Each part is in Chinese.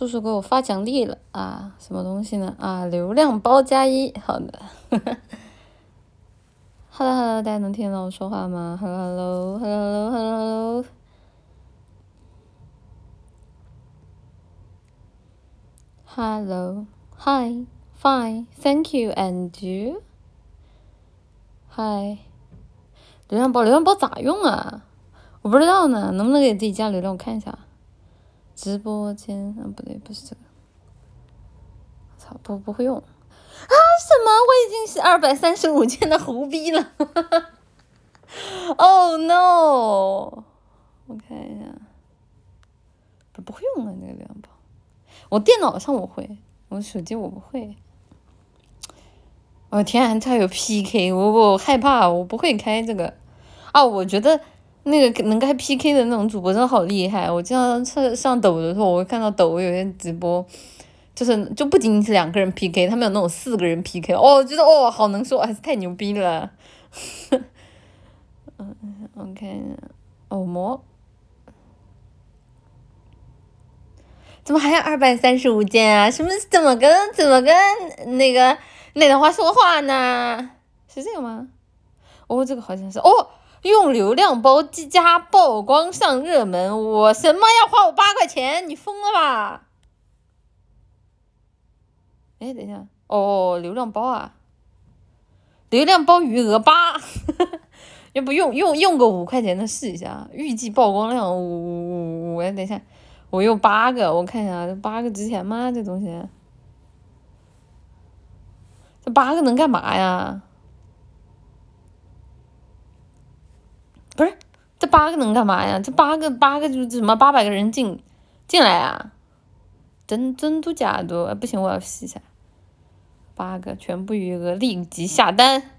叔叔给我发奖励了啊，什么东西呢？啊，流量包加一，好的。Hello Hello，大家能听到我说话吗？Hello Hello Hello Hello Hello Hi Fine Thank you and you Hi 流量包流量包咋用啊？我不知道呢，能不能给自己加流量？我看一下。直播间啊，不对，不是这个。操，不不会用啊？什么？我已经是二百三十五件的胡逼了！Oh no！我看一下，不不会用啊，那个流量包。我电脑上我会，我手机我不会。我天，它有 PK，我我害怕，我不会开这个。啊，我觉得。那个能开 PK 的那种主播真的好厉害！我经常上上抖的时候，我会看到抖有些直播，就是就不仅仅是两个人 PK，他们有那种四个人 PK，哦，我觉得哦好能说，还是太牛逼了。嗯，OK，偶魔，怎么还有二百三十五件啊？什么怎么跟怎么跟那个那段话说话呢？是这个吗？哦，这个好像是哦。用流量包加曝光上热门，我什么要花我八块钱？你疯了吧？哎，等一下，哦，流量包啊，流量包余额八，要不用用用个五块钱的试一下？预计曝光量五五五，哎，等一下，我用八个，我看一下，这八个值钱吗？这东西，这八个能干嘛呀？不是，这八个能干嘛呀？这八个八个就是什么？八百个人进进来啊？真真度假的？不行，我要试一下。八个全部余额立即下单，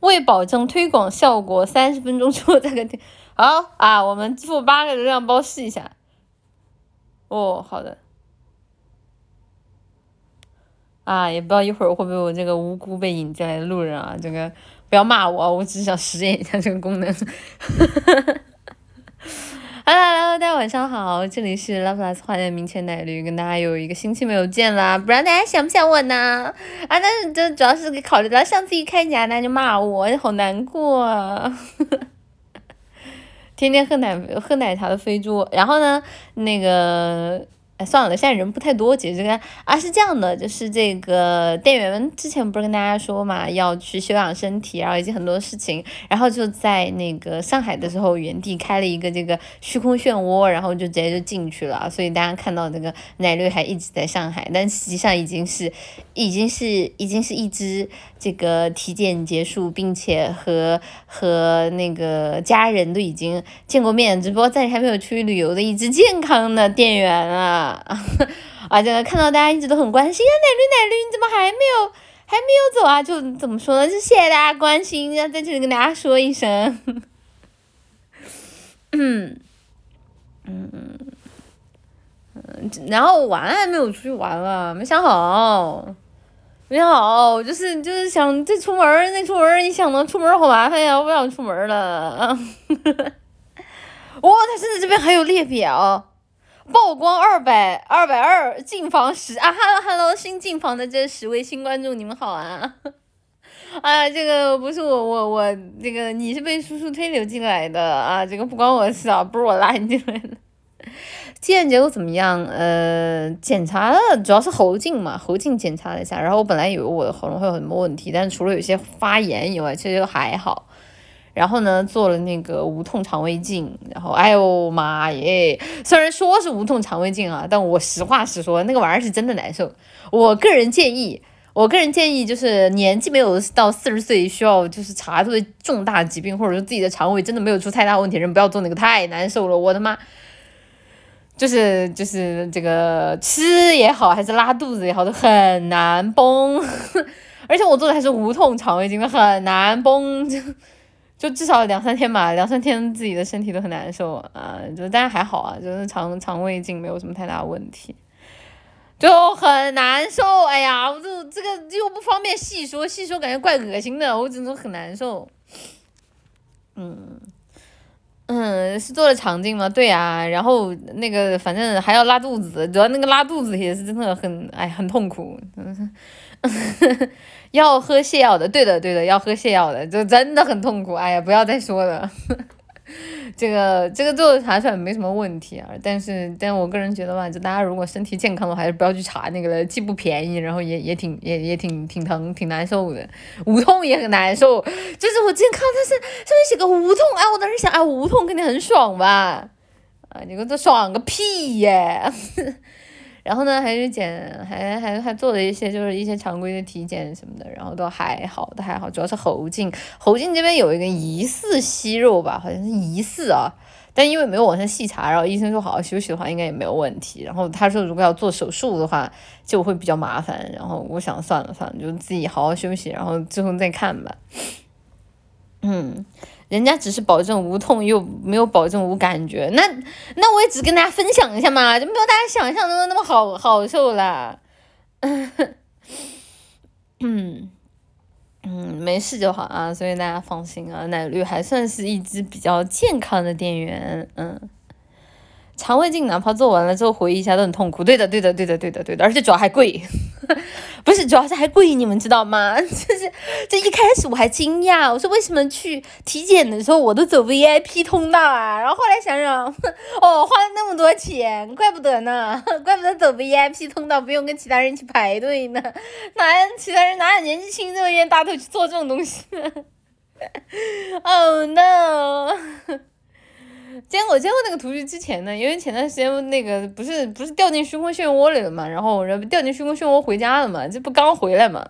为保证推广效果，三十分钟之后再给听。好啊，我们付八个流量包试一下。哦，好的。啊，也不知道一会儿会不会我这个无辜被引进来的路人啊，这个。不要骂我，我只是想实验一下这个功能。Hello，大家晚上好，这里是 Love Plus 花店明前奶绿，跟大家有一个星期没有见啦，不知道大家想不想我呢？啊，但是这主要是考虑到上次一开家，大家就骂我，好难过。啊。天天喝奶喝奶茶的飞猪，然后呢，那个。哎，算了，现在人不太多，其实这个啊是这样的，就是这个店员们之前不是跟大家说嘛，要去休养身体，然后以及很多事情，然后就在那个上海的时候原地开了一个这个虚空漩涡，然后就直接就进去了，所以大家看到这个奶绿还一直在上海，但实际上已经是已经是已经是一只这个体检结束，并且和和那个家人都已经见过面，只不过暂时还没有出去旅游的一只健康的店员啊。啊，这个看到大家一直都很关心啊，奶绿奶绿，你怎么还没有还没有走啊？就怎么说呢？就谢谢大家关心，要在这里跟大家说一声。嗯嗯嗯嗯，然后玩还没有出去玩了，没想好，没想好，就是就是想再出门再出门一想到出门好麻烦呀，我不想出门了。哇，他现在这边还有列表。曝光二百二百二进房十啊哈喽哈喽新进房的这十位新观众你们好啊，啊这个不是我我我这个你是被叔叔推流进来的啊这个不关我事啊不是我拉你进来的，体检结果怎么样？呃检查了主要是喉镜嘛喉镜检查了一下，然后我本来以为我的喉咙会有什么问题，但是除了有些发炎以外，其实还好。然后呢，做了那个无痛肠胃镜，然后哎呦妈耶！虽然说是无痛肠胃镜啊，但我实话实说，那个玩意儿是真的难受。我个人建议，我个人建议就是年纪没有到四十岁，需要就是查出重大疾病，或者说自己的肠胃真的没有出太大问题，人不要做那个，太难受了。我的妈！就是就是这个吃也好，还是拉肚子也好，都很难崩。而且我做的还是无痛肠胃镜，很难崩。就就至少两三天吧，两三天自己的身体都很难受啊，就但是还好啊，就是肠肠胃镜没有什么太大问题，就很难受。哎呀，我就这个又不方便细说，细说感觉怪恶心的，我只能很难受。嗯，嗯，是做了肠镜吗？对啊，然后那个反正还要拉肚子，主要那个拉肚子也是真的很哎很痛苦，要喝泻药的，对的对的，要喝泻药的，就真的很痛苦，哎呀，不要再说了。这个这个做查出来没什么问题啊，但是但我个人觉得吧，就大家如果身体健康的话，还是不要去查那个了，既不便宜，然后也也挺也也挺挺疼挺难受的，无痛也很难受。就是我之前看到它是上面写个无痛，哎，我当时想，哎，无痛肯定很爽吧？啊，你个这爽个屁耶！然后呢，还是检，还还还做了一些，就是一些常规的体检什么的，然后都还好，都还好，主要是喉镜，喉镜这边有一个疑似息肉吧，好像是疑似啊，但因为没有往下细查，然后医生说好好休息的话，应该也没有问题。然后他说如果要做手术的话，就会比较麻烦。然后我想算了算了，就自己好好休息，然后之后再看吧。嗯。人家只是保证无痛，又没有保证无感觉，那那我也只跟大家分享一下嘛，就没有大家想象中的那么好好受啦。嗯嗯，没事就好啊，所以大家放心啊，奶绿还算是一只比较健康的店员，嗯。肠胃镜哪怕做完了之后回忆一下都很痛苦，对的，对的，对的，对的，对的，而且主要还贵，不是，主要是还贵，你们知道吗？就是这一开始我还惊讶，我说为什么去体检的时候我都走 VIP 通道啊？然后后来想想，哦，花了那么多钱，怪不得呢，怪不得走 VIP 通道不用跟其他人一起排队呢，哪其他人哪有年纪轻就愿意大头去做这种东西？Oh no！见过见过那个图是之前的，因为前段时间那个不是不是掉进虚空漩涡里了嘛，然后然后掉进虚空漩涡回家了嘛，这不刚回来嘛，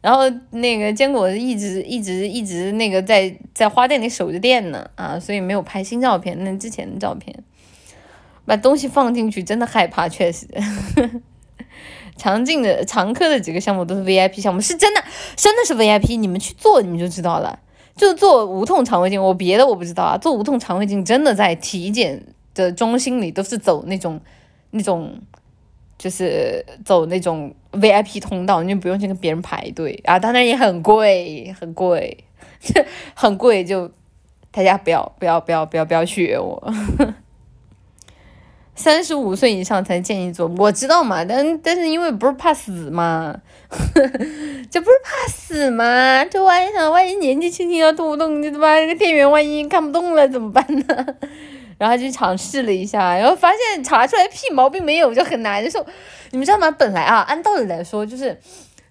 然后那个坚果一直一直一直那个在在花店里守着店呢啊，所以没有拍新照片，那之前的照片，把东西放进去真的害怕，确实，常进的常客的几个项目都是 VIP 项目，是真的真的是 VIP，你们去做你们就知道了。就做无痛肠胃镜，我别的我不知道啊。做无痛肠胃镜真的在体检的中心里都是走那种那种，就是走那种 VIP 通道，你就不用去跟别人排队啊。当然也很贵，很贵，很贵，就大家不要不要不要不要不要学我。三十五岁以上才建议做，我知道嘛，但但是因为不是怕死嘛，这不是怕死嘛？这万一想，万一年纪轻轻要动不动，你他妈那个电源万一看不动了怎么办呢？然后就尝试了一下，然后发现查出来屁毛病没有，就很难受。你们知道吗？本来啊，按道理来说就是。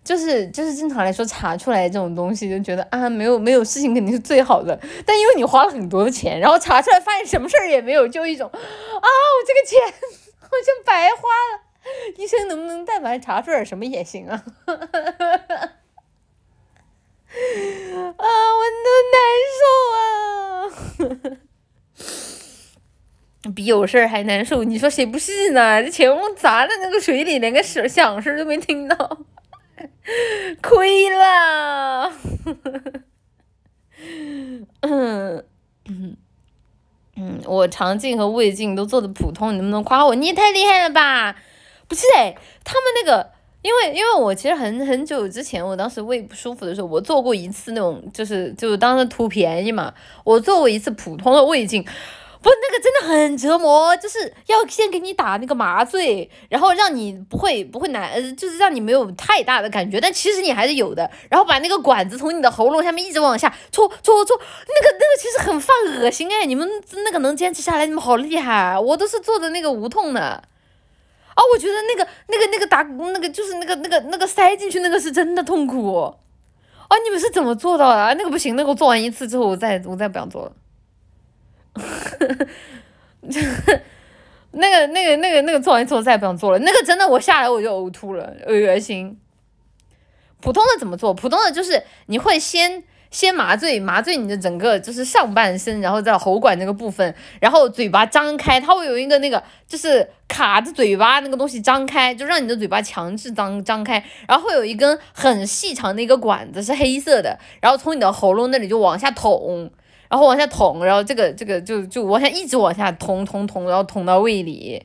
就是就是正常来说查出来这种东西就觉得啊没有没有事情肯定是最好的，但因为你花了很多的钱，然后查出来发现什么事儿也没有，就一种啊我这个钱好像白花了，医生能不能但凡查出点什么也行啊？啊我都难受啊，比有事儿还难受，你说谁不是呢？这钱我砸在那个水里，连个声响声都没听到。亏了，嗯嗯，我肠镜和胃镜都做的普通，你能不能夸我？你也太厉害了吧！不是哎，他们那个，因为因为我其实很很久之前，我当时胃不舒服的时候，我做过一次那种，就是就当时图便宜嘛，我做过一次普通的胃镜。不，那个真的很折磨，就是要先给你打那个麻醉，然后让你不会不会难，呃，就是让你没有太大的感觉，但其实你还是有的。然后把那个管子从你的喉咙下面一直往下戳戳戳，那个那个其实很犯恶心哎！你们那个能坚持下来，你们好厉害！我都是做的那个无痛的，啊，我觉得那个那个那个打那个就是那个那个那个塞进去那个是真的痛苦，啊，你们是怎么做到的？那个不行，那个我做完一次之后，我再我再不想做了。那个、那个、那个、那个做完之后再也不想做了。那个真的，我下来我就呕吐了，恶心。普通的怎么做？普通的就是你会先先麻醉，麻醉你的整个就是上半身，然后在喉管那个部分，然后嘴巴张开，它会有一个那个就是卡着嘴巴那个东西张开，就让你的嘴巴强制张张开，然后会有一根很细长的一个管子是黑色的，然后从你的喉咙那里就往下捅。然后往下捅，然后这个这个就就往下一直往下捅捅捅，然后捅到胃里。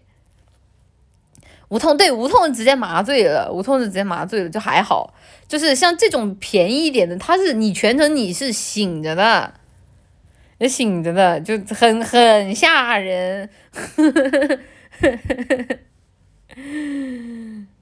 无痛对无痛直接麻醉了，无痛是直接麻醉了，就还好。就是像这种便宜一点的，它是你全程你是醒着的，那醒着的，就很很吓人。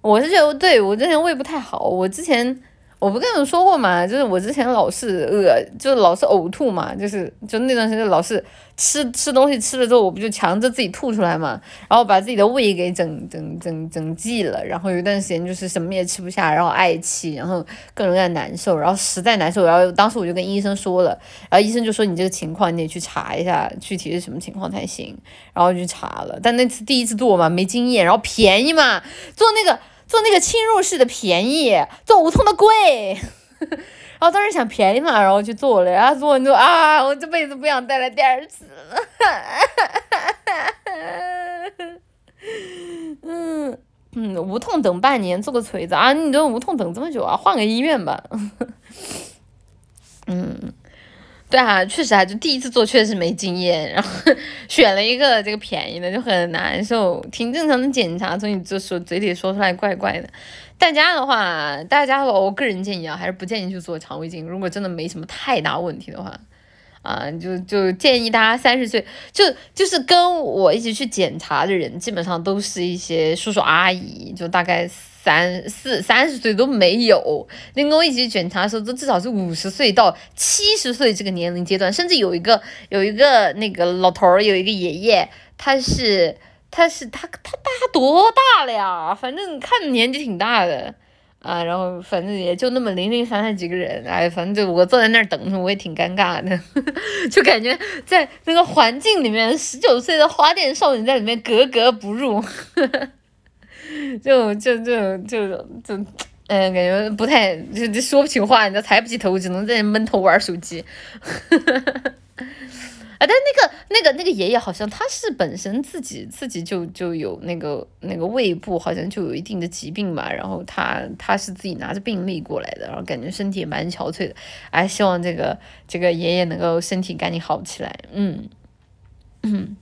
我是觉得，对我之前胃不太好，我之前。我不跟你们说过嘛，就是我之前老是饿，就是老是呕吐嘛，就是就那段时间老是吃吃东西吃了之后，我不就强制自己吐出来嘛，然后把自己的胃给整整整整忌了，然后有一段时间就是什么也吃不下，然后嗳气，然后各种各样难受，然后实在难受，然后当时我就跟医生说了，然后医生就说你这个情况你得去查一下具体是什么情况才行，然后就查了，但那次第一次做嘛没经验，然后便宜嘛，做那个。做那个侵入式的便宜，做无痛的贵，然后当时想便宜嘛，然后去做了，然后做完之后啊，我这辈子不想再来第二次。了，嗯嗯，无痛等半年做个锤子啊，你这无痛等这么久啊，换个医院吧，嗯。对啊，确实啊，就第一次做确实没经验，然后 选了一个这个便宜的就很难受，挺正常的检查，从你这说嘴里说出来怪怪的。大家的话，大家的话，我个人建议啊，还是不建议去做肠胃镜。如果真的没什么太大问题的话，啊，就就建议大家三十岁，就就是跟我一起去检查的人，基本上都是一些叔叔阿姨，就大概。三四三十岁都没有，那跟我一起检查的时候，都至少是五十岁到七十岁这个年龄阶段，甚至有一个有一个那个老头儿，有一个爷爷，他是他是他他大多大了呀？反正看着年纪挺大的啊，然后反正也就那么零零散散几个人，哎，反正就我坐在那儿等着，我也挺尴尬的，就感觉在那个环境里面，十九岁的花店少女在里面格格不入。就就就就就，嗯，感觉不太就就说不清话，你知道，抬不起头，只能在闷头玩手机。啊，但那个那个那个爷爷好像他是本身自己自己就就有那个那个胃部好像就有一定的疾病吧，然后他他是自己拿着病历过来的，然后感觉身体也蛮憔悴的，哎，希望这个这个爷爷能够身体赶紧好起来，嗯嗯。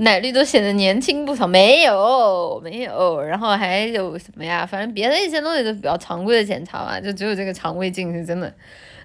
奶绿都显得年轻不少，没有没有，然后还有什么呀？反正别的一些东西都比较常规的检查吧，就只有这个肠胃镜是真的。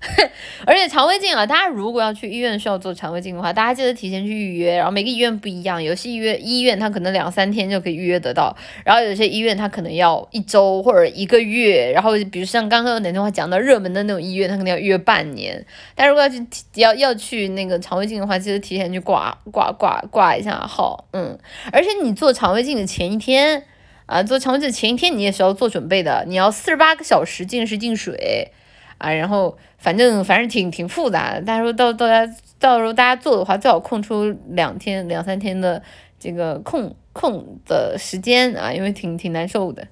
而且肠胃镜啊，大家如果要去医院需要做肠胃镜的话，大家记得提前去预约。然后每个医院不一样，有些医院医院它可能两三天就可以预约得到，然后有些医院它可能要一周或者一个月。然后比如像刚刚有哪天话讲到热门的那种医院，它可能要预约半年。但如果要去要要去那个肠胃镜的话，记得提前去挂挂挂挂一下号。嗯，而且你做肠胃镜的前一天啊，做肠胃镜前一天你也是要做准备的，你要四十八个小时进食进水。啊，然后反正反正挺挺复杂的，到时候到到家到时候大家做的话，最好空出两天两三天的这个空空的时间啊，因为挺挺难受的。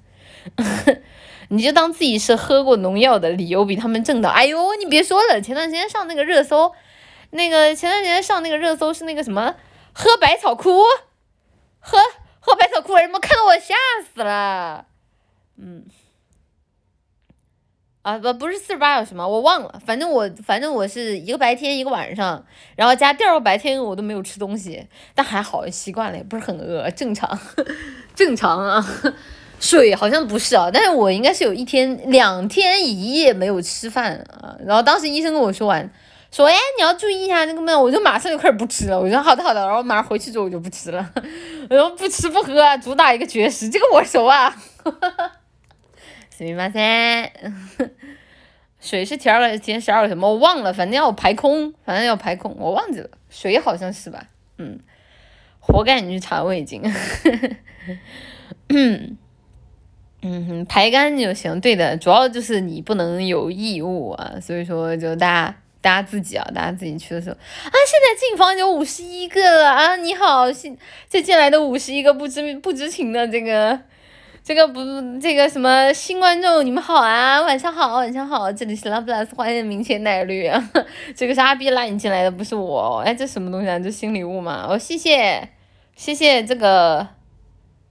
你就当自己是喝过农药的理由比他们正的。哎呦，你别说了，前段时间上那个热搜，那个前段时间上那个热搜是那个什么喝百草枯，喝喝百草枯，什么看到我吓死了，嗯。啊不不是四十八小时吗？我忘了，反正我反正我是一个白天一个晚上，然后加第二个白天我都没有吃东西，但还好习惯了，也不是很饿，正常 正常啊。水好像不是啊，但是我应该是有一天两天一夜没有吃饭啊。然后当时医生跟我说完，说哎你要注意一下那个嘛，我就马上就开始不吃了。我说好的好的，然后马上回去之后我就不吃了，然后不吃不喝，主打一个绝食，这个我熟啊。すみません，水是提二个，提前十二个什么我忘了，反正要排空，反正要排空，我忘记了，水好像是吧，嗯，活该你去查胃镜，嗯嗯，排干就行，对的，主要就是你不能有异物啊，所以说就大家大家自己啊，大家自己去的时候啊，现在进房有五十一个了啊，你好，新这进来的五十一个不知不知情的这个。 这个不，这个什么新观众，你们好啊，晚上好，晚上好，这里是 Love Plus，欢迎明前奶绿，这个是阿 B 拉你进来的，不是我，哎，这什么东西啊？这新礼物吗？哦，谢谢，谢谢这个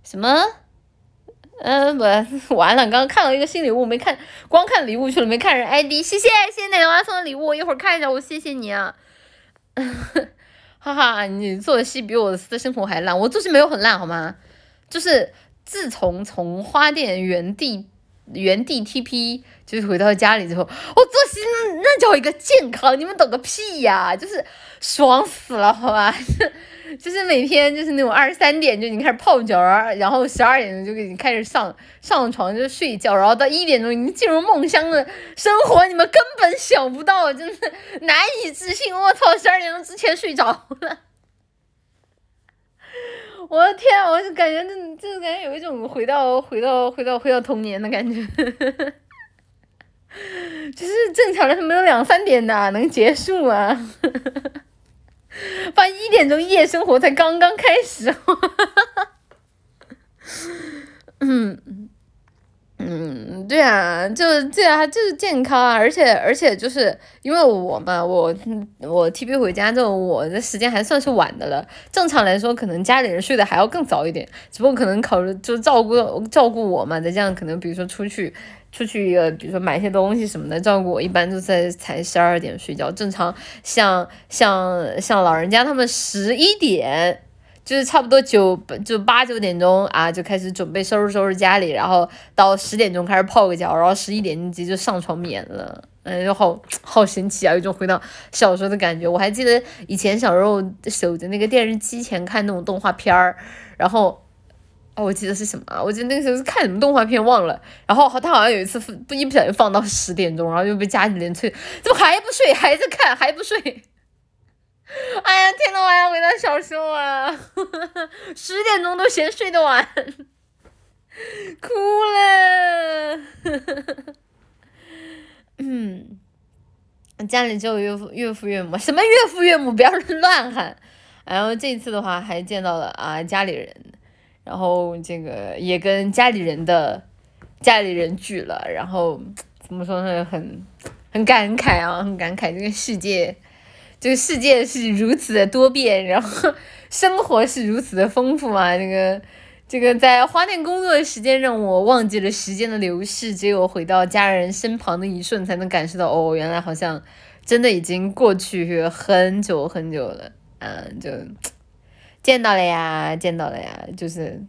什么，嗯，不，完了，刚刚看到一个新礼物，没看，光看礼物去了，没看人 ID，谢谢，谢谢奶娃送的礼物，我一会儿看一下，我谢谢你啊，哈哈，你做的戏比我的私生活还烂，我做戏没有很烂好吗？就是。自从从花店原地原地 TP，就是回到家里之后，我作息那叫一个健康，你们懂个屁呀！就是爽死了，好吧？就是每天就是那种二十三点就已经开始泡脚，然后十二点钟就已经开始上上床就睡觉，然后到一点钟已经进入梦乡的生活，你们根本想不到，真的难以置信！我操，十二点钟之前睡着了，我的天，我就感觉这就感觉有一种回到回到回到回到童年的感觉，就是正常的他没有两三点的能结束啊。把一点钟夜生活才刚刚开始，嗯 嗯，对啊，就对啊，就是健康啊，而且而且就是因为我嘛，我我 T B 回家之后，我的时间还算是晚的了。正常来说，可能家里人睡得还要更早一点，只不过可能考虑就照顾照顾我嘛，再这样可能比如说出去。出去呃，比如说买些东西什么的，照顾我一般都在才十二点睡觉。正常像像像老人家他们十一点，就是差不多九就八九点钟啊，就开始准备收拾收拾家里，然后到十点钟开始泡个脚，然后十一点直接就上床眠了。嗯，就好好神奇啊，有种回到小时候的感觉。我还记得以前小时候守着那个电视机前看那种动画片儿，然后。哦，我记得是什么？我记得那个时候是看什么动画片忘了。然后他好像有一次不一不小心放到十点钟，然后就被家里人催，怎么还不睡？还在看还不睡？哎呀，天呐，我要回到小时候啊！十点钟都嫌睡得晚，哭了。嗯，家里只有岳父岳父岳母，什么岳父岳母不要乱喊。然后这次的话还见到了啊家里人。然后这个也跟家里人的家里人聚了，然后怎么说呢，很很感慨啊，很感慨这个世界，这个世界是如此的多变，然后生活是如此的丰富啊。这个这个在花店工作的时间让我忘记了时间的流逝，只有回到家人身旁的一瞬，才能感受到哦，原来好像真的已经过去很久很久了，嗯，就。见到了呀，见到了呀，就是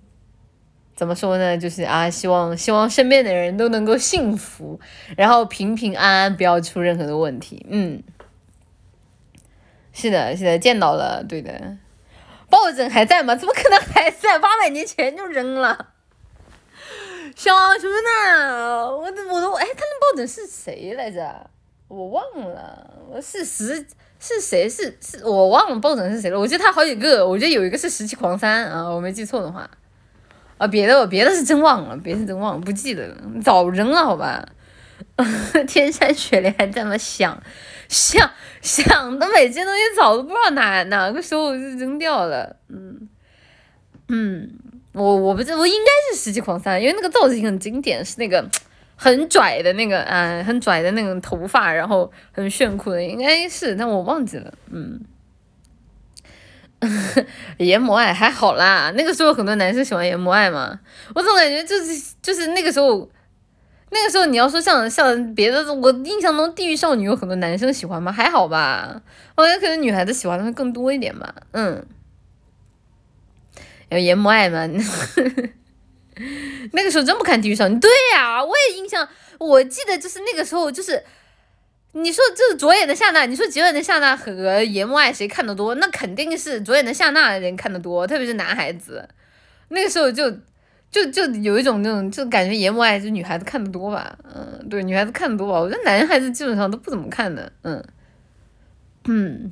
怎么说呢？就是啊，希望希望身边的人都能够幸福，然后平平安安，不要出任何的问题。嗯，是的，是的，见到了，对的。抱枕还在吗？怎么可能还在？八百年前就扔了。小熊呢？我我都哎，他那抱枕是谁来着？我忘了，我是十。是谁？是是我忘了抱枕是谁了。我记得他好几个，我觉得有一个是十七狂三啊，我没记错的话。啊，别的别的是真忘了，别的真忘了，不记得了，早扔了好吧。天山雪莲还在吗？想想想的每件东西早都不知道哪哪个时候就扔掉了。嗯嗯，我我不知我应该是十七狂三，因为那个造型很经典，是那个。很拽的那个，嗯，很拽的那种头发，然后很炫酷的，应该是，但我忘记了，嗯，研磨爱还好啦，那个时候很多男生喜欢研磨爱嘛，我总感觉就是就是那个时候，那个时候你要说像像别的，我印象中地狱少女有很多男生喜欢吗？还好吧，我觉得可能女孩子喜欢的会更多一点吧，嗯，有研磨爱吗？那个时候真不看《地狱少女》，对呀，我也印象，我记得就是那个时候，就是你说就是左眼的夏娜，你说左眼的夏娜和岩木爱谁看的多？那肯定是左眼的夏娜的人看的多，特别是男孩子。那个时候就就就有一种那种，就感觉言默爱就女孩子看的多吧，嗯，对，女孩子看的多吧。我觉得男孩子基本上都不怎么看的，嗯嗯，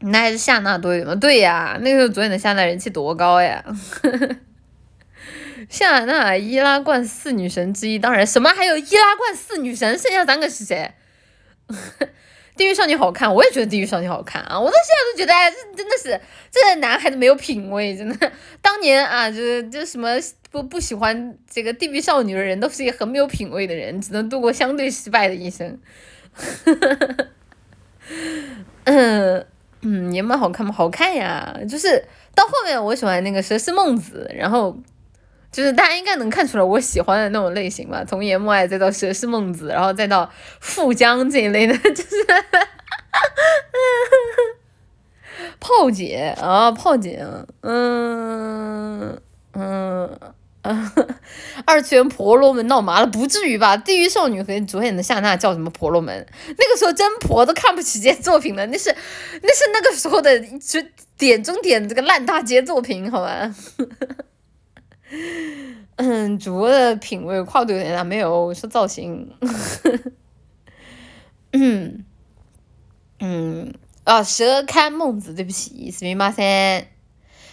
那还是夏娜多一点嘛？对呀，那个时候左眼的夏娜人气多高呀！夏娜，易拉罐四女神之一，当然什么还有易拉罐四女神，剩下三个是谁？地狱少女好看，我也觉得地狱少女好看啊！我到现在都觉得，哎，这真的是这男孩子没有品味，真的。当年啊，就是就什么不不喜欢这个地狱少女的人，都是一个很没有品味的人，只能度过相对失败的一生。嗯嗯，也蛮好看吗？好看呀！就是到后面我喜欢那个佘诗孟子，然后。就是大家应该能看出来我喜欢的那种类型吧，从言默爱再到佘诗孟子，然后再到富江这一类的，就是 炮姐啊，炮姐，嗯嗯嗯 二次元婆罗门闹麻了，不至于吧？地狱少女和主演的夏娜叫什么婆罗门？那个时候真婆都看不起这些作品了，那是 那是那个时候的就点中点这个烂大街作品，好吧？嗯，主播的品味跨度有点大，没有说造型。嗯嗯啊，蛇看孟子，对不起，是密码噻。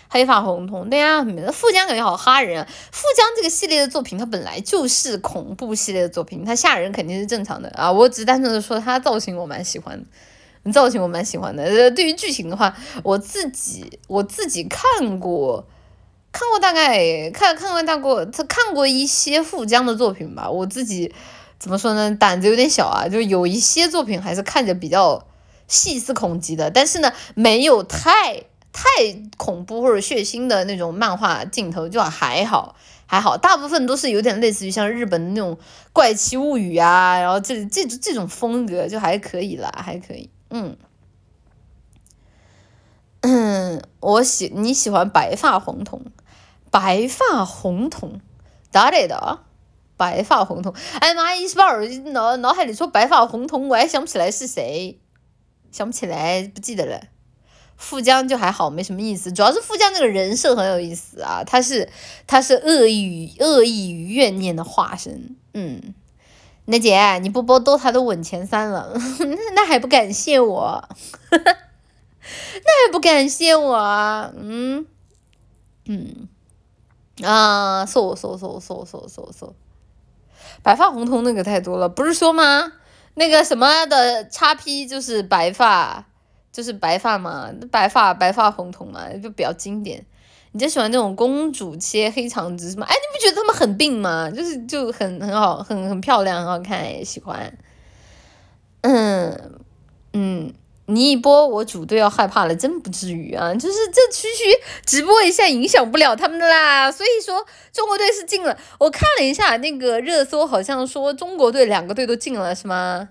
黑发红瞳，对呀，富江感觉好哈人啊。富江这个系列的作品，它本来就是恐怖系列的作品，它吓人肯定是正常的啊。我只单纯的说它造型我蛮喜欢的，造型我蛮喜欢的。呃，对于剧情的话，我自己我自己看过，看过大概看看过大过他看过一些富江的作品吧。我自己怎么说呢？胆子有点小啊，就有一些作品还是看着比较细思恐极的，但是呢，没有太。太恐怖或者血腥的那种漫画镜头就还好，还好，大部分都是有点类似于像日本的那种怪奇物语啊，然后这这这种风格就还可以啦，还可以，嗯。嗯，我喜你喜欢白发红瞳，白发红瞳，咋来的？白发红瞳，哎妈，一时半会儿脑脑海里说白发红瞳，我还想不起来是谁，想不起来，不记得了。富江就还好，没什么意思。主要是富江那个人设很有意思啊，他是他是恶意恶意与怨念的化身。嗯，那姐你不播 DOTA 都稳前三了，那还不感谢我？那还不感谢我啊？嗯嗯啊，搜搜搜搜搜搜搜，白发红瞳那个太多了，不是说吗？那个什么的叉 P 就是白发。就是白发嘛，白发白发红瞳嘛，就比较经典。你就喜欢那种公主切黑长直是吗？哎，你不觉得他们很病吗？就是就很很好，很很漂亮，很好看，喜欢。嗯嗯，你一播我组队要害怕了，真不至于啊。就是这区区直播一下影响不了他们的啦。所以说中国队是进了，我看了一下那个热搜，好像说中国队两个队都进了，是吗？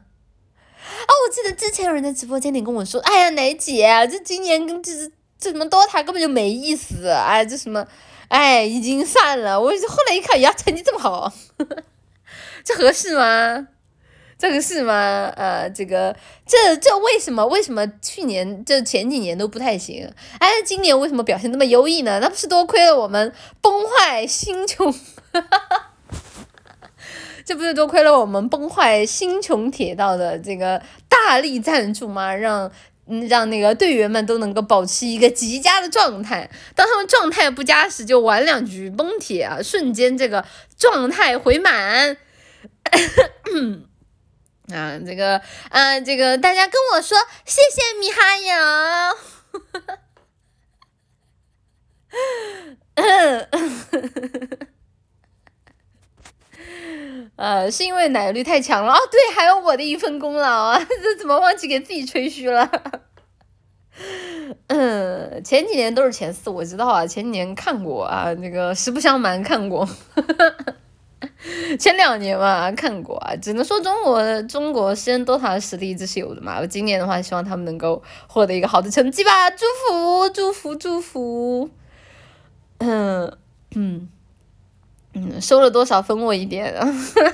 哦，我记得之前有人在直播间里跟我说：“哎呀，奶姐，这今年跟这这什么 DOTA 根本就没意思，哎，这什么，哎，已经散了。”我后来一看，呀，成绩这么好，这合适吗？这个是吗？呃，这个这这为什么？为什么去年这前几年都不太行？哎，今年为什么表现那么优异呢？那不是多亏了我们崩坏星穹？这不是多亏了我们崩坏星穹铁道的这个大力赞助吗？让让那个队员们都能够保持一个极佳的状态。当他们状态不佳时，就玩两局崩铁啊，瞬间这个状态回满。啊，这个啊，这个大家跟我说，谢谢米哈游。呃，是因为奶绿太强了哦，对，还有我的一份功劳啊，这怎么忘记给自己吹嘘了？嗯，前几年都是前四，我知道啊，前几年看过啊，那个实不相瞒看过，前两年嘛看过啊，只能说中国中国实验 DOTA 的实力一直是有的嘛，我今年的话希望他们能够获得一个好的成绩吧，祝福祝福祝福，嗯 嗯。嗯，收了多少分我一点啊？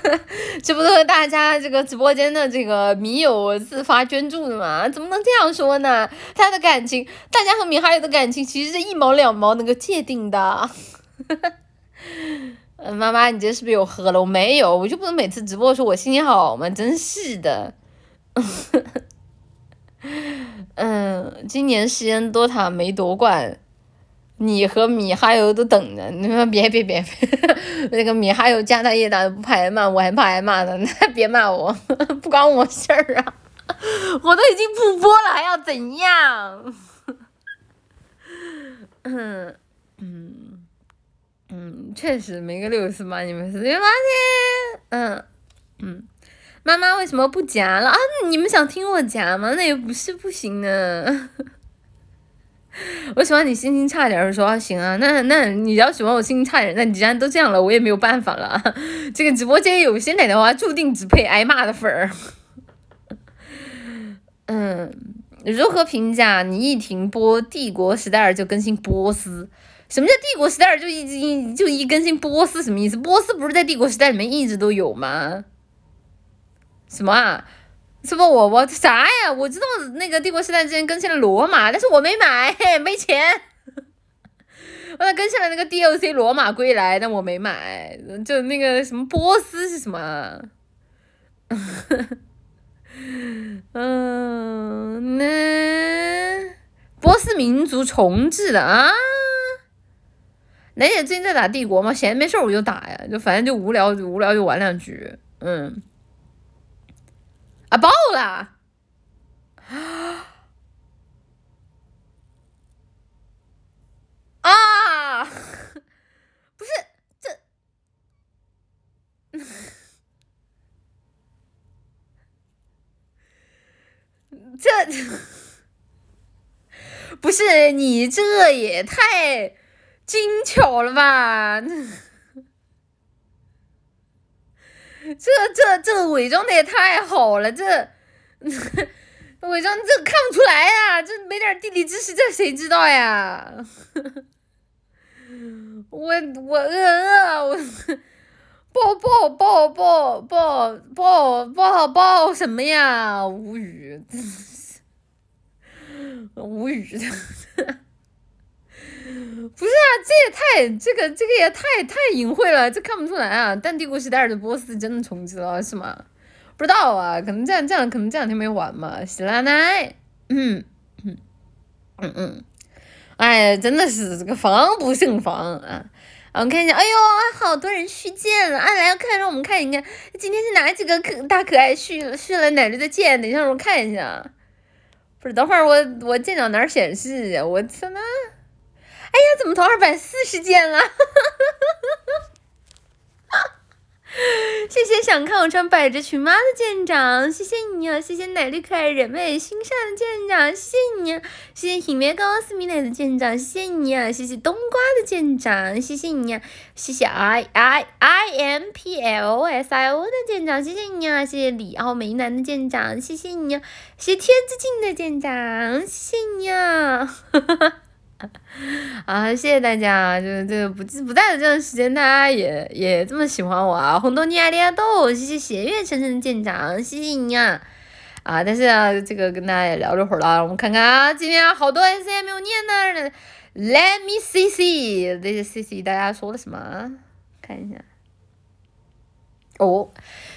这不都是大家这个直播间的这个米友自发捐助的吗？怎么能这样说呢？他的感情，大家和米哈游的感情其实是一毛两毛能够界定的。嗯，妈妈，你这是不是有喝了？我没有，我就不能每次直播说我心情好吗？真是的。嗯，今年实验多塔没夺冠。你和米哈游都等着，你们别别别别，那个米哈游家大业大不怕挨骂，我还怕挨骂呢，那别骂我，不关我事儿啊，我都已经不播了，还要怎样？嗯嗯嗯，确实没个六十八，你们是六八天，嗯嗯，妈妈为什么不夹了啊？你们想听我夹吗？那也不是不行呢。我喜欢你心情差点的时候，行啊，那那你要喜欢我心情差点，那你既然都这样了，我也没有办法了。这个直播间有些奶的话，注定只配挨骂的份儿。嗯，如何评价你一停播《帝国时代二》就更新波斯？什么叫帝国时代就一直一就一更新波斯什么意思？波斯不是在帝国时代里面一直都有吗？什么啊？什么我我啥呀？我知道那个帝国时代之前更新了罗马，但是我没买，没钱。我那更新了那个 DLC 罗马归来，但我没买。就那个什么波斯是什么？嗯，那波斯民族重置的啊？楠姐最近在打帝国吗？闲着没事我就打呀，就反正就无聊，无聊就玩两局。嗯，啊爆了！啊，不是这。这不是你这也太精巧了吧？这这这伪装的也太好了，这 伪装这看不出来呀，这没点地理知识，这谁知道呀？我我饿饿我。抱抱抱抱抱抱抱抱什么呀？无语，无语的，不是啊，这也太这个这个也太太隐晦了，这看不出来啊。但帝国时代的波斯真的重置了是吗？不知道啊，可能这样这样，可能这两天没玩嘛。喜拉奶，嗯嗯嗯嗯，哎，真的是这个防不胜防啊。我们看一下，哎呦，好多人续剑了！啊，来，看让我们看一看，今天是哪几个可大可爱续了续了奶绿的剑？等一下，我看一下。不是，等会儿我我剑长哪显示呀？我天呐！哎呀，怎么投二百四十件了？哈哈哈哈哈！谢谢想看我穿百褶裙吗的舰长，谢谢你啊！谢谢奶绿可爱人美心善的舰长，谢谢你啊！谢谢品面高斯米奶的舰长，谢谢你啊！谢谢冬瓜的舰长，谢谢你啊！谢谢 I I I M P L S I O 的舰长，谢谢你啊！谢谢李奥梅南的舰长，谢谢你！谢谢天之镜的舰长，谢谢你啊！哈哈哈。啊，谢谢大家，就是这个不不在的这段时间，大家也也这么喜欢我啊！红豆尼亚利亚豆，谢谢斜月晨晨的舰长，谢谢你啊！啊，但是啊，这个跟大家也聊了会儿了，我们看看啊，今天好多 S M 没有念呢，Let me see see，这些 C C 大家说了什么？看一下，哦。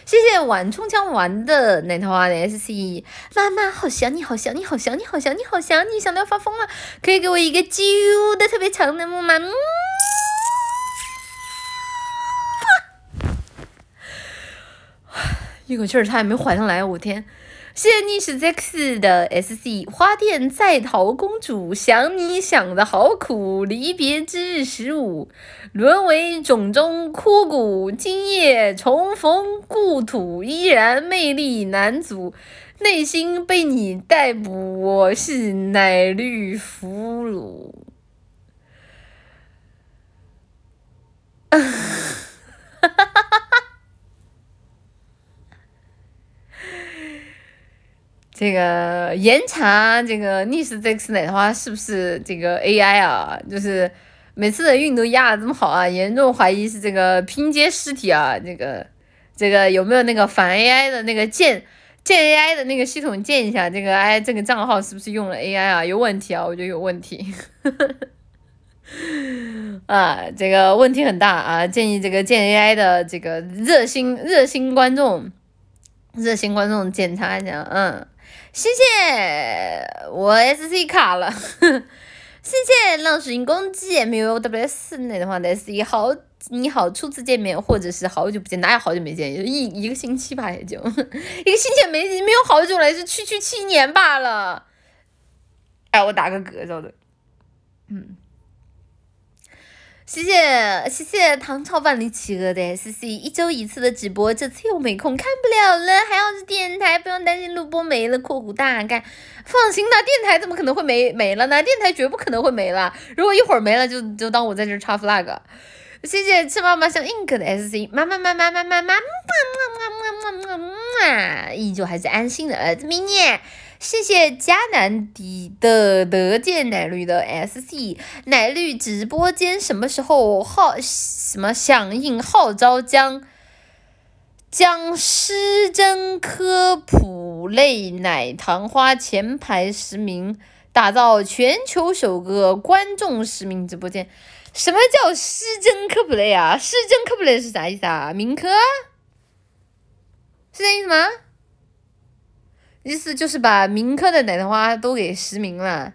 谢谢玩冲枪玩的奶桃花的 S C，妈妈好想你，好想你，好想你，好想你，好想你，想的要发疯了，可以给我一个啾的特别长的木马，嗯，一口气儿差点没缓上来，我天！谢谢逆时 X 的 S C 花店在逃公主，想你想的好苦，离别之日十五，沦为冢中枯骨，今夜重逢故土，依然魅力难阻，内心被你逮捕，我是奶绿俘虏。哈哈哈哈哈。这个严查这个逆时 X 奶的话，是不是这个 AI 啊？就是每次的运都压的这么好啊，严重怀疑是这个拼接尸体啊。这个这个有没有那个反 AI 的那个建建 AI 的那个系统建一下？这个 I 这个账号是不是用了 AI 啊？有问题啊？我觉得有问题。啊，这个问题很大啊！建议这个建 AI 的这个热心热心观众热心观众检查一下，嗯。谢谢我 S C 卡了，谢谢浪水银攻击 M U W S 那的话的 S C 好你好初次见面或者是好久不见，哪有好久没见，一一个星期吧也就 一个星期没没有好久了，也是区区七年罢了。哎，我打个嗝照的，嗯。谢谢谢谢唐朝万里企鹅的 S C 一周一次的直播，这次又没空看不了了。还好是电台，不用担心录播没了。括弧大概放心吧，电台怎么可能会没没了呢？电台绝不可能会没了。如果一会儿没了，就就当我在这插 flag。谢谢吃妈妈像 ink 的 S C 妈妈妈妈妈妈妈妈妈妈妈妈妈妈，依旧还是安心的儿子明年。谢谢迦南迪的德见奶绿的 SC 奶绿直播间什么时候号什么响应号召将将失真科普类奶糖花前排实名打造全球首个观众实名直播间？什么叫失真科普类啊？失真科普类是啥意思啊？名科？是这意思吗？意思就是把名科的奶花都给实名了，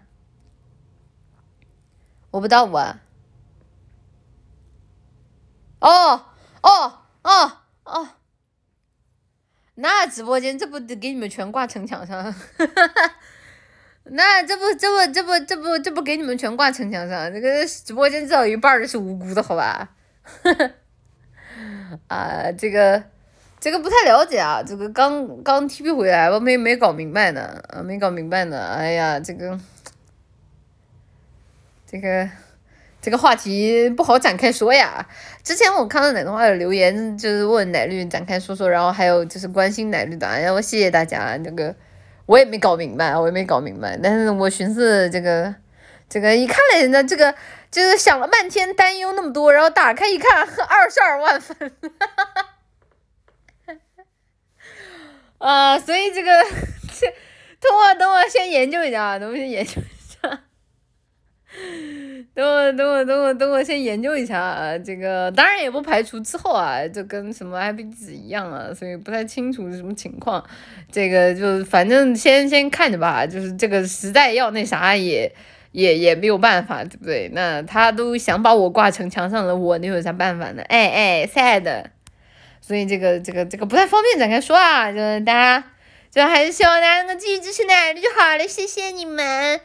我不知道啊。哦哦哦哦，那直播间这不得给你们全挂城墙上？那这不这不这不这不这不给你们全挂城墙上？这个直播间至少一半是无辜的，好吧？啊，这个。这个不太了解啊，这个刚刚 TP 回来，我没没搞明白呢，啊，没搞明白呢，哎呀，这个，这个，这个话题不好展开说呀。之前我看到奶的话有留言，就是问奶绿展开说说，然后还有就是关心奶绿的，哎呀，我谢谢大家。这个我也没搞明白，我也没搞明白，但是我寻思这个，这个一看来呢，这个就是想了半天，担忧那么多，然后打开一看，二十二万粉，啊，所以这个，这等我等我先研究一下，等我先研究一下，等我等我等我等我先研究一下啊，这个当然也不排除之后啊，就跟什么 I B 子一样啊，所以不太清楚是什么情况，这个就反正先先看着吧，就是这个实在要那啥也也也没有办法，对不对？那他都想把我挂成墙上了，我能有啥办法呢？哎哎，sad。所以这个这个这个不太方便展开说啊，就是大家，就还是希望大家能够继续支持奶绿就好了，谢谢你们，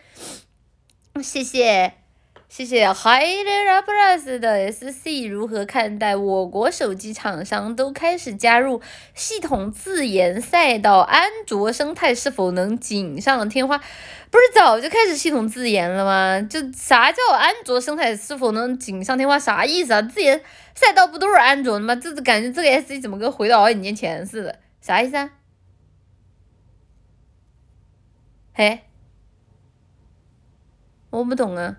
谢谢谢谢 Higher Plus 的 SC 如何看待我国手机厂商都开始加入系统自研赛道，安卓生态是否能锦上添花？不是早就开始系统自研了吗？就啥叫安卓生态是否能锦上添花？啥意思啊？自研赛道不都是安卓的吗？这感觉这个 S E 怎么跟回到好几年前似的？啥意思啊？嘿，我不懂啊，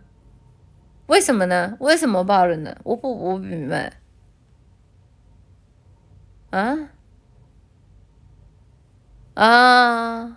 为什么呢？为什么罢了呢？我不我不明白。啊？啊？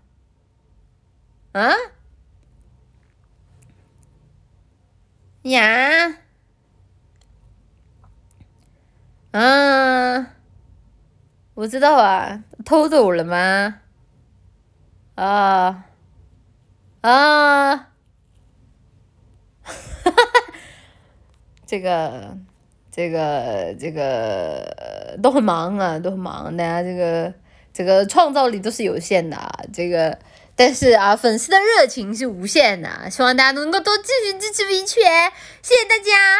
啊？呀？嗯，我知道啊，偷走了吗？啊？啊？哈哈哈！这个，这个，这个都很忙啊，都很忙。大家这个，这个创造力都是有限的啊，这个。但是啊，粉丝的热情是无限的，希望大家能够多继续支持 V 圈，谢谢大家。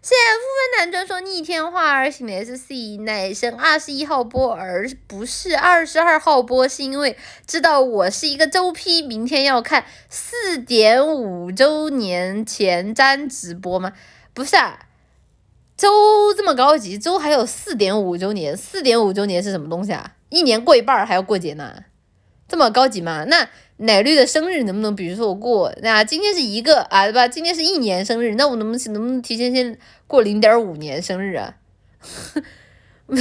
谢谢富芬男专说逆天化而行的 S C 奶神二十一号播，而不是二十二号播，是因为知道我是一个周 P，明天要看四点五周年前瞻直播吗？不是啊，周这么高级，周还有四点五周年，四点五周年是什么东西啊？一年过一半还要过节呢？这么高级吗？那奶绿的生日能不能，比如说我过，那今天是一个啊，对吧？今天是一年生日，那我能不能能不能提前先过零点五年生日啊？不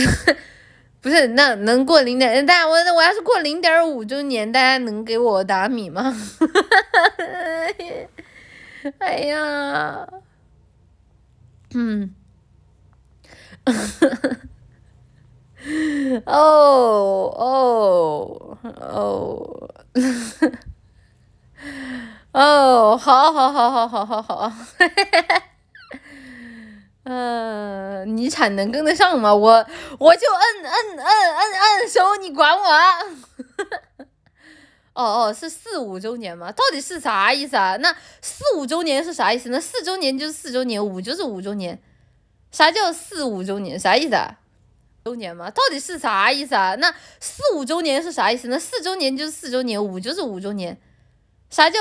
是，那能过零点，大家我我要是过零点五周年，大家能给我打米吗？哎呀，嗯。哦哦哦，哦，好好好好好好好，嗯，你产能跟得上吗？我我就摁摁摁摁摁手，你管我？哦哦，是四五周年吗？到底是啥意思啊？那四五周年是啥意思？那四周年就是四周年，五就是五周年。啥叫四五周年？啥意思啊？周年吗？到底是啥意思啊？那四五周年。是啥意思？那四周年？就是四周年，五就是五周年。啥叫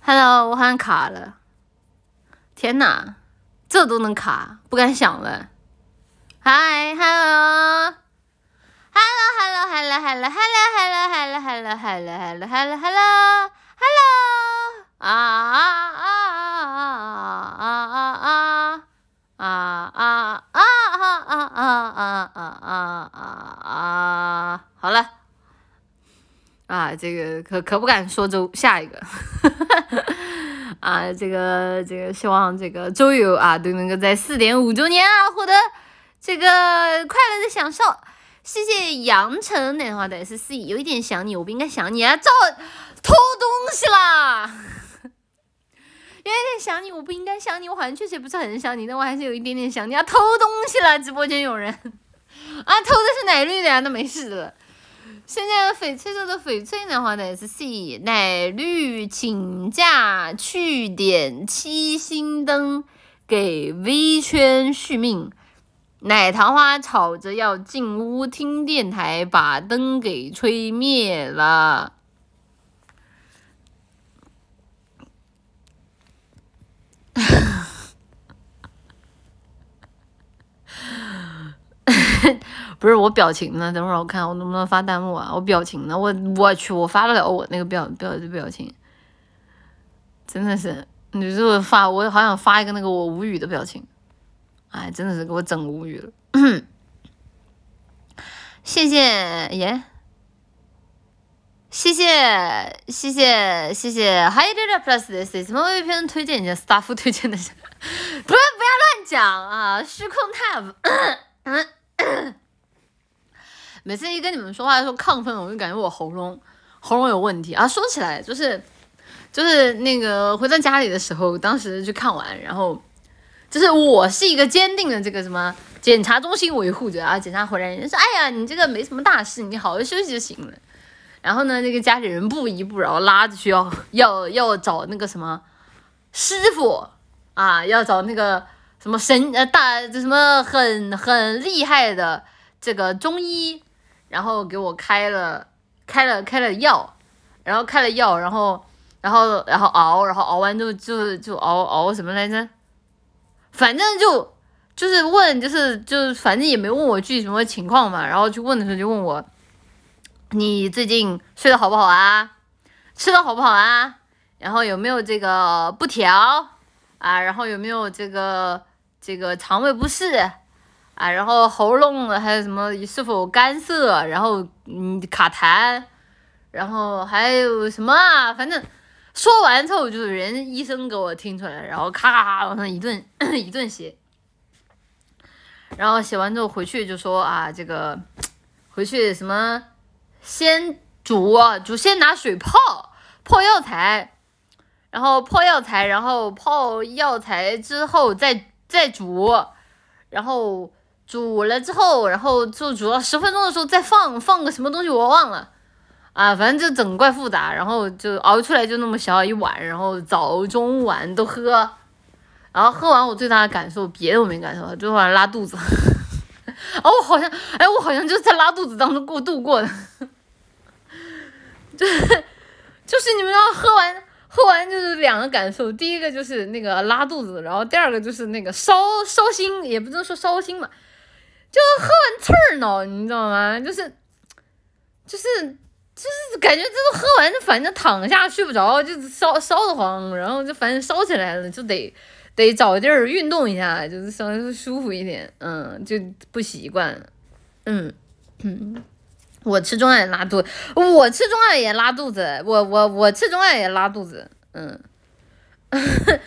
？Hello，我好像卡了。天呐，这都能卡，不敢想了。Hi，Hello，Hello，Hello，Hello，Hello，Hello，Hello，Hello，Hello，Hello，Hello，Hello，Hello hello, hello, hello, hello, hello, hello, hello, hello, hello, hello, hello, hello, hello, hello. 啊啊啊啊啊啊啊啊啊啊啊啊啊啊啊啊！好了，啊，这个可可不敢说周下一个。啊，这个这个希望这个周游啊都能够在四点五周年啊获得。这个快乐的享受，谢谢杨晨的话的 S C，有一点想你，我不应该想你啊，照偷东西啦，有点想你，我不应该想你，我好像确实也不是很想你，但我还是有一点点想你啊，偷东西了，直播间有人 啊，偷的是奶绿的呀，那没事的。现在翡翠色的翡翠的话的 S C，奶绿请假去点七星灯，给 V 圈续命。奶糖花吵着要进屋听电台，把灯给吹灭了。不是我表情呢？等会儿我看我能不能发弹幕啊？我表情呢？我我去，我发不了我那个表表表情，真的是，你如果发，我好想发一个那个我无语的表情。哎，真的是给我整无语了。谢谢耶，谢谢谢谢谢谢 h i d e Plus 的 C 什么 VPN 推荐？你 staff 推荐的？不是不要乱讲啊！虚空 tab，每次一跟你们说话的时候亢奋，我就感觉我喉咙喉咙有问题啊。说起来就是就是那个回到家里的时候，当时去看完，然后。就是我是一个坚定的这个什么检查中心维护者啊，检查回来人家说，哎呀，你这个没什么大事，你好好休息就行了。然后呢，那个家里人不依不饶，拉着去要要要找那个什么师傅啊，要找那个什么神呃大这什么很很厉害的这个中医，然后给我开了开了开了药，然后开了药，然后然后然后熬，然后熬完之后就就熬熬什么来着？反正就就是问，就是就反正也没问我具体什么情况嘛，然后去问的时候就问我，你最近睡得好不好啊？吃的好不好啊？然后有没有这个不调啊？然后有没有这个这个肠胃不适啊？然后喉咙还有什么是否干涩？然后嗯卡痰，然后还有什么啊？反正。说完之后，就是人医生给我听出来，然后咔咔咔往上一顿 一顿写，然后写完之后回去就说啊，这个回去什么先煮煮，先拿水泡泡药材，然后泡药材，然后泡药材之后再再煮，然后煮了之后，然后就煮到十分钟的时候再放放个什么东西我忘了。啊，反正就整怪复杂，然后就熬出来就那么小一碗，然后早中晚都喝，然后喝完我最大的感受，别的我没感受，最后还拉肚子。哦，我好像，哎，我好像就是在拉肚子当中过度过的，就是就是你们要喝完喝完就是两个感受，第一个就是那个拉肚子，然后第二个就是那个烧烧心，也不能说烧心嘛，就喝完刺儿脑，你知道吗？就是就是。就是感觉这都喝完，反正躺下睡不着，就烧烧得慌，然后就反正烧起来了，就得得找地儿运动一下，就是稍微舒服一点，嗯，就不习惯，嗯嗯，我吃中药也拉肚，我吃中药也拉肚子，我我我吃中药也拉肚子，嗯。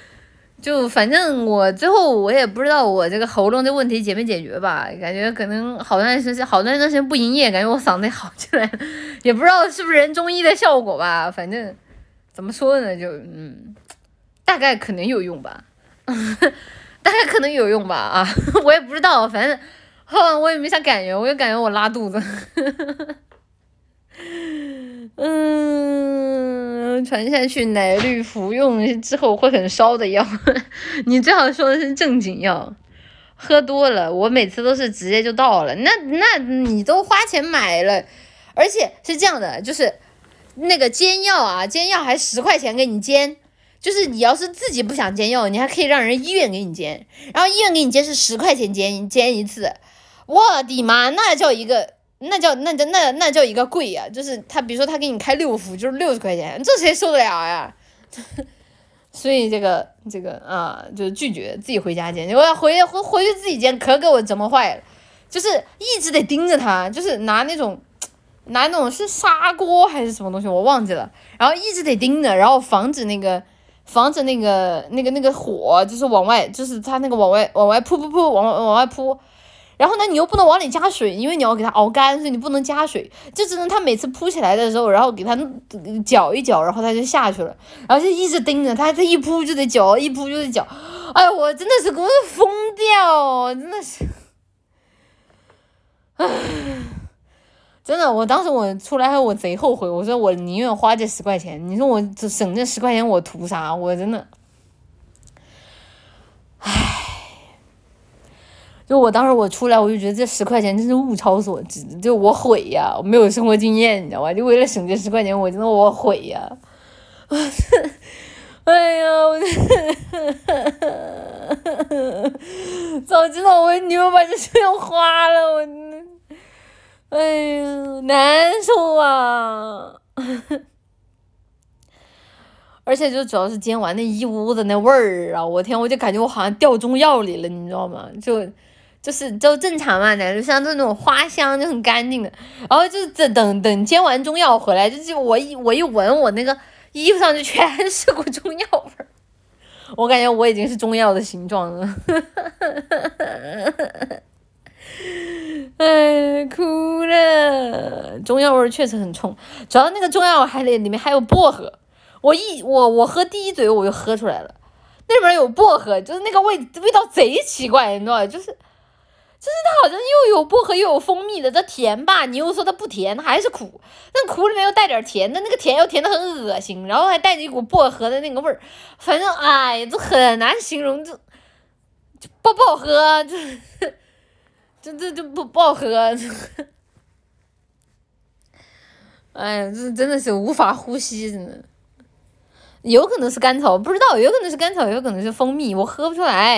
就反正我最后我也不知道我这个喉咙的问题解没解决吧，感觉可能好段时间好段时间不营业，感觉我嗓子好起来，也不知道是不是人中医的效果吧。反正怎么说呢，就嗯，大概可能有用吧。大概可能有用吧啊，我也不知道，反正，我也没啥感觉，我就感觉我拉肚子。嗯，传下去奶绿服用之后会很烧的药，你最好说的是正经药。喝多了，我每次都是直接就倒了。那那你都花钱买了，而且是这样的，就是那个煎药啊，煎药还十块钱给你煎。就是你要是自己不想煎药，你还可以让人医院给你煎，然后医院给你煎是十块钱煎煎一次，我的妈，那叫一个，那叫那叫那那叫一个贵呀！就是他比如说他给你开六副，就是六十块钱，这谁受得了呀？所以这个这个啊，就是拒绝自己回家煎，我要回回回去自己煎，可给我整坏了，就是一直得盯着他，就是拿那种拿那种是砂锅还是什么东西，我忘记了，然后一直得盯着，然后防止那个。防止那个那个那个火就是往外，就是它那个往外往外扑扑扑往往外扑，然后呢你又不能往里加水，因为你要给它熬干，所以你不能加水，就只能它每次扑起来的时候，然后给它搅一搅，然后它就下去了，然后就一直盯着它，它一扑就得搅，一扑就得搅，哎，我真的是给我疯掉，真的是，唉。真的，我当时我出来后我贼后悔，我说我宁愿花这十块钱，你说我省这十块钱我图啥？我真的，就我当时我出来我就觉得这十块钱真是物超所值，就我毁呀，我没有生活经验，你知道吧？就为了省这十块钱，我真的我毁呀！哎呀，我 早知道我宁愿把这钱花了，我。哎呀，难受啊！而且就主要是煎完那一屋子那味儿啊，我天，我就感觉我好像掉中药里了，你知道吗？就就是就正常嘛，奶就像那种花香就很干净的，然后就是等等等煎完中药回来，就就我一我一闻，我那个衣服上就全是股中药味儿，我感觉我已经是中药的形状了。哎，哭了！中药味确实很冲，主要那个中药还得里面还有薄荷。我一我我喝第一嘴我就喝出来了，那里面有薄荷，就是那个味味道贼奇怪，你知道吧？就是就是它好像又有薄荷又有蜂蜜的，它甜吧？你又说它不甜，它还是苦。那苦里面又带点甜的，那个甜又甜的很恶心，然后还带着一股薄荷的那个味儿，反正哎，这很难形容，就就不不好喝，就。这这就不不好喝，哎呀，这真的是无法呼吸，真的。有可能是甘草，不知道，有可能是甘草，有可能是蜂蜜，我喝不出来，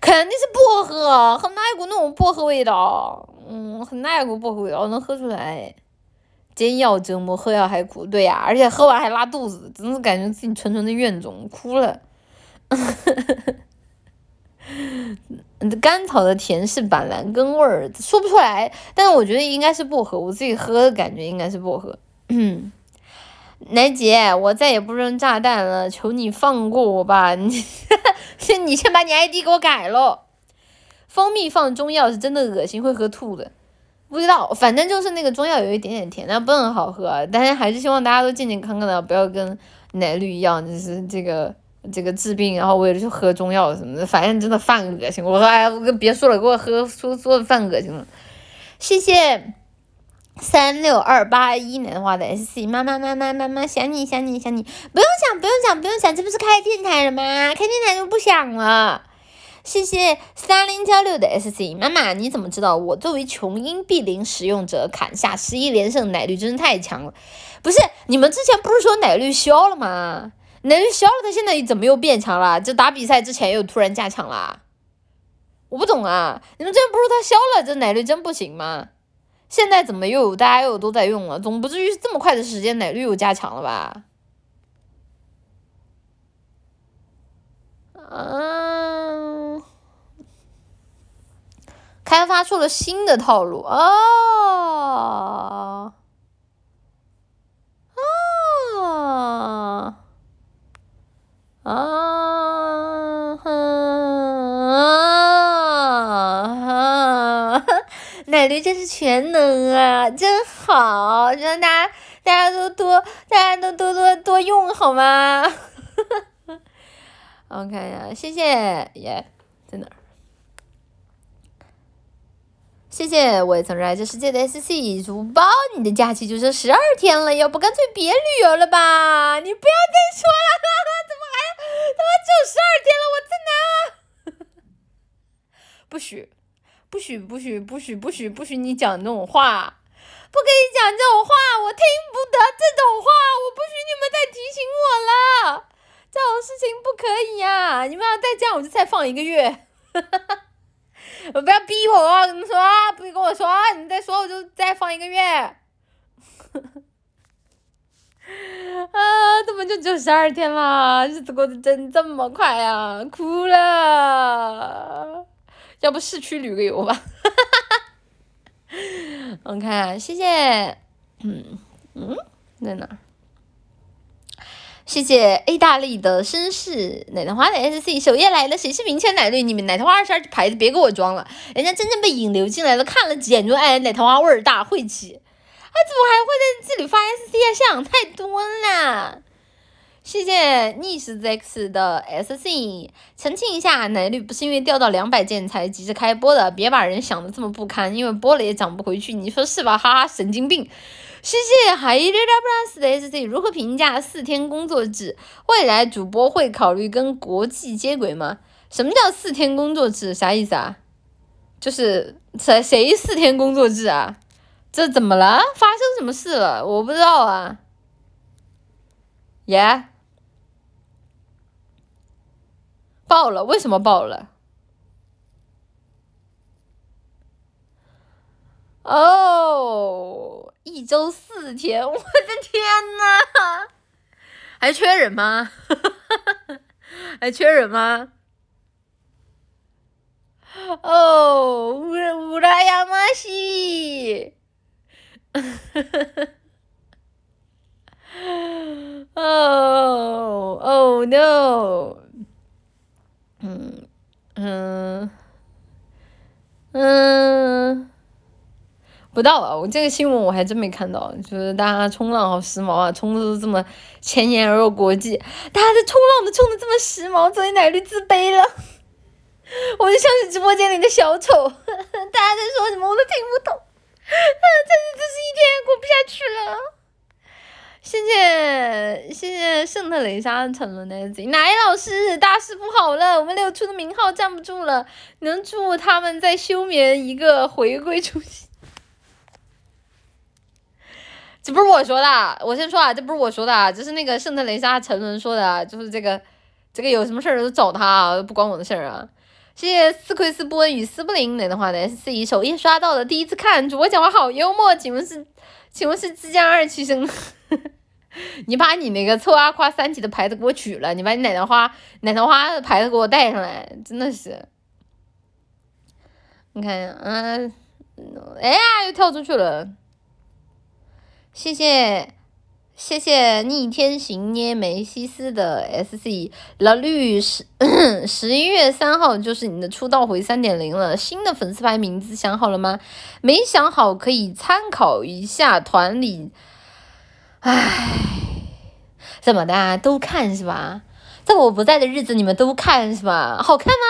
肯定是薄荷，很大一股那种薄荷味道，嗯，很大一股薄荷味道，能喝出来。煎药折磨，喝药还苦，对呀，而且喝完还拉肚子，真是感觉自己纯纯的怨种，哭了。甘草的甜是板蓝根味儿，说不出来，但是我觉得应该是薄荷，我自己喝的感觉应该是薄荷。嗯 奶姐，我再也不扔炸弹了，求你放过我吧！你先，你先把你 ID 给我改喽。蜂蜜放中药是真的恶心，会喝吐的。不知道，反正就是那个中药有一点点甜，但不很好喝。但是还是希望大家都健健康康的，不要跟奶绿一样，就是这个。这个治病，然后为了去喝中药什么的，反正真的犯恶心。我说哎，我跟别说了，给我喝说说的犯恶心了。谢谢三六二八一年花的 S C 妈妈妈妈妈妈想你想你想你，不用想不用想不用想，这不是开电台了吗？开电台就不想了。谢谢三零幺六的 S C 妈妈，你怎么知道我作为琼英碧林使用者砍下十一连胜奶绿真是太强了？不是你们之前不是说奶绿消了吗？奶绿消了，他现在怎么又变强了？就打比赛之前又突然加强了？我不懂啊！你们之前不是说他消了，这奶绿真不行吗？现在怎么又有大家又都在用了？总不至于这么快的时间奶绿又加强了吧？嗯，开发出了新的套路啊！啊！啊哼奶绿真是全能啊，真好！让大家大家都多，大家都多多多用好吗？我看一下，谢谢耶，在哪儿？谢谢我也曾热爱这世界的 S C 主播，你的假期就剩十二天了，要不干脆别旅游了吧？你不要再说了，怎么还他妈就十二天了？我在哪？不许，不许，不许，不许，不许，不许你讲这种话，不可以讲这种话，我听不得这种话，我不许你们再提醒我了，这种事情不可以呀！你们要再这样，我就再放一个月。我不要逼我，你们说不许跟我说，你再说我就再放一个月。啊，怎么就只有十二天了？日子过得真这么快啊？哭了。要不市区旅个游吧？我看，谢谢。嗯嗯，在哪？谢谢意大利的绅士奶糖花的 SC 首页来了，谁是名圈奶绿？你们奶糖花二十二牌子别给我装了，人家真正被引流进来了，看了几眼就爱奶糖花味儿大晦气，啊，怎么还会在这里发 SC 啊？想太多了。谢谢逆时 X 的 SC，澄清一下，奶绿不是因为掉到两百件才急着开播的，别把人想的这么不堪，因为播了也涨不回去，你说是吧？哈哈，神经病。谢谢海一 plus 的 SC，如何评价四天工作制？未来主播会考虑跟国际接轨吗？什么叫四天工作制？啥意思啊？就是谁谁四天工作制啊？这怎么了？发生什么事了？我不知道啊。耶？爆了？为什么爆了？哦。一周四天，我的天呐！还缺人吗？还缺人吗？哦，乌乌拉亚马西！哦哦 no！嗯嗯嗯。不到啊，我这个新闻我还真没看到，就是大家冲浪好时髦啊，冲的都这么前沿而又国际，大家的冲浪都冲的这么时髦，所以奶绿自卑了，我就像是直播间里的小丑，大家在说什么我都听不懂，啊，真的这是一天过不下去了。谢谢谢谢圣特雷莎沉沦的奶老师，大事不好了，我们六出的名号站不住了，能祝他们在休眠一个回归初心。这不是我说的，我先说啊，这不是我说的，这是那个圣特雷莎沉沦说的，就是这个，这个有什么事儿都找他，不关我的事儿啊。谢谢斯奎斯波恩与斯布林的话呢，S C 首页刷到的，第一次看主播讲话好幽默，请问是，请问是浙江二期生？你把你那个臭阿夸三级的牌子给我取了，你把你奶糖花奶糖花的牌子给我带上来，真的是。你看，嗯，哎呀，又跳出去了。谢谢谢谢逆天行捏梅西斯的 S C 老绿十十一月三号就是你的出道回三点零了，新的粉丝牌名字想好了吗？没想好可以参考一下团里。唉，怎么的都看是吧？在我不在的日子你们都看是吧？好看吗？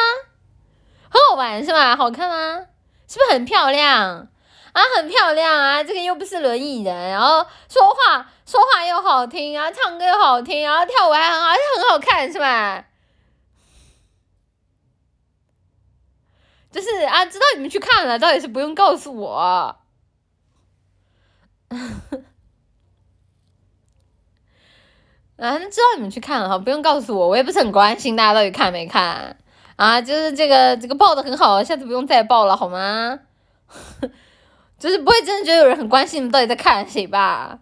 很好玩是吧？好看吗？是不是很漂亮？啊，很漂亮啊！这个又不是轮椅人，然后说话说话又好听啊，唱歌又好听，然后跳舞还很好，而且很好看，是吧？就是啊，知道你们去看了，倒也是不用告诉我。啊，那知道你们去看了哈，不用告诉我，我也不是很关心大家到底看没看啊。就是这个这个报的很好，下次不用再报了好吗？就是不会真的觉得有人很关心你们到底在看谁吧？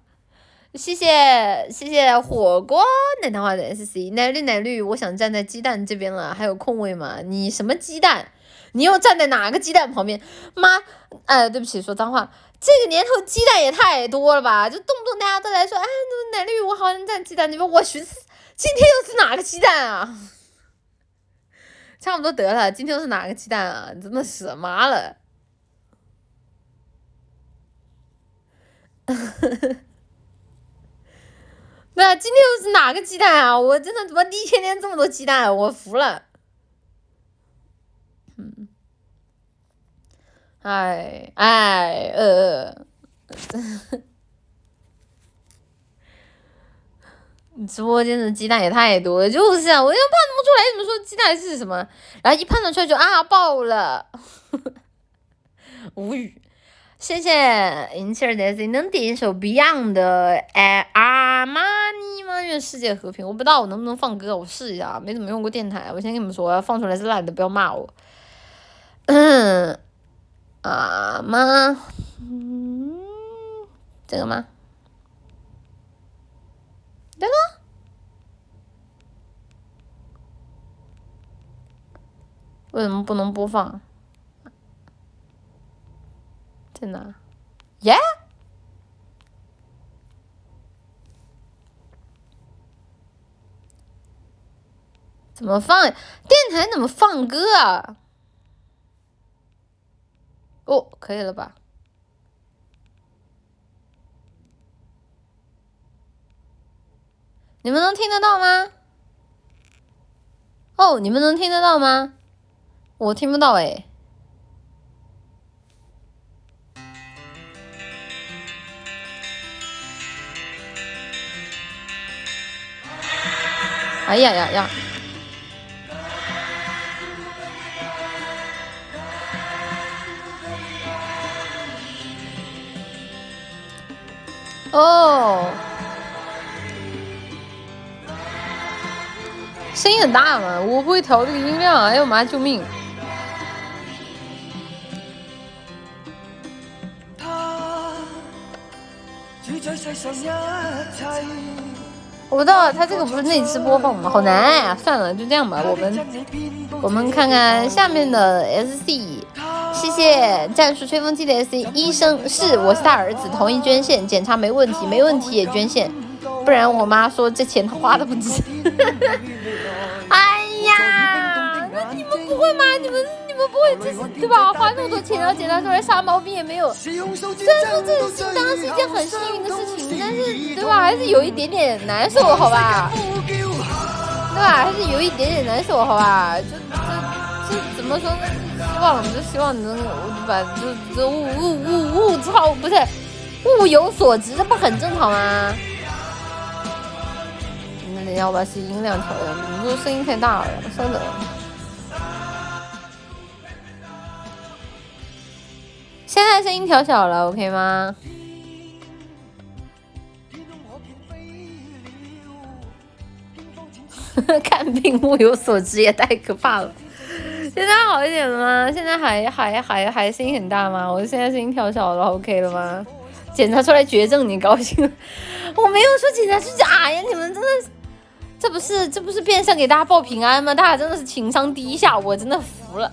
谢谢谢谢火锅奶糖花的 S C 奶绿奶绿，我想站在鸡蛋这边了，还有空位吗？你什么鸡蛋？你又站在哪个鸡蛋旁边？妈，哎，对不起，说脏话。这个年头鸡蛋也太多了吧？就动不动大家都来说，哎，奶绿我好像站鸡蛋那边。我寻思今天又是哪个鸡蛋啊？差不多得了，今天又是哪个鸡蛋啊？真的是妈了。那今天又是哪个鸡蛋啊？我真的怎么一天天这么多鸡蛋？我服了。哎哎呃，直播间的鸡蛋也太多了，就是啊，我又判断不出来，怎么说鸡蛋是什么？然后一判断出来就啊爆了，无语。谢谢银气儿的 Z，能点一首 Beyond 的《爱阿玛尼》吗？愿世界和平。我不知道我能不能放歌，我试一下啊。没怎么用过电台，我先跟你们说，放出来是烂的，不要骂我。嗯，啊吗？嗯，这个吗？这个？为什么不能播放？在哪？耶？怎么放？电台怎么放歌啊？哦，可以了吧？你们能听得到吗？哦，你们能听得到吗？我听不到哎。哎呀呀呀！哦，声音很大嘛，我不会调这个音量，哎呦妈，救命！我不知道他这个不是内置播放吗？好难呀！算了，就这样吧。我们我们看看下面的 SC，谢谢战术吹风机的 SC。医生是我是他儿子，同意捐献，检查没问题，没问题也捐献，不然我妈说这钱他花的不值。哎呀，那你们不会吗？你们你们不会这是对吧？花那么多钱然后检查出来啥毛病也没有，虽然说这是当然是一件很幸运的事情，但是对吧？还是有一点点难受，好吧？对吧？还是有一点点难受，好吧？就这这怎么说呢？希望就希望能把就这物物物物超不是物有所值，这不很正常吗？那等下我把音量调一下，你这声音太大了，稍等。现在声音调小了，OK 吗？看病物有所值也太可怕了。现在好一点了吗？现在还还还还声音很大吗？我现在声音调小了，OK 了吗？检查出来绝症，你高兴？我没有说检查是假呀，你们真的，这不是这不是变相给大家报平安吗？大家真的是情商低下，我真的服了。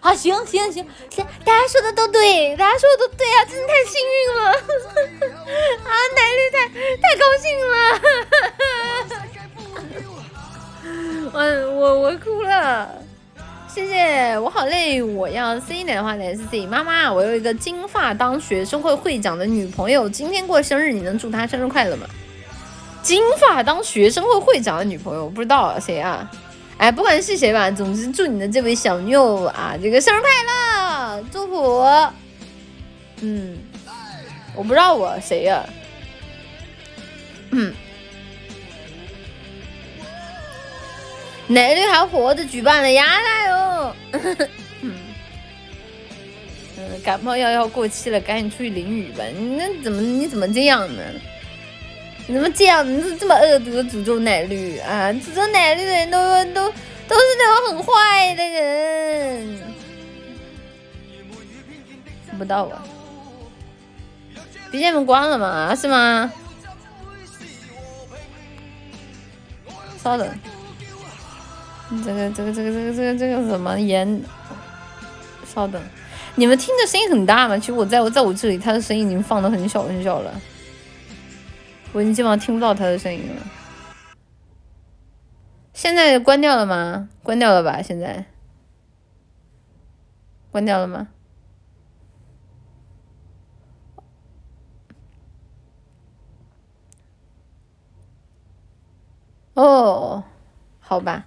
啊，行行行行，大家说的都对，大家说的都对啊，真的太幸运了，啊，奶绿太太高兴了，我我我哭了，谢谢，我好累，我要 C 奶的话得是 C 妈妈，我有一个金发当学生会会长的女朋友，今天过生日，你能祝她生日快乐吗？金发当学生会会长的女朋友，不知道谁啊？哎，不管是谁吧，总之祝你的这位小妞啊，这个生日快乐，祝福。嗯，我不知道我谁呀。嗯，奶绿还活着举办了鸭蛋哟。嗯，感冒药要过期了，赶紧出去淋雨吧。你那怎么你怎么这样呢？你怎么这样？你是这么恶毒的诅咒奶绿啊？诅咒奶绿的人都都都是那种很坏的人。不到啊？BGM 关了吗？是吗？稍等，这个这个这个这个这个这个什么烟？稍等，你们听着声音很大吗？其实我在我在我这里，他的声音已经放的很小很小了。我已经基本上听不到他的声音了。现在关掉了吗？关掉了吧？现在关掉了吗？哦，好吧。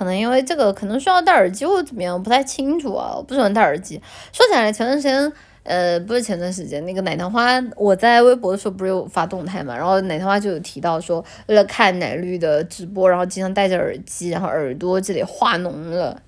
可能因为这个可能需要戴耳机或者怎么样，不太清楚啊，我不喜欢戴耳机。说起来，前段时间，呃，不是前段时间，那个奶糖花，我在微博的时候不是有发动态嘛，然后奶糖花就有提到说，为了看奶绿的直播，然后经常戴着耳机，然后耳朵这里化脓了。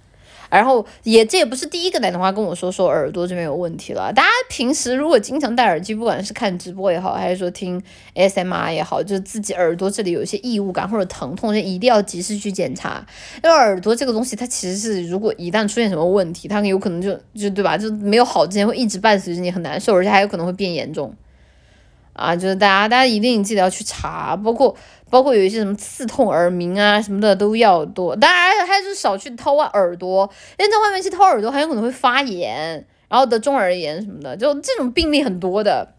然后也这也不是第一个打电话跟我说说耳朵这边有问题了。大家平时如果经常戴耳机，不管是看直播也好，还是说听 S M R 也好，就是自己耳朵这里有一些异物感或者疼痛，就一定要及时去检查。因为耳朵这个东西，它其实是如果一旦出现什么问题，它有可能就就对吧，就没有好之前会一直伴随着你很难受，而且还有可能会变严重。啊，就是大家大家一定记得要去查，包括。包括有一些什么刺痛、耳鸣啊什么的都要多，当然还是少去掏耳朵，因为在外面去掏耳朵很有可能会发炎，然后得中耳炎什么的，就这种病例很多的。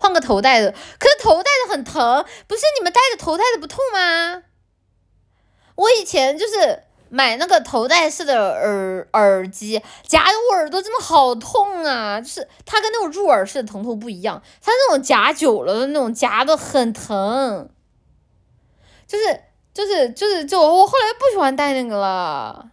换个头戴的，可是头戴的很疼，不是你们戴着头戴的不痛吗？我以前就是买那个头戴式的耳耳机，夹的我耳朵真的好痛啊！就是它跟那种入耳式的疼痛不一样，它那种夹久了的那种夹的很疼。就是就是就是就我后来不喜欢戴那个了，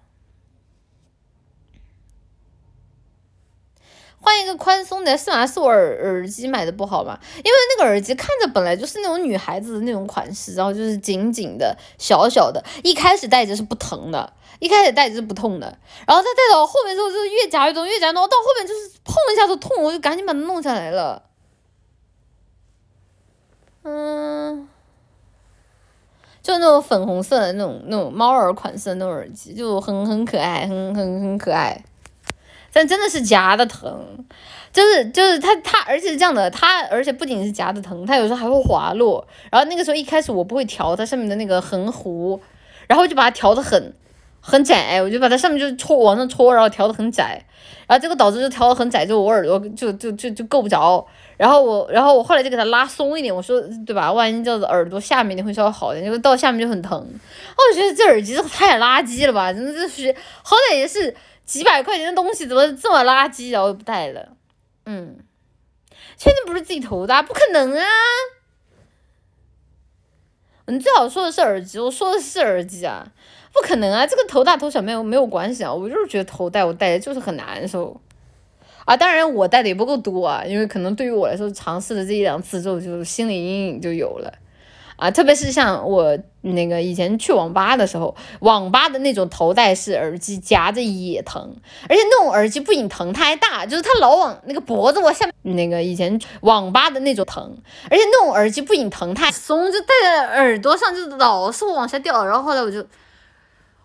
换一个宽松的。是吗？是我耳耳机买的不好嘛？因为那个耳机看着本来就是那种女孩子的那种款式，然后就是紧紧的、小小的，一开始戴着是不疼的，一开始戴着是不痛的，然后再戴到后面之后就是越夹越痛，越夹越痛，到后面就是碰一下就痛，我就赶紧把它弄下来了。嗯。就那种粉红色的那种那种猫耳款式的那种耳机，就很很可爱，很很很可爱，但真的是夹的疼，就是就是它它，而且是这样的，它而且不仅是夹的疼，它有时候还会滑落。然后那个时候一开始我不会调它上面的那个横弧，然后就把它调的很很窄，我就把它上面就戳往上戳，然后调的很窄，然后结果导致就调的很窄，就我耳朵就就就就够不着。然后我，然后我后来就给它拉松一点，我说对吧？万一叫做耳朵下面你会稍微好一点，就到下面就很疼。我觉得这耳机太垃圾了吧，真的是好歹也是几百块钱的东西，怎么这么垃圾？然后不戴了。嗯，确定不是自己头大？不可能啊！你最好说的是耳机，我说的是耳机啊，不可能啊！这个头大头小没有没有关系啊，我就是觉得头戴我戴的就是很难受。啊，当然我带的也不够多啊，因为可能对于我来说，尝试了这一两次之后，就心理阴影就有了，啊，特别是像我那个以前去网吧的时候，网吧的那种头戴式耳机夹着也疼，而且那种耳机不仅疼，它还大，就是它老往那个脖子往下，那个以前网吧的那种疼，而且那种耳机不仅疼，它还松，就戴在耳朵上就老是往下掉，然后后来我就。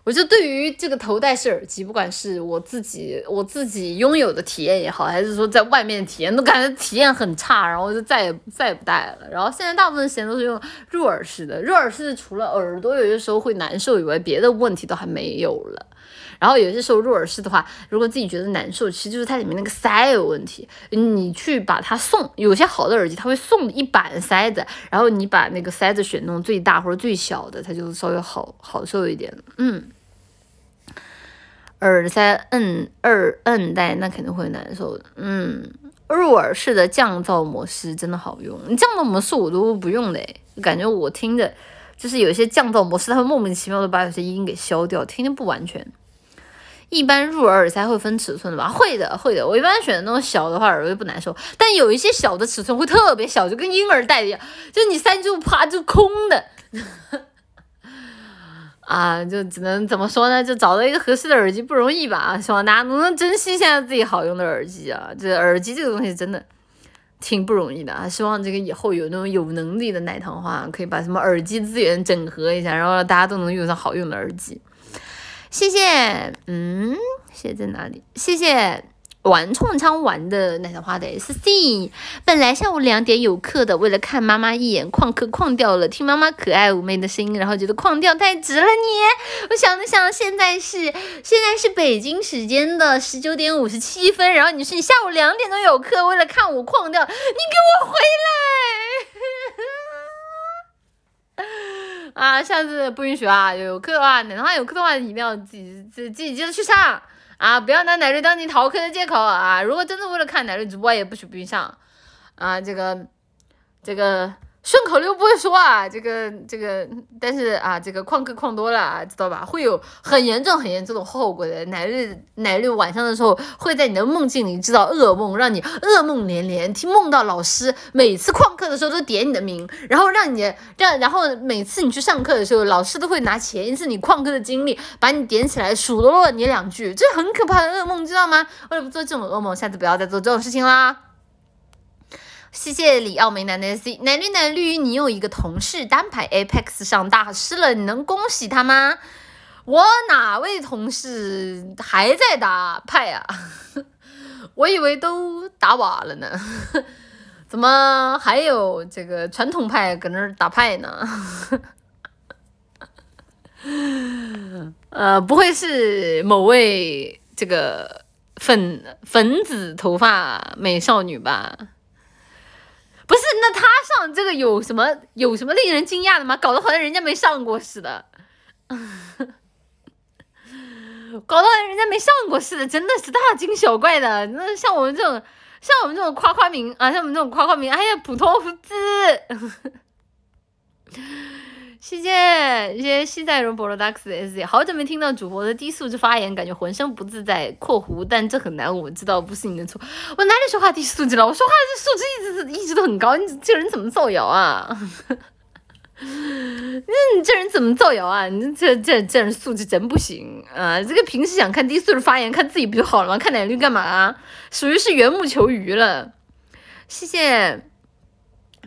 我就对于这个头戴式耳机，不管是我自己我自己拥有的体验也好，还是说在外面体验，都感觉体验很差，然后就再也再也不戴了。然后现在大部分时间都是用入耳式的，入耳式除了耳朵有些时候会难受以外，别的问题都还没有了。然后有些时候入耳式的话，如果自己觉得难受，其实就是它里面那个塞有问题。你去把它送，有些好的耳机它会送一板塞子，然后你把那个塞子选弄最大或者最小的，它就稍微好好受一点。嗯，耳塞摁二摁带那肯定会难受的。嗯，入耳式的降噪模式真的好用，降噪模式我都不用的，感觉我听着就是有些降噪模式它会莫名其妙的把有些音给消掉，听着不完全。一般入耳耳塞会分尺寸的吧？会的，会的。我一般选的那种小的话，耳朵就不难受。但有一些小的尺寸会特别小，就跟婴儿戴的一样，就你塞就啪就空的。啊，就只能怎么说呢？就找到一个合适的耳机不容易吧？希望大家能珍惜现在自己好用的耳机啊！这耳机这个东西真的挺不容易的啊！希望这个以后有那种有能力的奶糖花，可以把什么耳机资源整合一下，然后大家都能用上好用的耳机。谢谢，嗯，谢在哪里？谢谢玩冲枪玩的奶糖花的 S C。本来下午两点有课的，为了看妈妈一眼，旷课旷掉了。听妈妈可爱妩媚的声音，然后觉得旷掉太值了。你，我想了想，现在是现在是北京时间的十九点五十七分，然后你说你下午两点钟有课，为了看我旷掉，你给我回来！啊，下次不允许啊！有课的话，奶糖话有课的话，一定要自己自自己接着去上啊！不要拿奶瑞当你逃课的借口啊！如果真的为了看奶瑞直播，也不许不许上啊！这个这个顺口溜不会说啊，这个这个，但是啊，这个旷课旷多了啊，知道吧？会有很严重很严重的后果的。奶绿奶绿晚上的时候会在你的梦境里制造噩梦，让你噩梦连连，听梦到老师每次旷课的时候都点你的名，然后让你让然后每次你去上课的时候，老师都会拿前一次你旷课的经历把你点起来数落你两句，这很可怕的噩梦，知道吗？为了不做这种噩梦，下次不要再做这种事情啦。谢谢李奥梅奶奶 C 奶绿奶绿，你有一个同事单排 Apex 上大师了，你能恭喜他吗？我哪位同事还在打派啊？我以为都打瓦了呢，怎么还有这个传统派搁那儿打派呢？呃，不会是某位这个粉粉紫头发美少女吧？不是，那他上这个有什么有什么令人惊讶的吗？搞得好像人家没上过似的，搞得人家没上过似的，真的是大惊小怪的。那像我们这种，像我们这种夸夸名啊，像我们这种夸夸名，哎呀，普通无知。谢谢谢谢西在荣博罗达克斯 S，好久没听到主播的低素质发言，感觉浑身不自在。括弧，但这很难，我知道不是你的错。我哪里说话低素质了？我说话这素质一直一直都很高。你这人怎么造谣啊？那你这人怎么造谣 啊？你这这这人素质真不行啊！这个平时想看低素质发言，看自己不就好了吗？看奶绿干嘛？属于是缘木求鱼了。谢谢，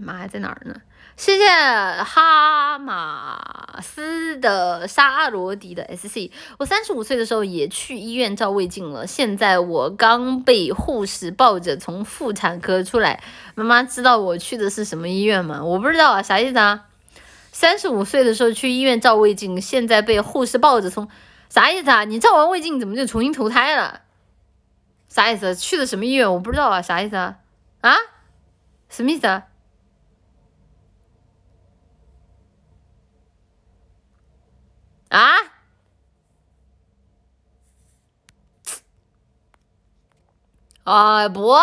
妈呀，在哪儿呢？谢谢哈马斯的沙罗迪的 SC。我三十五岁的时候也去医院照胃镜了。现在我刚被护士抱着从妇产科出来。妈妈知道我去的是什么医院吗？我不知道啊，啥意思啊？三十五岁的时候去医院照胃镜，现在被护士抱着从啥意思啊？你照完胃镜怎么就重新投胎了？啥意思？去的什么医院？我不知道啊，啥意思啊？啊？什么意思啊？啊！啊不，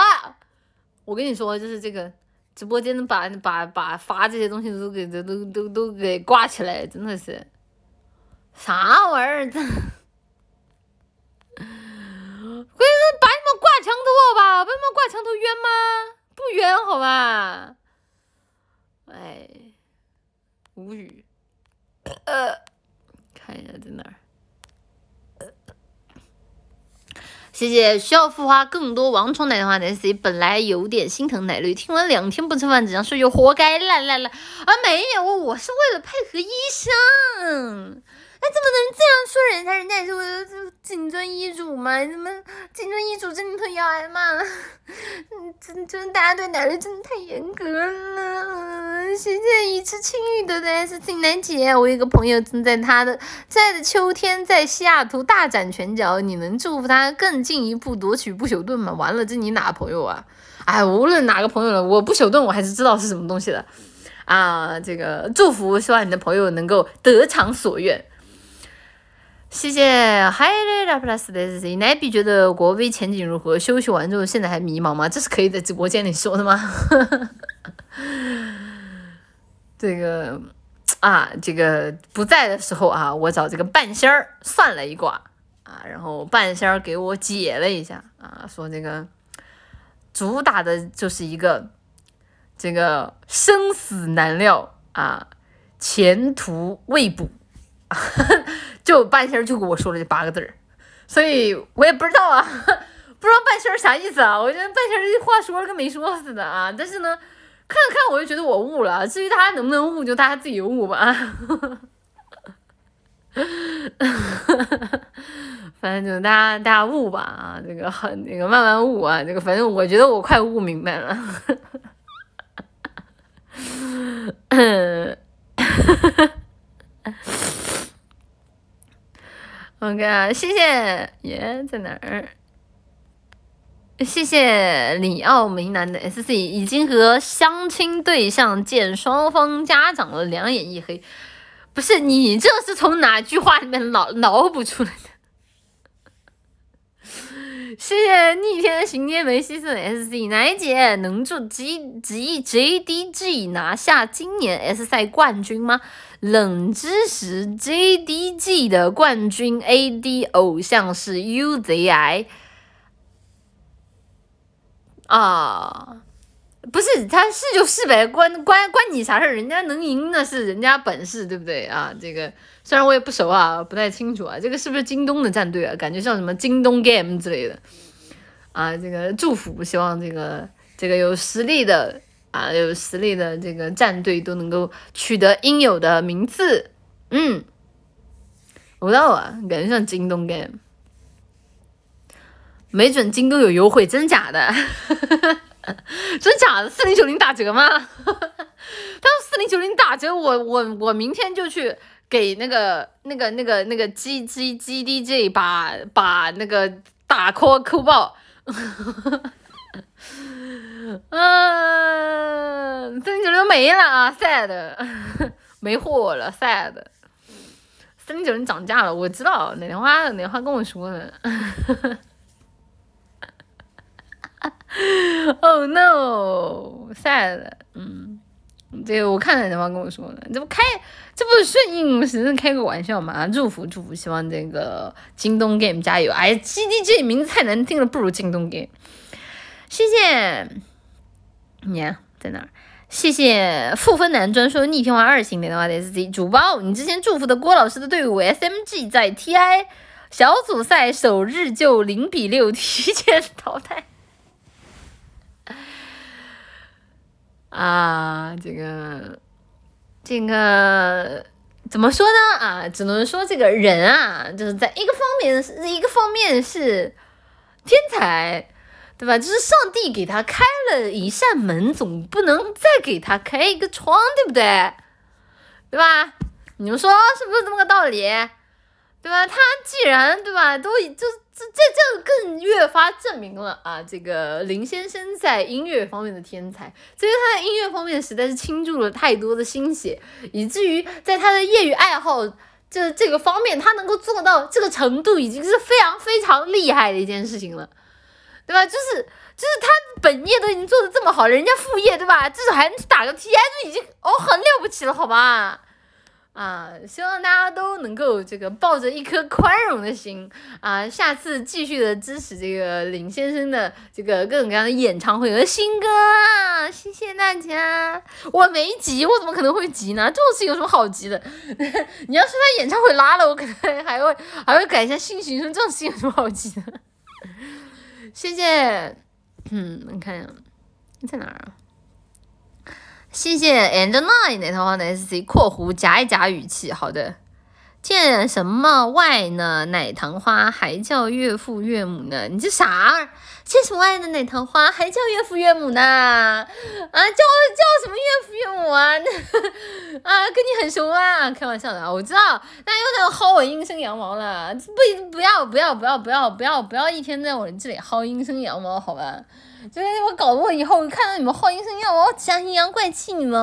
我跟你说，就是这个直播间把把把发这些东西都给都都都都给挂起来，真的是啥玩意儿？这，我跟你说，把你们挂墙头吧，把你们挂墙头冤吗？不冤好吧？哎，无语。呃。看一下在哪儿，谢谢需要孵化更多王虫奶的话奶昔本来有点心疼奶绿，听完两天不吃饭只想睡就，活该！来来来，啊没有，我是为了配合医生。哎怎么能这样说人家？人家也是为了谨遵医嘱嘛？怎么谨遵医嘱，真的要挨骂了？嗯，真真，大家对奶绿真的太严格了。谢谢一次青雨的 S 进来姐，我有个朋友正在他的在的秋天在西雅图大展拳脚，你能祝福他更进一步夺取不朽盾吗？完了，这你哪朋友啊？哎，无论哪个朋友了，我不朽盾我还是知道是什么东西的啊。这个祝福，希望你的朋友能够得偿所愿。谢谢 h i g h Plus 的 Z 奶比觉得国威前景如何？休息完之后现在还迷茫吗？这是可以在直播间里说的吗？这个啊，这个不在的时候啊，我找这个半仙儿算了一卦啊，然后半仙儿给我解了一下啊，说这个主打的就是一个这个生死难料啊，前途未卜。就半仙儿就跟我说了这八个字儿，所以我也不知道啊，不知道半仙儿啥意思啊？我觉得半仙儿这话说了跟没说似的啊。但是呢，看了看我就觉得我悟了，至于他能不能悟，就大家自己悟吧。反正就大家大家悟吧啊，这个很那个慢慢悟啊，这个反正我觉得我快悟明白了。嗯。OK，谢谢耶，在哪儿？谢谢里奥梅南的 SC 已经和相亲对象见双方家长了，两眼一黑。不是你这是从哪句话里面脑脑补出来的？谢谢逆天行天梅西森 SC 奶姐，能祝 G G JDG 拿下今年 S 赛冠军吗？冷知识：JDG 的冠军 AD 偶像是 UZI 啊。不是，他是就是呗，关关关你啥事儿？人家能赢那是人家本事，对不对啊？这个虽然我也不熟啊，不太清楚啊，这个是不是京东的战队啊？感觉像什么京东 Game 之类的啊？这个祝福，希望这个这个有实力的啊，有实力的这个战队都能够取得应有的名次。嗯，不知道啊，感觉像京东 Game，没准京东有优惠，真假的？真假的？四零九零打折吗？他说四零九零打折，我我我明天就去给那个那个那个那个 G G G D J 把把那个打 call 扣爆。嗯，三零九零没了啊，sad，没货了，sad。三零九零涨价了，我知道，哪天花哪天花跟我说的。Oh no，sad，嗯，这个我看了对方跟我说的，这不开，这不是顺应时阵开个玩笑嘛？祝福祝福，希望这个京东 game 加油！哎，GDG 名字太难听了，不如京东 game。谢谢，你在哪儿？谢谢负分男专说逆天王二星的话 S C 主播，你之前祝福的郭老师的队伍 S M G 在 T I 小组赛首日就零比六提前淘汰。啊，这个，这个怎么说呢？啊，只能说这个人啊，就是在一个方面是一个方面是天才，对吧？就是上帝给他开了一扇门，总不能再给他开一个窗，对不对？对吧？你们说是不是这么个道理？对吧？他既然对吧，都就。这这这更越发证明了啊，这个林先生在音乐方面的天才，因为他在音乐方面实在是倾注了太多的心血，以至于在他的业余爱好这这个方面，他能够做到这个程度，已经是非常非常厉害的一件事情了，对吧？就是就是他本业都已经做的这么好，人家副业对吧？至少还能打个 TI，就已经哦很了不起了，好吧？啊，希望大家都能够这个抱着一颗宽容的心啊，下次继续的支持这个林先生的这个各种各样的演唱会和新歌啊！谢谢大家，我没急，我怎么可能会急呢？这种事情有什么好急的？你要是他演唱会拉了，我可能还会还会改一下信息，说这种事情有什么好急的？谢谢，嗯，你看一下，你在哪儿啊？谢谢 and nine 奶糖花的 sc 括弧夹一夹语气，好的。见什么外呢？奶糖花还叫岳父岳母呢？你这啥？见什么爱的奶糖花还叫岳父岳母呢？啊，叫叫什么岳父岳母啊？啊，跟你很熟啊？开玩笑的啊，我知道。那又在薅我阴生羊毛了？不，不要，不要，不要，不要，不要，不要一天在我这里薅阴生羊毛，好吧？就是我搞得我以后看到你们薅阴生羊毛，我想阴阳怪气你们。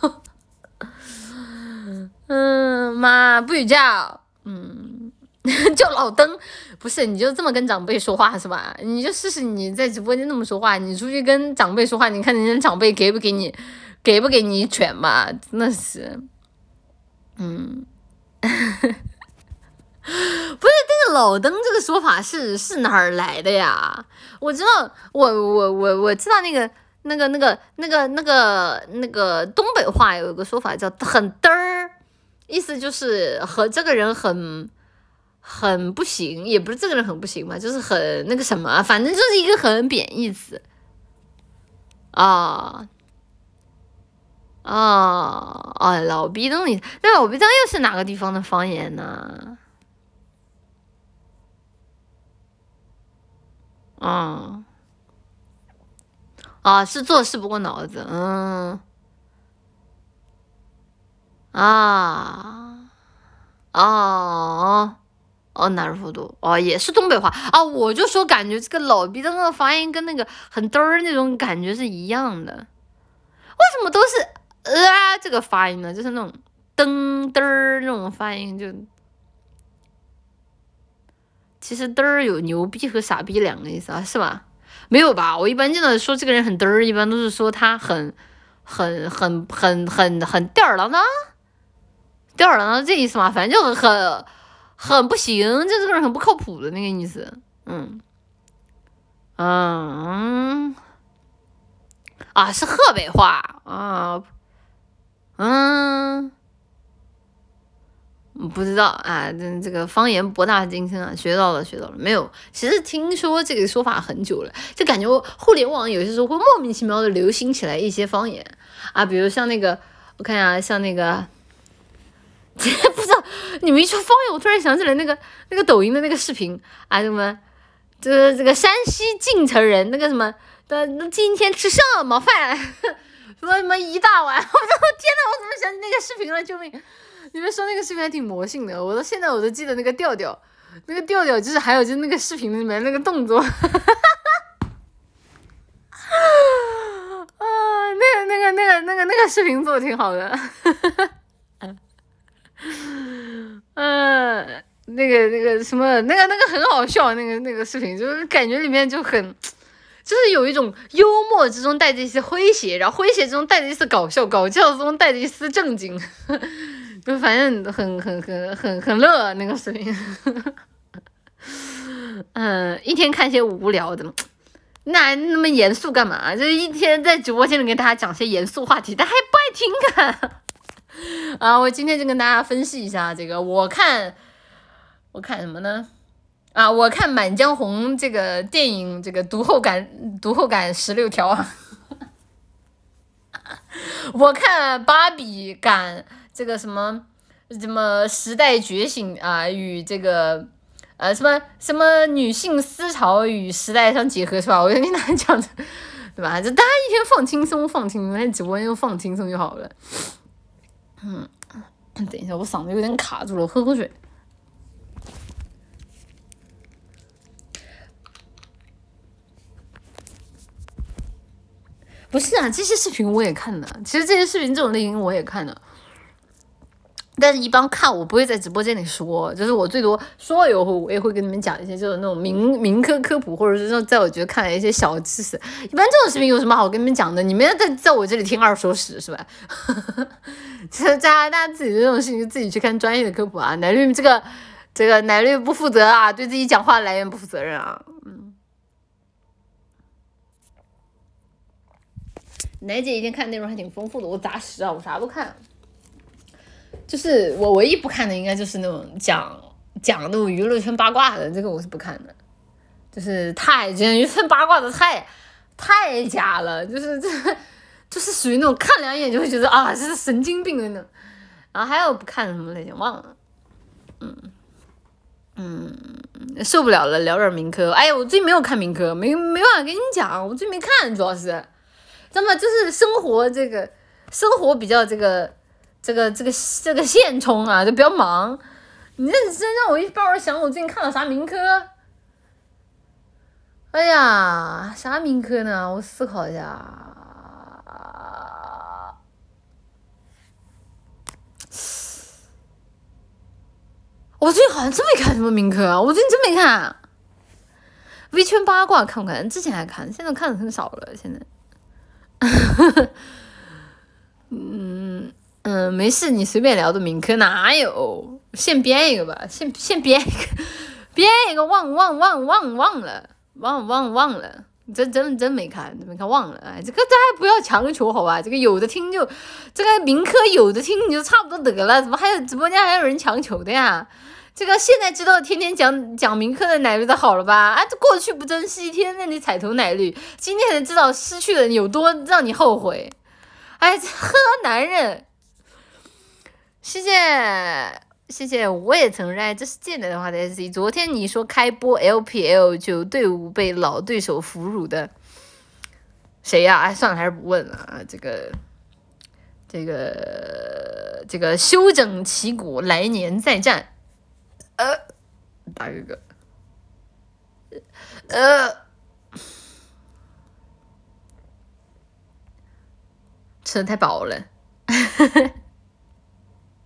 嗯，妈不许叫，嗯，叫老登，不是，你就这么跟长辈说话是吧？你就试试你在直播间那么说话，你出去跟长辈说话，你看人家长辈给不给你，给不给你一拳吧？真的是，嗯。不是这个老登这个说法是是哪儿来的呀？我知道，我我我我知道那个那个那个那个那个那个东北话有一个说法叫很嘚儿，意思就是和这个人很很不行，也不是这个人很不行嘛，就是很那个什么，反正就是一个很贬义词。啊。啊啊！老逼灯里，那老逼灯又是哪个地方的方言呢？嗯，啊，是做事不过脑子，嗯，啊，哦，哦，なるほど，哦，也是东北话啊，我就说感觉这个老逼的那个发音跟那个很嘚儿那种感觉是一样的，为什么都是呃这个发音呢？就是那种噔嘚儿那种发音就。 其实嘚儿有牛逼和傻逼两个意思啊，是吧？没有吧？我一般见到说这个人很嘚儿，一般都是说他很、很、很、很、很、很吊儿郎当，吊儿郎当这意思嘛？反正就很、 很不行，就这个人很不靠谱的那个意思。嗯，嗯，啊，是河北话啊，嗯。不知道啊，这这个方言博大精深啊，学到了，学到了。没有，其实听说这个说法很久了，就感觉互联网有些时候会莫名其妙的流行起来一些方言啊，比如像那个，我看一下，像那个，不知道你们一说方言，我突然想起来那个那个抖音的那个视频啊，什么，这这个山西晋城人那个什么的，今天吃什么饭？什么什么一大碗？我的天呐，我怎么想起那个视频了？救命！你们说那个视频还挺魔性的，我到现在我都记得那个调调，那个调调就是还有就是那个视频里面那个动作，啊，那个那个那个那个那个视频做的挺好的，嗯，那个那个什么那个那个很好笑，那个那个视频就是感觉里面就很，就是有一种幽默之中带着一些诙谐，然后诙谐之中带着一丝搞笑，搞笑中带着一丝正经。就反正很很很很很乐那个视频，嗯，一天看些无聊的，那那么严肃干嘛？就一天在直播间里跟大家讲些严肃话题，他还不爱听啊！啊，我今天就跟大家分析一下这个，我看我看什么呢？啊，我看《满江红》这个电影，这个读后感读后感十六条啊，我看芭比感。这个什么什么时代觉醒啊，与这个呃什么什么女性思潮与时代相结合是吧？我就跟大家讲的，对吧？就大家一天放轻松，放轻松，在直播间放轻松就好了。嗯，等一下，我嗓子有点卡住了，我喝口水。不是啊，这些视频我也看的，其实这些视频这种类型我也看的。但是，一般看我不会在直播间里说，就是我最多说了以后，我也会跟你们讲一些，就是那种民民科科普，或者是说在我觉得看来一些小知识。一般这种视频有什么好跟你们讲的？你们要在在我这里听二手史是吧？其实大自己这种事情，自己去看专业的科普啊。奶绿这个这个奶绿不负责啊，对自己讲话来源不负责任啊。嗯，奶姐一天看内容还挺丰富的，我杂食啊，我啥都看。就是我唯一不看的，应该就是那种讲讲那种娱乐圈八卦的，这个我是不看的。就是太，娱乐圈八卦的太太假了，就是这就是属于那种看两眼就会觉得啊，这是神经病的那种。然后还有不看什么类型忘了，嗯嗯，受不了了，聊点民科。哎呀，我最近没有看民科，没没办法跟你讲，我最近没看，主要是，那么就是生活这个生活比较这个。这个这个这个现充啊，就比较忙。你认真让我一会儿想，我最近看了啥名科？哎呀，啥名科呢？我思考一下。我最近好像真没看什么名科啊！我最近真没看。微圈八卦看不看？之前还看，现在看的很少了。现在，嗯。嗯，没事，你随便聊的名科哪有？现编一个吧，现现编一个，编一个忘忘忘忘忘了，忘忘忘了，真真真没看，没看忘了。哎，这个大家不要强求好吧？这个有的听就，这个名科有的听你就差不多得了，怎么还有直播间还有人强求的呀？这个现在知道天天讲讲名科的奶绿的好了吧？啊，这过去不珍惜，天天让你踩头奶绿，今天才知道失去了有多让你后悔。哎，呵，男人。谢谢谢谢，我也承认这是进来的话的 S C。昨天你说开播 L P L 就队伍被老对手俘虏的，谁呀？哎，算了，还是不问了啊。这个这个这个休整旗鼓，来年再战。呃，大哥哥，呃，吃的太饱了。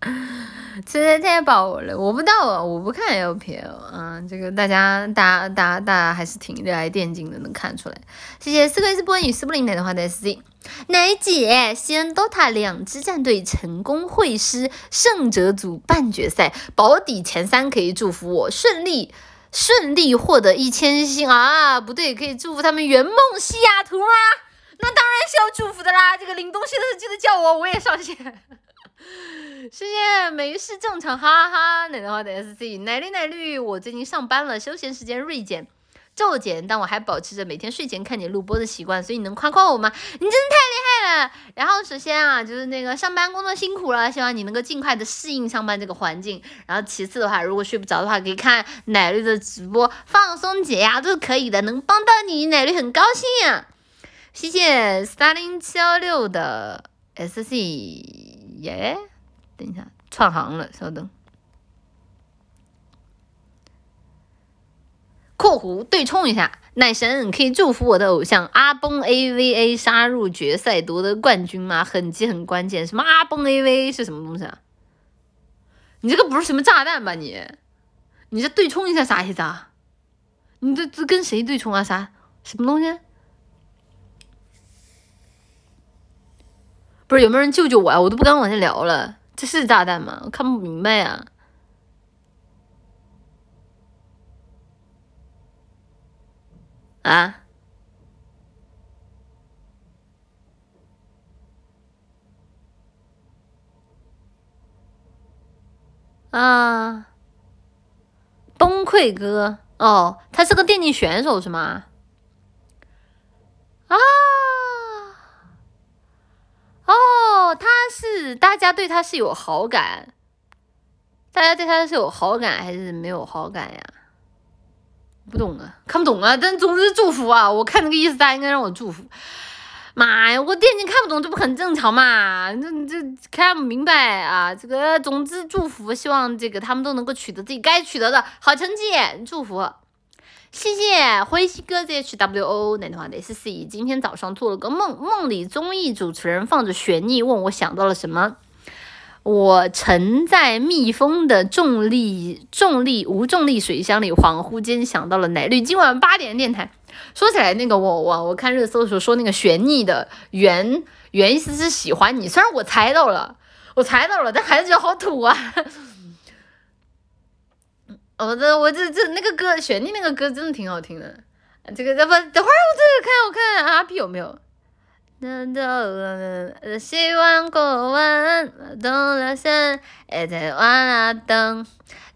实在太饱了，我不到啊，我不看 LPL 啊，这个大家大大大家还是挺热爱电竞的，能看出来。谢谢四克斯波与斯布林奶的话的 SC 奶姐，西安 DOTA 两支战队成功会师胜者组半决赛，保底前三，可以祝福我顺利顺利获得一千星啊！不对，可以祝福他们圆梦西雅图吗？那当然是要祝福的啦！这个领东西的记得叫我，我也上线。谢谢，没事正常，哈哈。奶奶花的 SC，奶绿奶绿，我最近上班了，休闲时间锐减骤减，但我还保持着每天睡前看你录播的习惯，所以你能夸夸我吗？你真的太厉害了。然后首先啊，就是那个上班工作辛苦了，希望你能够尽快的适应上班这个环境。然后其次的话，如果睡不着的话，可以看奶绿的直播放松解压都是可以的，能帮到你，奶绿很高兴呀。谢谢 Starling 七幺六的 SC 耶。等一下，串行了，稍等。括弧对冲一下，奶神可以祝福我的偶像阿崩 AVA 杀入决赛夺得冠军吗？很急很关键，什么阿崩 AVA 是什么东西啊？你这个不是什么炸弹吧？你，你这对冲一下啥意思啊？你这这跟谁对冲啊？啥什么东西？不是有没有人救救我啊？我都不敢往下聊了。这是炸弹吗？我看不明白呀！啊？啊！崩溃哥哦，他是个电竞选手是吗？啊！哦，他是大家对他是有好感，大家对他是有好感还是没有好感呀？不懂啊，看不懂啊，但总之祝福啊！我看那个意思，大家应该让我祝福。妈呀，我电竞看不懂，这不很正常嘛？这这看不明白啊！这个总之祝福，希望这个他们都能够取得自己该取得的好成绩，祝福。谢谢灰西哥 zhwo 那的话的 sc，今天早上做了个梦，梦里综艺主持人放着悬疑，问我想到了什么。我沉在密封的重力重力无重力水箱里，恍惚间想到了奶绿今晚八点电台。说起来，那个我我我看热搜的时候说那个悬疑的原原意思是喜欢你，虽然我猜到了，我猜到了，但还是觉得好土啊。我这我这这那个歌，旋律那个歌真的挺好听的。这个，不，等会儿我这个看我看阿 P 有没有。等等，希望过完，等了山，一直往那等。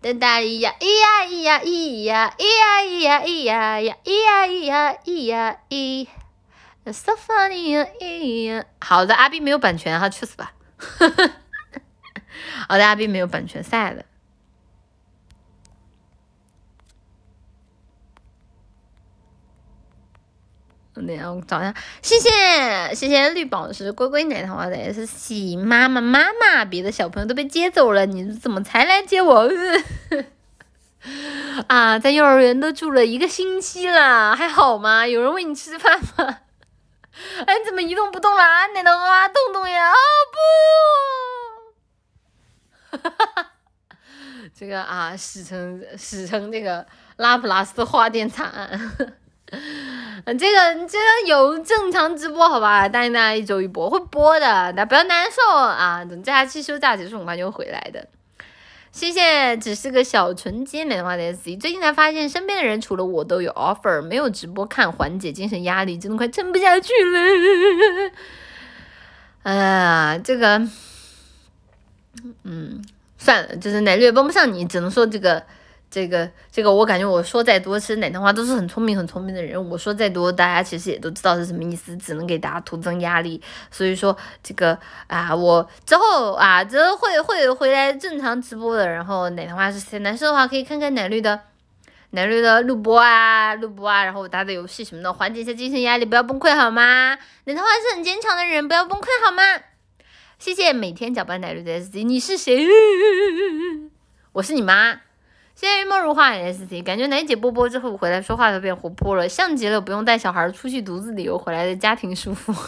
等哒咿呀咿呀咿呀咿呀咿呀咿呀咿呀呀咿呀咿呀咿呀咿。So funny 呀咿呀。好的，阿 B 没有版权哈，去死吧。好的，阿 B 没有版权赛的。那样找一下，谢谢谢谢绿宝石龟龟奶糖的 S 喜妈妈妈妈，别的小朋友都被接走了，你怎么才来接我？啊，在幼儿园都住了一个星期了，还好吗？有人喂你吃饭吗？哎，你怎么一动不动了？奶糖啊，动动呀！啊不，哈哈哈，这个啊，史称史称这个拉普拉斯花店惨案。嗯，这个这个有正常直播好吧？答应大家一周一播，会播的，大家不要难受啊！等假期休假结束，很快就会回来的。谢谢，只是个小纯洁美的话的 S C。最近才发现，身边的人除了我都有 offer，没有直播看，缓解精神压力，真的快撑不下去了。哎呀，这个，嗯，算了，就是奶绿帮不上你，只能说这个。这个这个，我感觉我说再多，其实奶糖花都是很聪明很聪明的人。我说再多，大家其实也都知道是什么意思，只能给大家徒增压力。所以说这个啊，我之后啊，之后会会回来正常直播的。然后奶糖花是谁难受的话，可以看看奶绿的奶绿的录播啊，录播啊，然后我打打游戏什么的，缓解一下精神压力，不要崩溃好吗？奶糖花是很坚强的人，不要崩溃好吗？谢谢每天搅拌奶绿的 S D，你是谁？我是你妈。现在玉梦如花 S C，感觉奶姐播播之后回来说话都变活泼了，像极了不用带小孩出去独自旅游回来的家庭舒服。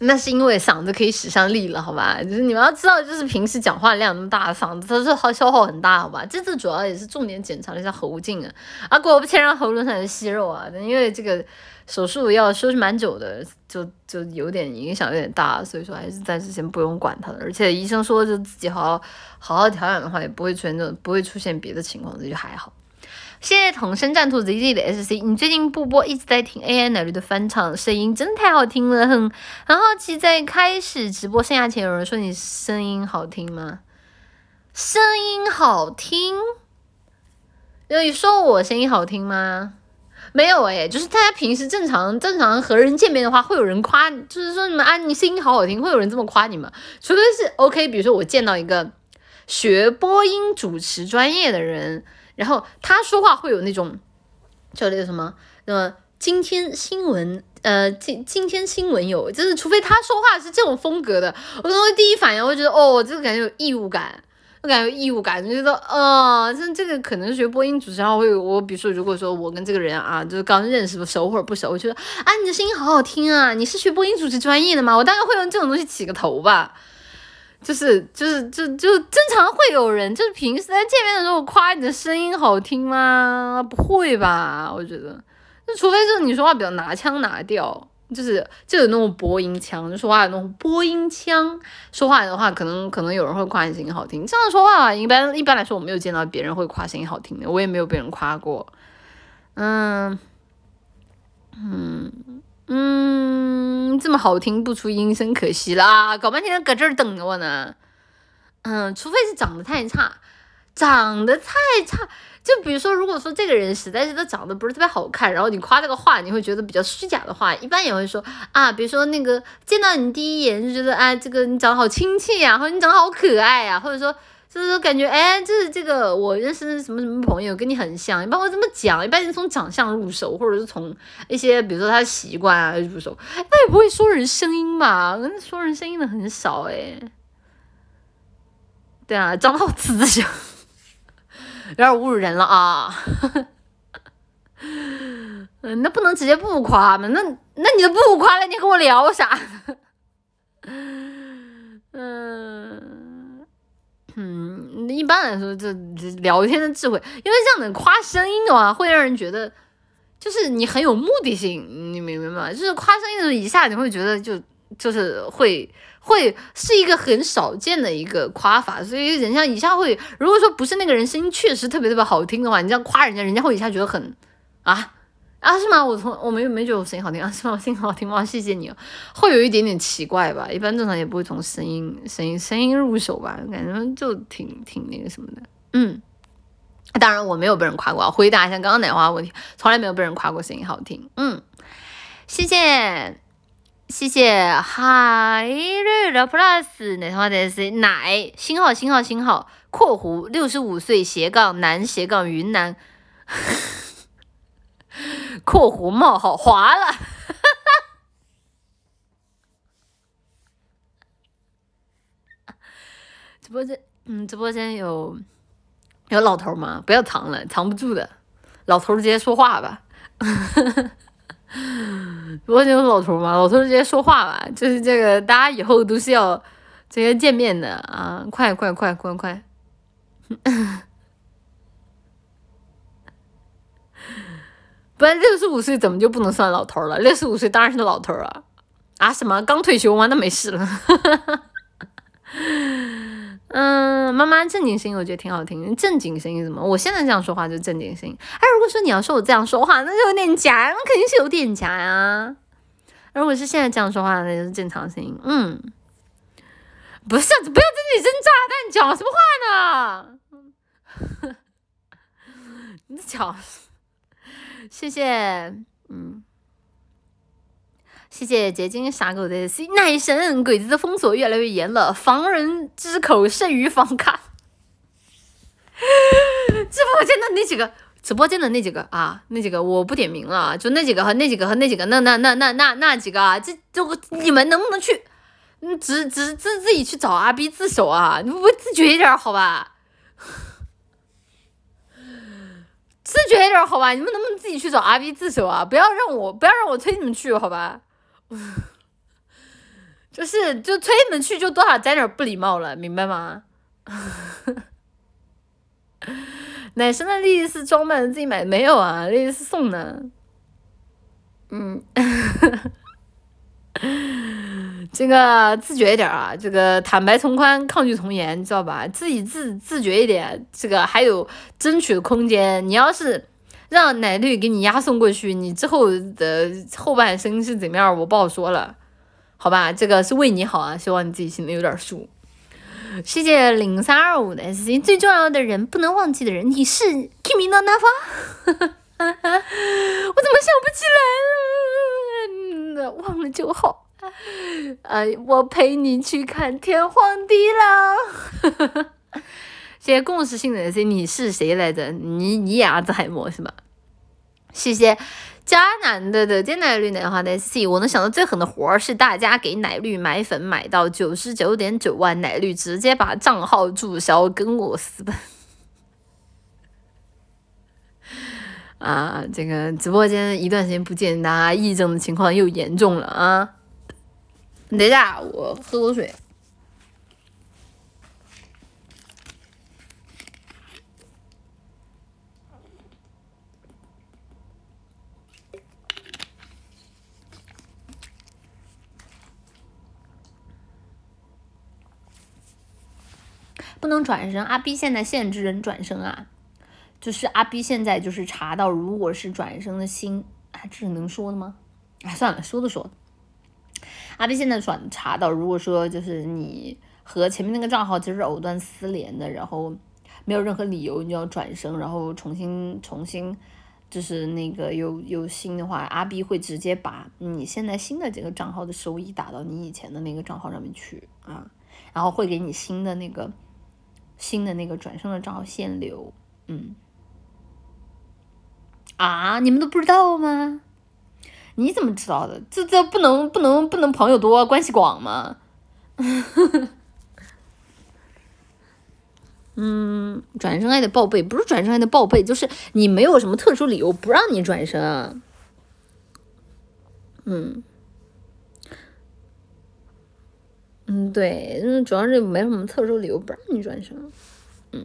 那是因为嗓子可以使上力了，好吧？就是你们要知道，就是平时讲话量那么大，嗓子它是耗消耗很大，好吧？这次主要也是重点检查了一下喉镜啊，啊，果不其然喉咙上有息肉啊，因为这个手术要休息蛮久的，就就有点影响，有点大，所以说还是暂时先不用管它了。而且医生说，就自己好好好好调养的话，也不会出现这种不会出现别的情况，这就还好。谢谢同声战兔 Z Z 的 S C，你最近不播一直在听 A I 奶绿的翻唱，声音真的太好听了，很很好奇。在开始直播生涯前，有人说你声音好听吗？声音好听？有你说我声音好听吗？没有哎，就是大家平时正常正常和人见面的话，会有人夸，就是说你们啊，你声音好好听，会有人这么夸你吗？除非是 O K，比如说我见到一个学播音主持专业的人。然后他说话会有那种叫那个什么，呃，今天新闻，呃，今今天新闻有，就是除非他说话是这种风格的，我可能会第一反应会觉得，哦，这个感觉有异物感，我感觉有义务感，就觉得，呃，这这个可能学播音主持，然后会我，比如说，如果说我跟这个人啊，就是刚认识不，熟或者不熟，我觉得，啊，你的声音好好听啊，你是学播音主持专业的吗？我大概会用这种东西起个头吧。就是就是就就正常会有人，就是平时在见面的时候夸你的声音好听吗？不会吧？我觉得，那除非就是你说话比较拿腔拿调，就是就有那种播音腔，就说话有那种播音腔，说话的话可能可能有人会夸你声音好听。这样说话一般一般来说我没有见到别人会夸声音好听的，我也没有被人夸过。嗯嗯。嗯，这么好听不出音声，可惜啦！搞半天搁这儿等着我呢。嗯，除非是长得太差，长得太差。就比如说，如果说这个人实在是他长得不是特别好看，然后你夸这个话，你会觉得比较虚假的话，一般也会说啊，比如说那个见到你第一眼就觉得啊，这个你长得好亲切呀，或者你长得好可爱呀，或者说。就是说，感觉哎，就是这个我认识什么什么朋友跟你很像，一般会这么讲。一般是从长相入手，或者是从一些比如说他的习惯啊入手。他也不会说人声音嘛，说人声音的很少哎。对啊，长得好慈祥，有点侮辱人了啊。嗯，那不能直接不夸吗？那那你都不夸了，你跟我聊啥？嗯。嗯，一般来说，这聊天的智慧，因为这样的夸声音的话，会让人觉得就是你很有目的性，你明白吗？就是夸声音的时候，一下你会觉得就就是会会是一个很少见的一个夸法，所以人家一下会，如果说不是那个人声音确实特别特别好听的话，你这样夸人家，人家会一下觉得很啊。啊，是吗？我从我没没觉得我声音好听啊，是吗？我声音好听吗？谢谢你，会有一点点奇怪吧？一般正常也不会从声音、声音、声音入手吧？感觉就挺挺那个什么的。嗯，当然我没有被人夸过。回答一下刚刚奶花问题，从来没有被人夸过声音好听。嗯，谢谢谢谢海瑞的 plus 奶花的是奶星号星号星号括弧六十五岁斜杠男斜杠云南。括弧冒号划了，直播间，嗯，直播间有有老头吗？不要藏了，藏不住的。老头直接说话吧呵呵。直播间有老头嘛？老头直接说话吧。就是这个，大家以后都是要直接见面的啊！快快快快快！不然六十五岁怎么就不能算老头了？六十五岁当然是老头啊！啊什么刚退休吗？那没事了。嗯，妈妈正经声音我觉得挺好听。正经声音怎么？我现在这样说话就正经声音。哎，如果说你要说我这样说话，那就有点假，那肯定是有点假呀。如果是现在这样说话，那就是正常声音。嗯，不是，不要在这里扔炸弹，讲什么话呢？你讲。谢谢，嗯，谢谢结晶傻狗的 C 奶神，鬼子的封锁越来越严了，防人之口胜于防卡。直播间的那几个，直播间的那几个啊，那几个我不点名了，就那几个和那几个和那几个，那那那那那那几个啊，这这你们能不能去，嗯，只只自自己去找阿 B 自首啊？你不自觉一点好吧？自觉一点好吧，你们能不能自己去找阿 B 自首啊？不要让我，不要让我催你们去，好吧？就是就催你们去，就多少沾点不礼貌了，明白吗？奶生的丽丽是装扮自己买没有啊？丽丽是送的。嗯，这个自觉一点啊，这个坦白从宽，抗拒从严，你知道吧？自己自自觉一点，这个还有争取的空间。你要是让奶绿给你押送过去，你之后的后半生是怎么样，我不好说了。好吧，这个是为你好啊，希望你自己心里有点数。谢谢零三二五的 S C，最重要的人，不能忘记的人，你是 Kimi no Nafa，我怎么想不起来了？忘了就好。呃，我陪你去看天荒地老。谢谢共识性的 S C，你是谁来着？你你也阿兹海默是吧？谢谢。加男的的加奶绿奶花的 C，我能想到最狠的活儿是大家给奶绿买粉买到九十九点九万，奶绿直接把账号注销，跟我私奔。啊，这个直播间一段时间不见，大家疫症的情况又严重了啊！等一下，我喝口水。不能转生，阿 B 现在限制人转生啊，就是阿 B 现在就是查到，如果是转生的心，啊，这是能说的吗？哎，算了，说的说。阿 B 现在转查到，如果说就是你和前面那个账号就是藕断丝连的，然后没有任何理由你要转生，然后重新重新就是那个有有新的话，阿 B 会直接把你现在新的这个账号的收益打到你以前的那个账号上面去啊，然后会给你新的那个。新的那个转生的账号限流，嗯，啊，你们都不知道吗？你怎么知道的？这这不能不能不能朋友多关系广吗？嗯，转生还得报备，不是转生还得报备，就是你没有什么特殊理由不让你转生。嗯。嗯，对，嗯，主要是没什么特殊理由不让你转生，嗯，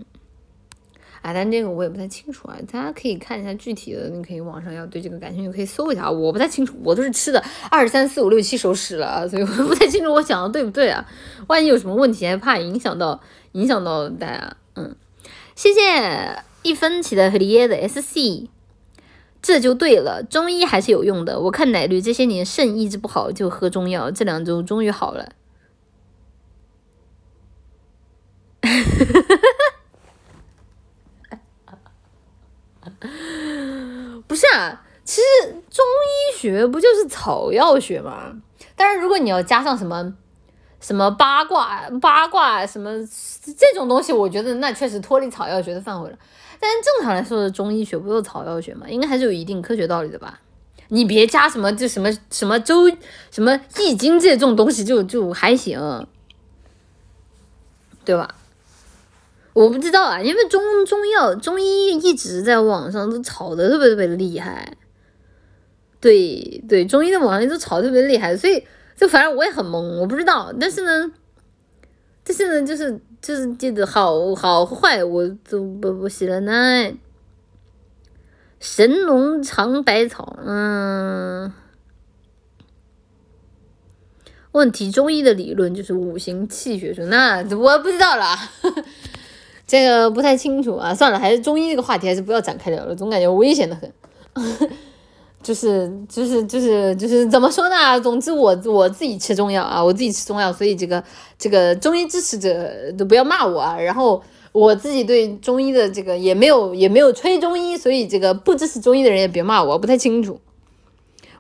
哎，但这个我也不太清楚啊，大家可以看一下具体的，你可以网上要对这个感兴趣可以搜一下，我不太清楚，我都是吃的二三四五六七熟食了，所以我不太清楚我讲的对不对啊，万一有什么问题还怕影响到影响到大家，嗯，谢谢一分起的和耶的 SC，这就对了，中医还是有用的，我看奶绿这些年肾一直不好就喝中药，这两周终于好了。不是啊，其实中医学不就是草药学吗？但是如果你要加上什么什么八卦八卦什么这种东西，我觉得那确实脱离草药学的范围了。但是正常来说的中医学不就是草药学吗？应该还是有一定科学道理的吧？你别加什么就什么什么周什么易经这种东西，就就还行，对吧？我不知道啊，因为中中药中医一直在网上都炒的特别特别厉害，对对，中医的网上都炒特别厉害，所以就反正我也很懵，我不知道。但是呢，但是呢，就是就是记得好好坏，我都不不写了呢。神农尝百草，嗯，问题中医的理论就是五行气血说，那我不知道了。这个不太清楚啊，算了，还是中医这个话题还是不要展开聊了，总感觉危险的很。就是就是就是就是怎么说呢？总之我我自己吃中药啊，我自己吃中药，所以这个这个中医支持者都不要骂我啊。然后我自己对中医的这个也没有也没有吹中医，所以这个不支持中医的人也别骂我，不太清楚，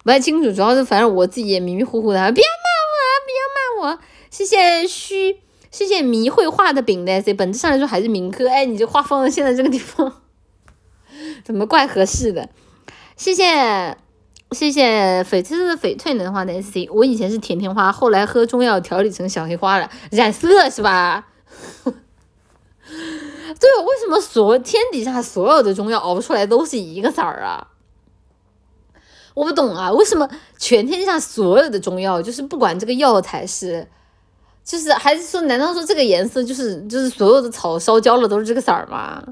不太清楚。主要是反正我自己也迷迷糊糊的，不要骂我，不要骂我，谢谢虚。谢谢迷绘画的饼的，这本质上来说还是民科。哎，你这画放到现在这个地方，怎么怪合适的？谢谢谢谢翡翠的翡翠能画的 S C，我以前是甜甜花，后来喝中药调理成小黑花了，染色是吧？对，为什么所天底下所有的中药熬出来都是一个色儿啊？我不懂啊，为什么全天下所有的中药，就是不管这个药材是，就是还是说，难道说这个颜色就是就是所有的草烧焦了都是这个色儿吗？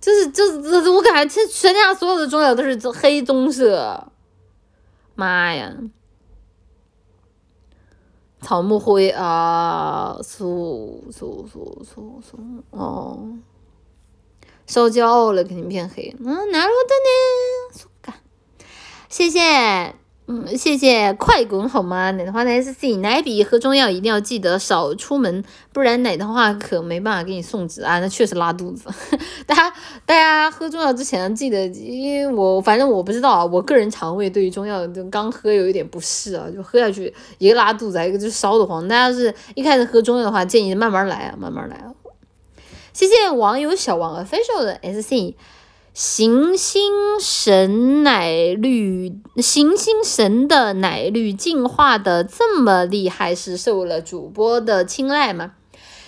就是就是这我感觉这全天下所有的中药都是黑棕色，妈呀！草木灰啊，素素素素素哦，烧焦了肯定变黑，嗯，哪路的呢？谢谢，嗯，谢谢，快滚好吗？奶的话呢？S C 奶比喝中药一定要记得少出门，不然奶的话可没办法给你送纸啊。那确实拉肚子，大 家大家喝中药之前记得，因为我反正我不知道啊，我个人肠胃对于中药就刚喝有一点不适啊，就喝下去一个拉肚子，一个就烧得慌。大家是一开始喝中药的话，建议慢慢来啊，慢慢来啊。谢谢网友小王 official 的 S C。行星神奶绿，行星神的奶绿进化的这么厉害，是受了主播的青睐吗？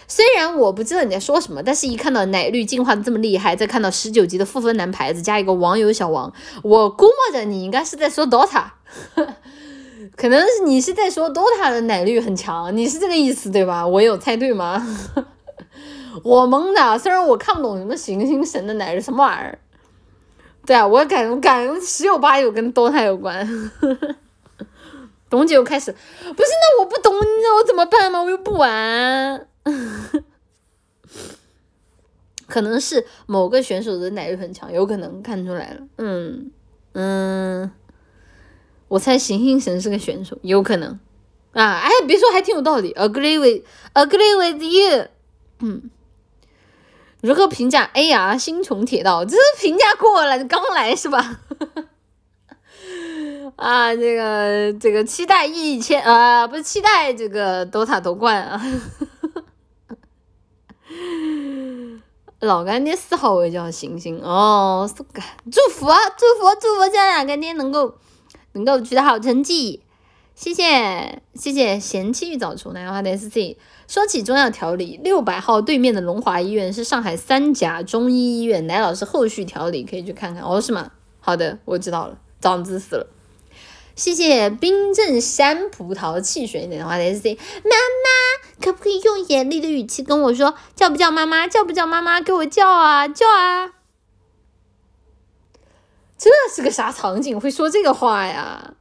虽然我不知道你在说什么，但是一看到奶绿进化的这么厉害，再看到十九级的负分男牌子加一个网友小王，我估摸着你应该是在说 DOTA，可能是你是在说 DOTA 的奶绿很强，你是这个意思对吧？我有猜对吗？我懵的，虽然我看不懂什么行星神的奶绿什么玩意儿。对啊，我感我感觉十有八九跟 DOTA 有关。董姐又开始，不是那我不懂，你让我怎么办吗？我又不玩。可能是某个选手的奶力很强，有可能看出来了。嗯嗯，我猜行星神是个选手，有可能。啊，哎，别说，还挺有道理。Agree with agree with you。嗯。如何评价 AR 星穹铁道？这是评价过了，刚来是吧？啊，这个这个期待一千啊，不是期待这个 DOTA 夺冠啊！老干爹四号位叫星星哦，是个祝福啊，祝福祝福这两干爹能够能够取得好成绩，谢谢谢谢贤妻玉早出，奶花的 SC。说起中药调理，六百号对面的龙华医院是上海三甲中医医院，奶老师后续调理可以去看看哦，是吗？好的，我知道了，长知识了。谢谢冰镇山葡萄汽水奶花的 S C 妈妈，可不可以用严厉的语气跟我说，叫不叫妈妈？叫不叫妈妈？给我叫啊叫啊！这是个啥场景？会说这个话呀？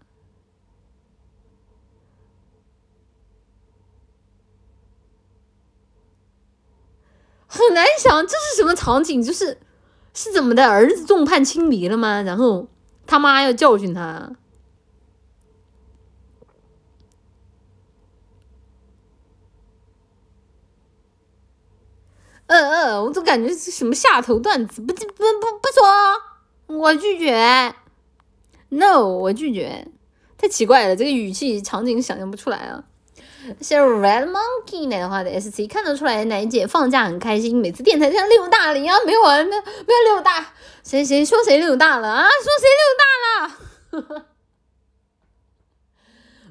很难想这是什么场景，就是是怎么的？儿子众叛亲离了吗？然后他妈要教训他。嗯嗯，我总感觉是什么下头段子，不不不不说，我拒绝。No，我拒绝。太奇怪了，这个语气场景想象不出来啊。是 Red Monkey 奶的话的 SC 看得出来，奶姐放假很开心，每次电台像六大了一样，没有，没有没有六大，谁谁说谁六大了啊？说谁六大了？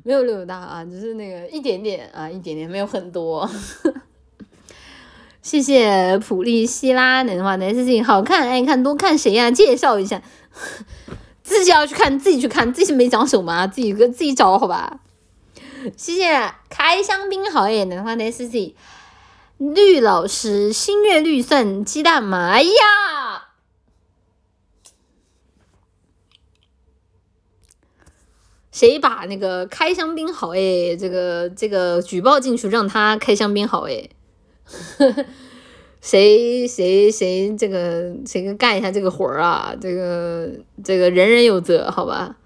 没有六大啊，只是那个一点点啊，一点点，没有很多。谢谢普利希拉奶的话的 SC 好看爱看多看谁呀？介绍一下，自己要去看，自己去看，自己没长手吗？自己个自己找好吧。谢谢开香槟好耶，南方的 S C 绿老师星月绿算鸡蛋吗？哎呀，谁把那个开香槟好哎这个这个举报进去，让他开香槟好哎？谁谁谁这个谁干一下这个活儿啊？这个这个人人有责，好吧？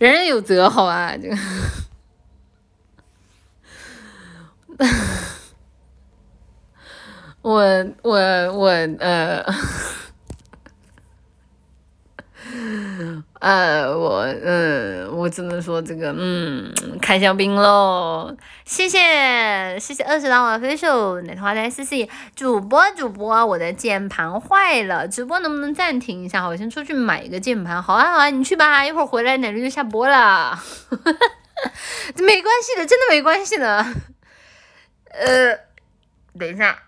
人人有责，好吧？这个，我我我呃。呃，我嗯，我只能说这个嗯，开香槟喽！谢谢谢谢二十档网飞手奶花的 S C 主播主播，我的键盘坏了，直播能不能暂停一下？我先出去买一个键盘。好啊好啊，你去吧，一会儿回来奶绿就下播了。没关系的，真的没关系的。呃，等一下。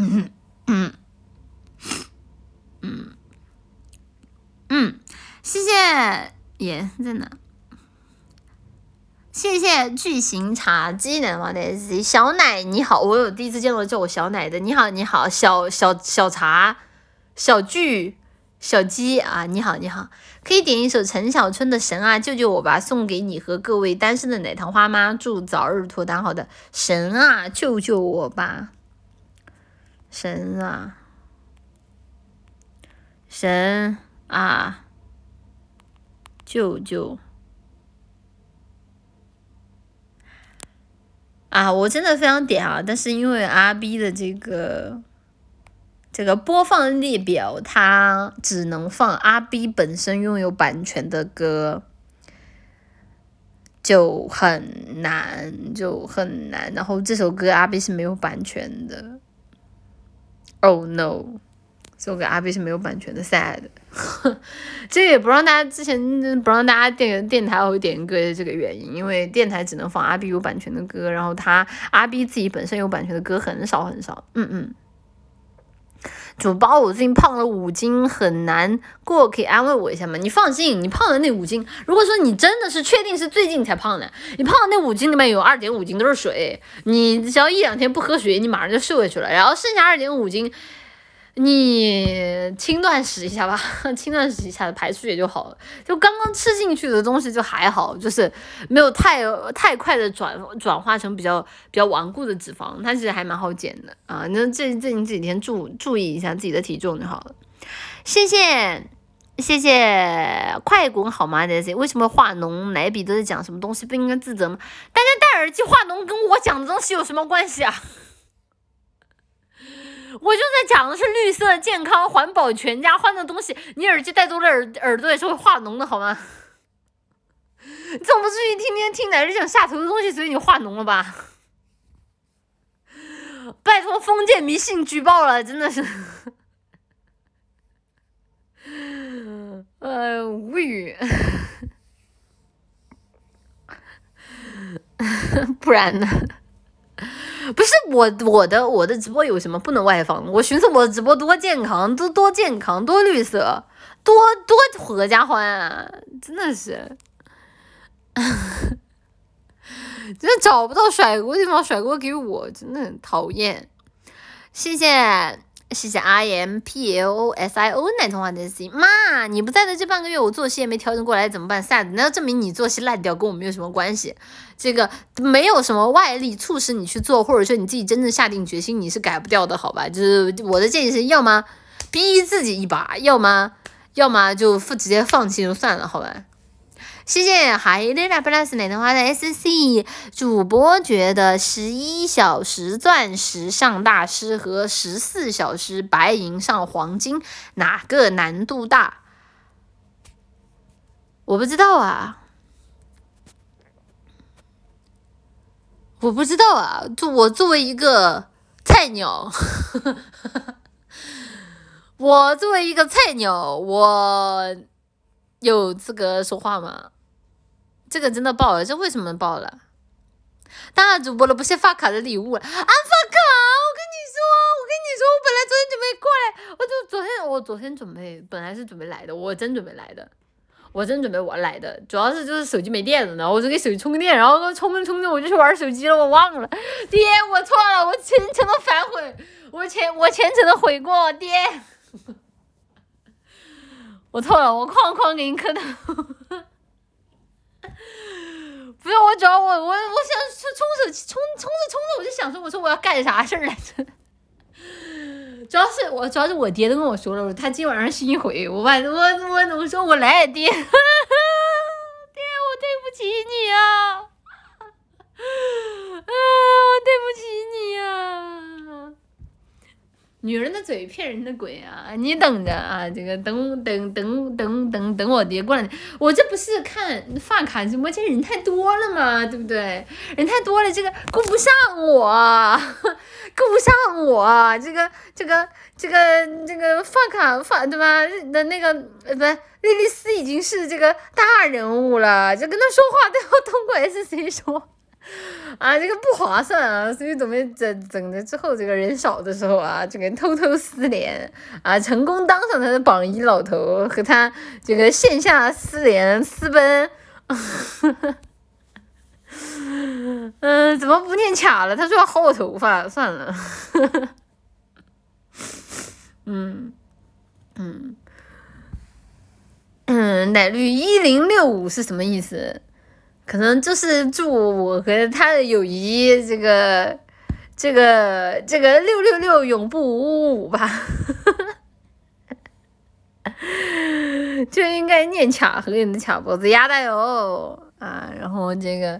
嗯嗯嗯嗯，谢谢，耶，在哪？谢谢巨型茶鸡能猫奶，小奶你好，我有第一次见到叫我小奶的，你好你好，小小小茶，小巨，小鸡，啊，你好你好，可以点一首陈小春的神啊，救救我吧，送给你和各位单身的奶糖花妈，祝早日脱单。好的，神啊，救救我吧。神啊神啊救救。啊，我真的非常点啊，但是因为阿 B 的这个这个播放列表，它只能放阿 B 本身拥有版权的歌，就很难，就很难。然后这首歌阿 B 是没有版权的，Oh no！这首歌阿 B 是没有版权的，sad。这也不让大家之前不让大家电电台会点歌的这个原因，因为电台只能放阿 B 有版权的歌，然后他阿 B 自己本身有版权的歌很少很少。嗯嗯。主播，我最近胖了五斤，很难过，可以安慰我一下吗？你放心，你胖的那五斤，如果说你真的是确定是最近才胖的，你胖的那五斤里面有二点五斤都是水，你只要一两天不喝水，你马上就瘦下去了，然后剩下二点五斤。你轻断食一下吧，轻断食一下排出也就好了。就刚刚吃进去的东西就还好，就是没有太太快的转转化成比较比较顽固的脂肪，它其实还蛮好减的啊。那这这你这几天注注意一下自己的体重就好了。谢谢谢谢，快滚好吗？这些为什么化浓奶笔都在讲什么东西？不应该自责吗？大家戴耳机化浓跟我讲的东西有什么关系啊？我就在讲的是绿色、健康、环保、全家欢的东西。你耳机戴多了，耳耳朵也是会化脓的，好吗？总不至于天天听奶日讲下头的东西，所以你化脓了吧？拜托，封建迷信举报了，真的是，呃，无语。不然呢？不是我我的我的直播有什么不能外放？我寻思我直播多健康，多多健康，多绿色，多多合家欢啊！真的是，真的找不到甩锅地方，甩锅给我，真的很讨厌。谢谢。谢谢 I M P L O S I O 奶童话的 C 妈，你不在的这半个月，我作息也没调整过来，怎么办？sad，那证明你作息烂掉，跟我没有什么关系。这个没有什么外力促使你去做，或者说你自己真正下定决心，你是改不掉的，好吧？就是我的建议是，要么逼自己一把，要么要么就直接放弃就算了，好吧？谢谢海丽拉 plus 奶糖花的 SC 主播觉得十一小时钻石上大师和十四小时白银上黄金哪个难度大？我不知道啊，我不知道啊，就我作为一个菜鸟，我作为一个菜鸟，我有资格说话吗？这个真的爆了，这为什么爆了？大主播了，不是发卡的礼物啊！发卡，我跟你说，我跟你说，我本来昨天准备过来，我就昨天我昨天准备本来是准备来的，我真准备来的，我真准备我来的，主要是就是手机没电了呢，我就给手机充个电，然后充着充着我就去玩手机了，我忘了，爹，我错了，我虔诚的反悔，我虔我虔诚的悔过，爹，我错了，我哐哐给你磕头。不用我，主要我我我想充充手机，充充着充着我就想说，我说我要干啥事儿来着？主要是我主要是我爹都跟我说了，他今晚上新回，我晚我我我说我来爹，爹我对不起你啊，啊我对不起你啊。女人的嘴骗人的鬼啊！你等着啊，这个等等等等等等我爹过来，我这不是看发卡直播间人太多了嘛，对不对？人太多了，这个顾不上我，顾不上我，这个这个这个这个发卡发对吧？的那个呃不，莉莉丝已经是这个大人物了，就跟他说话都要通过 S C 说。啊，这个不划算啊，所以准备整整的之后，这个人少的时候啊，这个偷偷私联啊，成功当上他的榜一老头，和他这个线下私联私奔。嗯，怎么不念卡了？他说要薅我头发，算了。嗯嗯嗯，奶绿一零六五是什么意思？可能就是祝我和他的友谊，这个这个这个六六六永不五五吧。就应该念卡和你的卡脖子压的哟啊！然后这个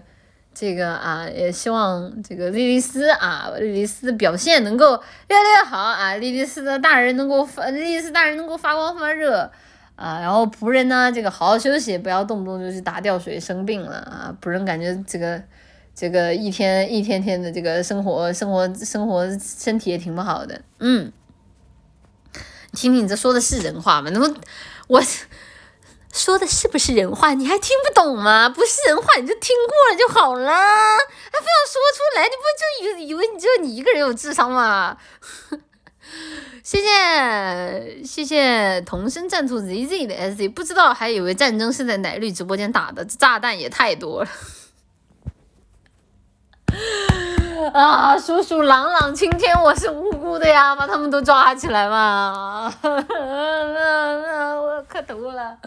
这个啊，也希望这个莉莉丝啊，莉莉丝的表现能够越来越好啊！莉莉丝的大人能够发，莉莉丝大人能够发光发热啊！然后仆人呢，这个好好休息，不要动不动就去打吊水生病了啊！仆人感觉这个这个一天一天天的这个生活生活生活身体也挺不好的，嗯。听听你这说的是人话吗？那么我说的是不是人话？你还听不懂吗？不是人话你就听过了就好了，还非要说出来，你不就以以为你只有你一个人有智商吗？谢谢谢谢同声赞助 ZZ 的 SZ，不知道还以为战争是在奶绿直播间打的，炸弹也太多了。啊，叔叔朗朗青天，我是无辜的呀，把他们都抓起来嘛！我磕头了，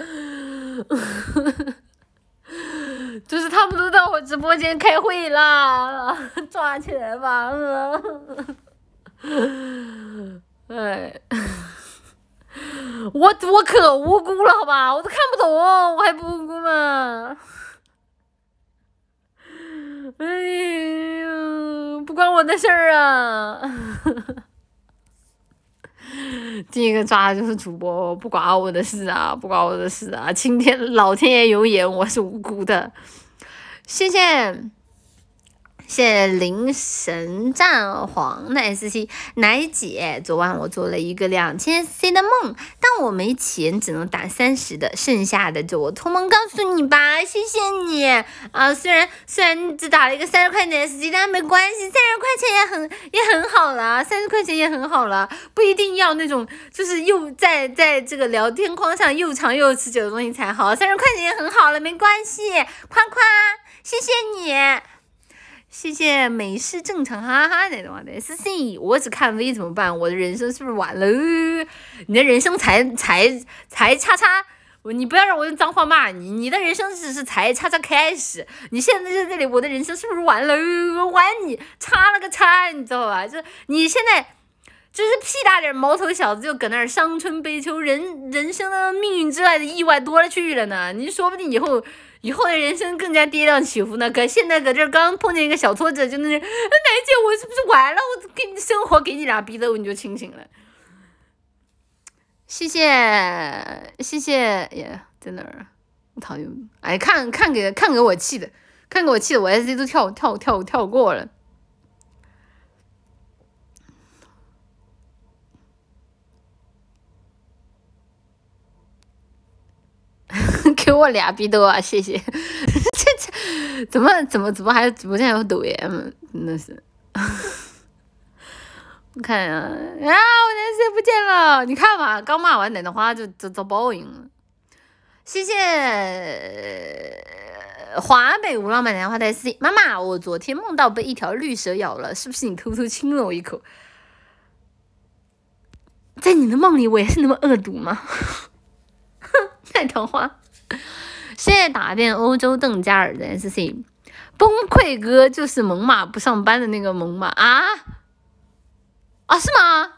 就是他们都到我直播间开会啦，抓起来吧！哎，我我可无辜了，好吧，我都看不懂，我还不无辜吗？哎呦，不关我的事儿啊！第一个抓的就是主播，不关我的事啊，不关我的事啊！青天老天爷有眼，我是无辜的，谢谢。谢谢灵神战皇的 S C 奶姐，昨晚我做了一个两千 C 的梦，但我没钱，只能打三十的，剩下的就我托梦告诉你吧，谢谢你啊！虽然虽然只打了一个三十块钱的 S C，但没关系，三十块钱也很也很好了，三十块钱也很好了，不一定要那种就是又在在这个聊天框上又长又持久的东西才好，三十块钱也很好了，没关系，夸夸，谢谢你。谢谢美式正常哈哈那种的 S C，我只看 V 怎么办？我的人生是不是完了？你的人生才才才叉叉，你不要让我用脏话骂你，你的人生只是才叉叉开始。你现在在这里，我的人生是不是完了？完你叉了个叉，你知道吧？就你现在就是屁大点毛头小子，就搁那儿伤春悲秋，人人生的命运之外的意外多了去了呢。你说不定以后。以后的人生更加跌宕起伏呢，可现在搁这刚碰见一个小挫折，就那是，奶姐我是不是完了？我给你生活给你俩逼的，你就清醒了。谢谢谢谢，耶，在哪儿？我讨厌，哎，看看给看给我气的，看给我气的，我 S C 都跳跳跳跳过了。给我俩逼斗啊！谢谢，这这怎么怎么怎么还直播间还有抖 M？真的是，我看呀，啊，我连谁不见了？你看嘛，刚骂完奶奶花就遭遭报应了。谢谢华北无浪漫奶花的 C 妈妈，我昨天梦到被一条绿蛇咬了，是不是你偷偷亲了我一口？在你的梦里，我也是那么恶毒吗？哼，奶桃花。谢谢打遍欧洲邓加尔的 S C，崩溃哥就是猛犸不上班的那个猛犸啊啊是吗？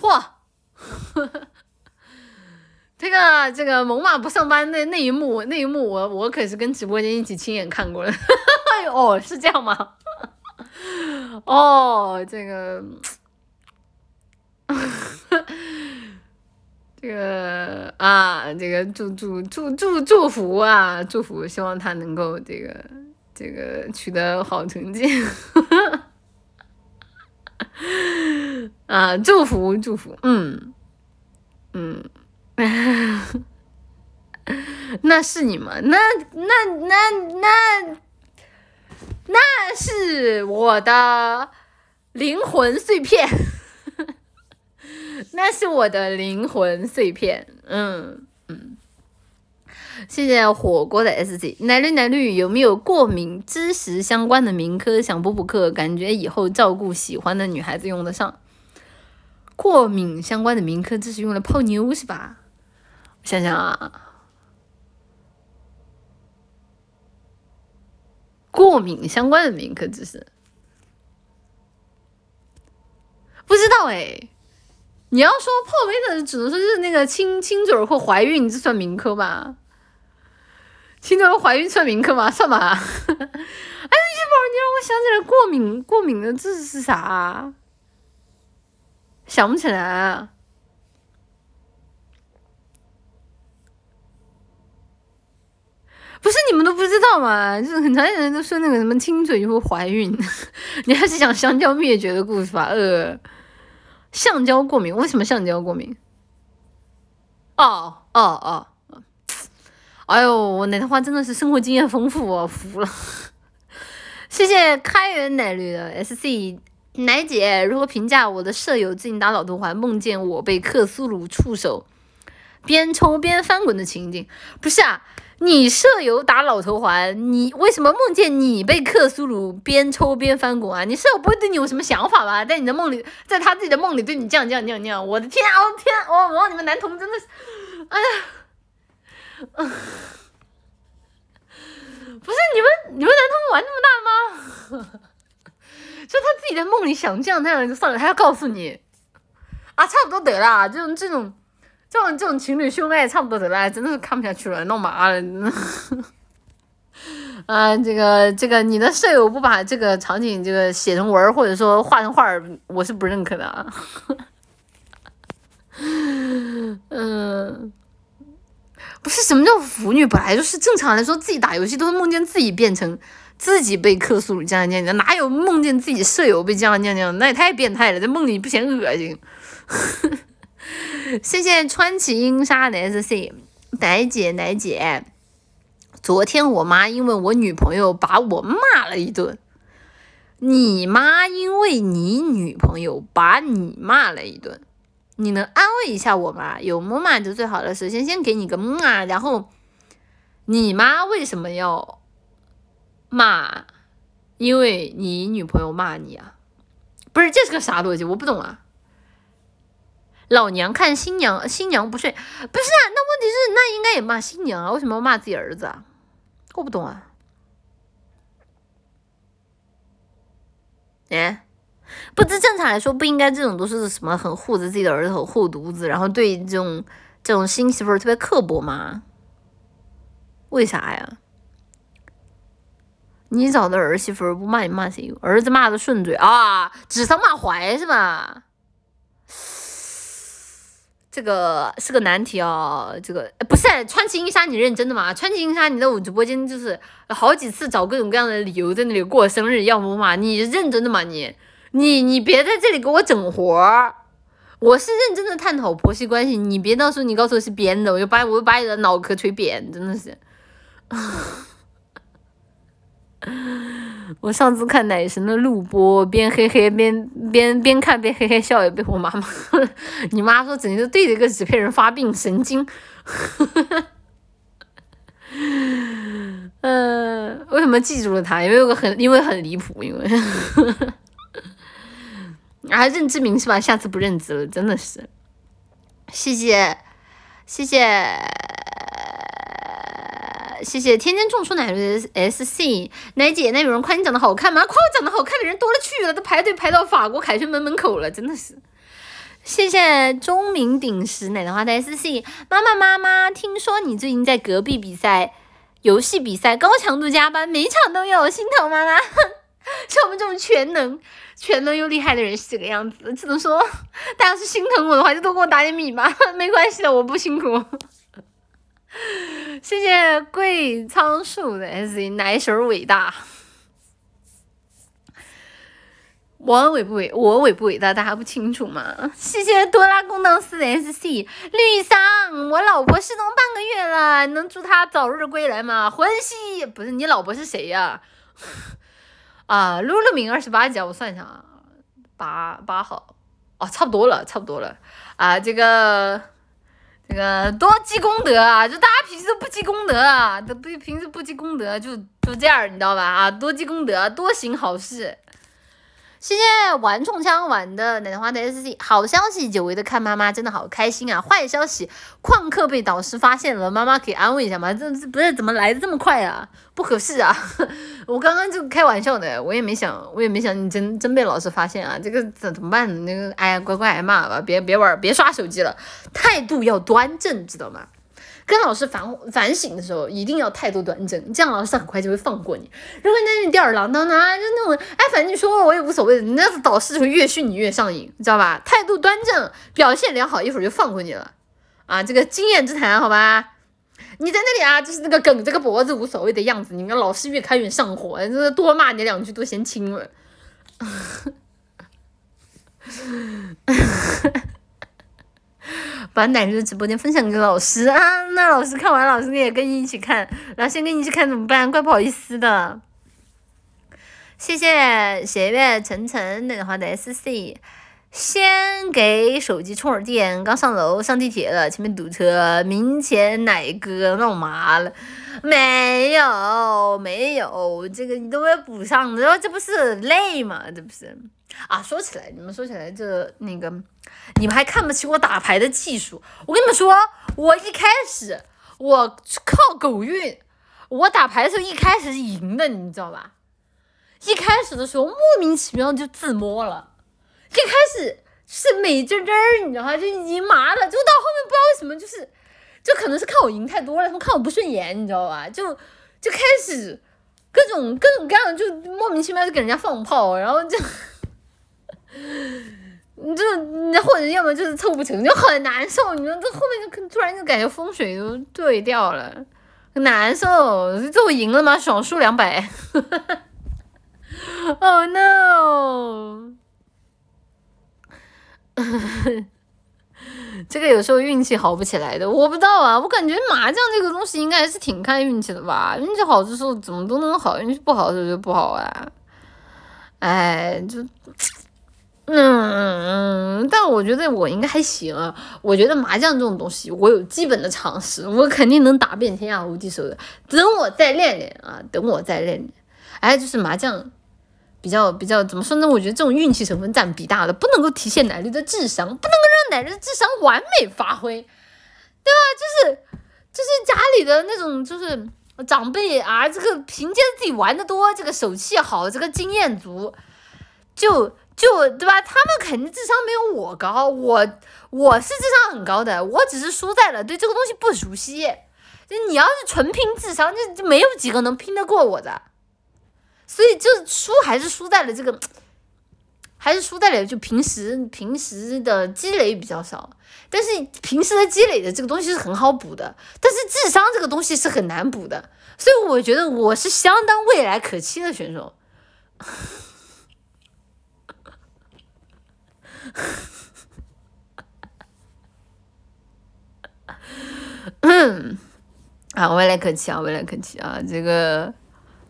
嚯，这个这个猛犸不上班那那一幕那一幕我我可是跟直播间一起亲眼看过了，哦是这样吗？哦这个。这个啊，这个祝祝祝祝祝福啊，祝福，希望他能够这个这个取得好成绩，啊，祝福祝福，嗯嗯，那是你吗，那那那那那是我的灵魂碎片，那是我的灵魂碎片，嗯嗯。谢谢火锅的 S G，奶绿奶绿有没有过敏知识相关的名科想补补课？感觉以后照顾喜欢的女孩子用得上。过敏相关的名科知识用来泡妞是吧？想想啊，过敏相关的名科知识不知道哎。你要说破杯的，只能说是那个亲亲嘴或怀孕，这算名科吧？亲嘴怀孕算名科吗？算吧。哎，一宝，你让我想起来过敏过敏的字是啥？想不起来。不是你们都不知道吗？就是很长一段人都说那个什么亲嘴就会怀孕。你还是讲香蕉灭绝的故事吧？呃，橡胶过敏，为什么橡胶过敏？哦哦哦，哎呦，我奶奶花真的是生活经验丰富，我服了。谢谢开元奶绿的 SC 奶姐，如何评价我的舍友最近打老头环，梦见我被克苏鲁触手边抽边翻滚的情景？不是啊。你舍友打老头环，你为什么梦见你被克苏鲁边抽边翻滚啊？你舍友不会对你有什么想法吧？在你的梦里，在他自己的梦里对你这样这样这样这样，我的天啊！我的天，我我你们男同真的是，哎呀，嗯，不是你们你们男同玩那么大吗？就他自己在梦里想这样那样就算了，还要告诉你啊，差不多得了，这种这种。这种这种情侣秀爱差不多得了，真的是看不下去了，闹麻了。啊，这个这个，你的舍友不把这个场景这个写成文或者说画成画儿，我是不认可的。嗯，不是什么叫腐女，本来就是正常来说，自己打游戏都是梦见自己变成自己被克苏鲁这样这样这样，哪有梦见自己舍友被这样这样这样？那也太变态了，在梦里不嫌恶心。谢谢川崎英莎的 S C 奶姐奶姐，昨天我妈因为我女朋友把我骂了一顿，你妈因为你女朋友把你骂了一顿，你能安慰一下我吗？有么嘛就最好了。首先先给你个么啊，然后你妈为什么要骂？因为你女朋友骂你啊？不是，这是个啥逻辑？我不懂啊。老娘看新娘，新娘不睡，不是啊？那问题是，那应该也骂新娘啊？为什么要骂自己儿子啊？我不懂啊。哎，不，知正常来说不应该，这种都是什么很护着自己的儿子很护犊子，然后对这种这种新媳妇特别刻薄吗？为啥呀？你找的儿媳妇不骂你骂谁？儿子骂的顺嘴啊，指桑骂槐是吧？这个是个难题哦，这个不是川崎英莎，你认真的吗？川崎英莎，你在我直播间就是好几次找各种各样的理由在那里过生日要么嘛，你认真的吗？你你你别在这里给我整活儿，我是认真的探讨婆媳关系，你别到时候你告诉我是编的，我就把我就把你的脑壳锤扁，真的是。我上次看奶神的录播，边嘿嘿边边边看边嘿嘿笑，也被我妈妈，你妈说整天对着个纸片人发病，神经。嗯，为什么记住了他？因为有个很，因为很离谱，因为。啊，认知明是吧？下次不认知了，真的是。谢谢，谢谢。谢谢天天种出奶绿的 S C 奶姐，那有人夸你长得好看吗？夸我长得好看的人多了去了，都排队排到法国凯旋门门口了，真的是。谢谢钟鸣鼎石奶的花的 S C 妈妈妈妈，听说你最近在隔壁比赛游戏比赛高强度加班，每场都有，心疼妈妈。像我们这种全能全能又厉害的人是这个样子，只能说，大家是心疼我的话，就多给我打点米吧，没关系的，我不辛苦。谢谢桂仓树的 S C 奶水伟大。我伟不伟？我伟不伟大？大家不清楚吗？谢谢多拉贡当斯 S C 绿桑，我老婆失踪半个月了，能祝她早日归来吗？欢喜不是你老婆是谁呀？啊，露露明二十八级，我算一下啊，八八号，哦，差不多了，差不多了啊，这个那个多积功德啊，就大家平时都不积功德啊，都不平时不积功德，就就这样，你知道吧？啊，多积功德，多行好事。谢谢玩冲枪玩的奶奶花的 S C，好消息，久违的看妈妈真的好开心啊！坏消息，旷课被导师发现了，妈妈可以安慰一下吗？这这不是怎么来的这么快啊？不合适啊！我刚刚就开玩笑的，我也没想，我也没想你真真被老师发现啊！这个怎怎么办？那个哎呀，乖乖挨骂吧，别别玩，别刷手机了，态度要端正，知道吗？跟老师反反省的时候，一定要态度端正，这样老师很快就会放过你。如果你那吊儿郎当的啊，就那种，哎，反正你说我也无所谓，你那导师就会越训你越上瘾，你知道吧？态度端正，表现良好，一会儿就放过你了。啊，这个经验之谈，好吧？你在那里啊，就是那个梗这个脖子无所谓的样子，你看老师越看越上火，这多骂你两句都嫌轻了。把奶牛的直播间分享给老师啊，那老师看完，老师也跟你一起看，然后先跟你一起看怎么办？怪不好意思的。谢谢斜月晨晨的话的 SC，先给手机充会儿电，刚上楼上地铁了，前面堵车，明前奶哥让我麻了，没有没有，这个你都要补上，然后这不是累吗？这不是。啊，说起来，你们说起来，这那个，你们还看不起我打牌的技术？我跟你们说，我一开始我靠狗运，我打牌的时候一开始是赢的，你知道吧？一开始的时候莫名其妙就自摸了，一开始是美滋滋儿，你知道吗？就赢麻了，就到后面不知道为什么，就是就可能是看我赢太多了，他们看我不顺眼，你知道吧？就就开始各种各种各样，就莫名其妙就给人家放炮，然后就。你这，你或者要么就是凑不成就很难受。你说这后面就突然就感觉风水都对掉了，很难受。最后赢了吗？爽输两百。Oh no！这个有时候运气好不起来的，我不知道啊。我感觉麻将这个东西应该还是挺看运气的吧。运气好的时候怎么都能好，运气不好的时候就不好啊。哎，就。嗯，但我觉得我应该还行啊。我觉得麻将这种东西，我有基本的常识，我肯定能打遍天下无敌手的。等我再练练啊，等我再练练。哎，就是麻将比较比较怎么说呢？我觉得这种运气成分占比大的，不能够体现奶绿的智商，不能够让奶绿的智商完美发挥，对吧？就是就是家里的那种就是长辈啊，这个凭借自己玩的多，这个手气好，这个经验足，就。就对吧？他们肯定智商没有我高，我我是智商很高的，我只是输在了对这个东西不熟悉。就你要是纯拼智商，就就没有几个能拼得过我的。所以就输还是输在了这个，还是输在了就平时平时的积累比较少。但是平时的积累的这个东西是很好补的，但是智商这个东西是很难补的。所以我觉得我是相当未来可期的选手。嗯，啊，未来可期啊，未来可期啊，这个，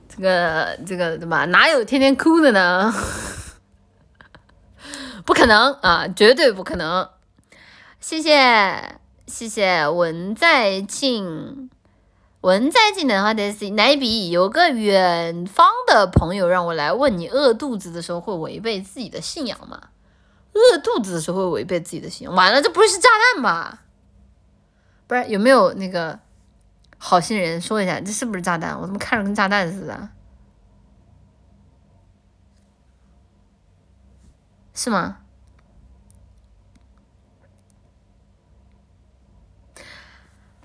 这个，这个，对吧？哪有天天哭的呢？不可能啊，绝对不可能！谢谢，谢谢文在庆，文在庆的话，得是奶比有个远方的朋友让我来问你，饿肚子的时候会违背自己的信仰吗？饿肚子的时候会违背自己的心，完了，这不会是炸弹吧？不是，有没有那个好心人说一下，这是不是炸弹？我怎么看着跟炸弹似的？是吗？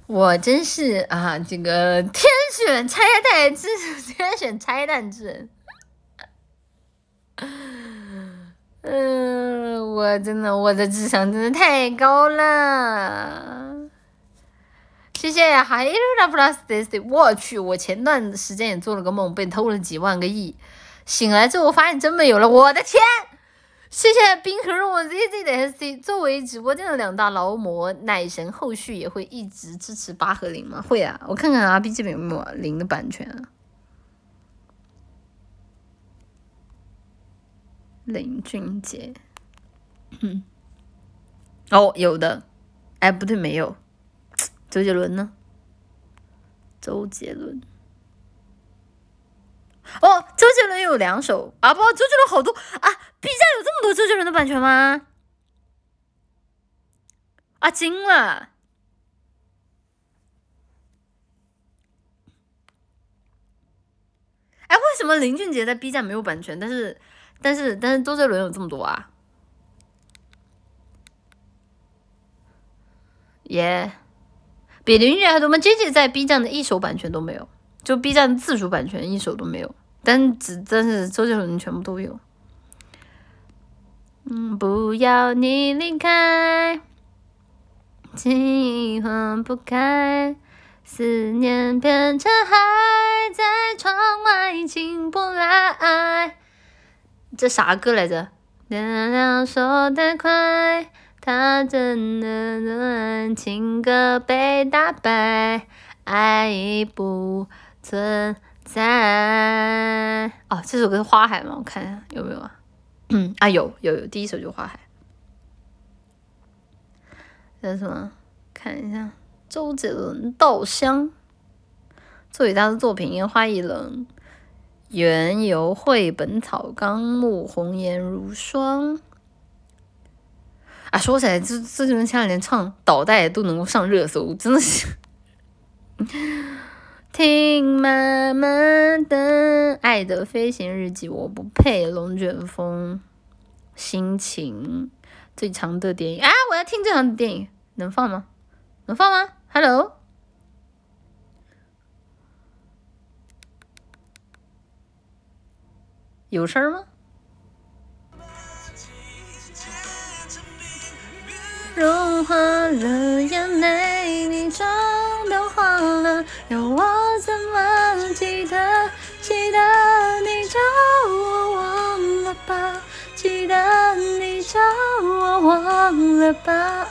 我真是啊，这个天选拆弹之 天选拆弹之人。嗯，我真的，我的智商真的太高了。谢谢海瑞拉 plus this，我去，我前段时间也做了个梦，被偷了几万个亿，醒来之后发现真没有了，我的天！谢谢冰河入我 Z Z 的 S C。作为直播间的两大劳模，奶神后续也会一直支持八和零吗？会啊，我看看阿 B 这边有没有零的版权啊。林俊杰，嗯，哦，有的，哎，不对，没有。周杰伦呢？周杰伦。哦，周杰伦有两首啊！不，周杰伦好多啊！B 站有这么多周杰伦的版权吗？啊，惊了！哎，为什么林俊杰在 B 站没有版权？但是，但是，但是周杰伦有这么多啊？耶，比林俊杰还多吗？J J 在 B 站的一首版权都没有。就 B 站自主版权一首都没有，但只但是周杰伦全部都有。嗯，不要你离开，情分不开，思念变成海，在窗外进不来。这啥歌来着？原谅说太快，他真的乱，情歌被打败，爱已不。存在哦，这首歌是花海吗？我看一下有没有啊？嗯啊，有有有，第一首就花海。这是什么？看一下，周杰伦《稻香》最伟大的作品《烟花易冷》，缘由绘《本草纲目》，红颜如霜。啊，说起来，这这就能前两年唱《倒带》都能够上热搜，真的是。听妈妈的《爱的飞行日记》，我不配龙卷风，心情最长的电影啊！我要听最长的电影，能放吗？能放吗？Hello，有声吗？融化了眼泪，你妆都花了，要我怎么记得？记得你叫我忘了吧，记得你叫我忘了吧。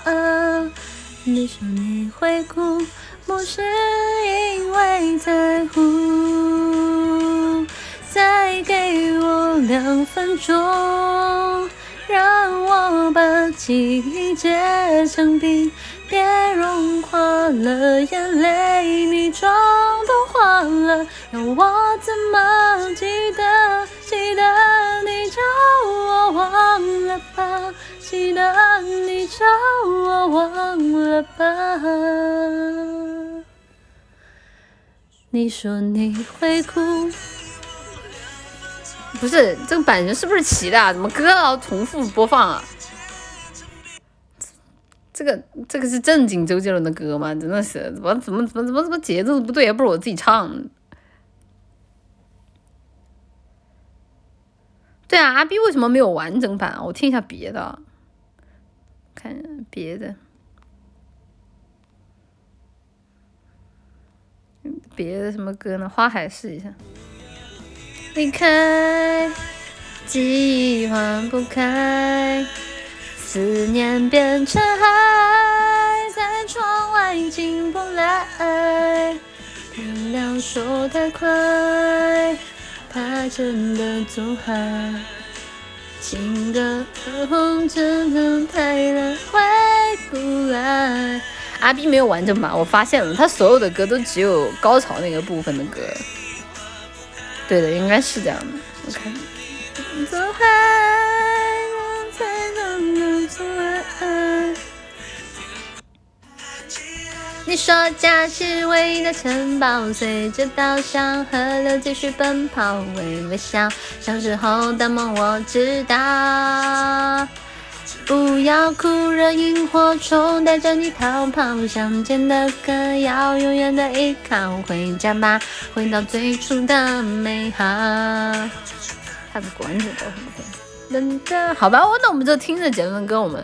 你说你会哭，不是因为在乎，再给我两分钟。让我把记忆结成冰，别融化了眼泪，你妆都花了，要我怎么记得？记得你叫我忘了吧，记得你叫我忘了吧。你说你会哭。不是这个版权是不是齐的？啊怎么歌老重复播放啊？这个这个是正经周杰伦的歌吗？真的是怎么怎么怎么怎么怎么节奏不对？也不是我自己唱。对啊，阿 B 为什么没有完整版啊？我听一下别的，看别的，别的什么歌呢？花海试一下。离开，记忆换不开，思念变成海，在窗外进不来。天亮说太快，怕真的走海。情歌红尘等太难，回不来。阿斌没有完整版，我发现了，他所有的歌都只有高潮那个部分的歌。对的，应该是这样的。我看。你说家是唯一的城堡，随着稻香河流继续奔跑，微微笑，小时候的梦我知道。不要哭，让萤火虫带着你逃跑。想见的歌，要永远的依靠。回家吧，回到最初的美好。他的管子都很会。等等，好吧，那我们就听着杰伦的歌。我们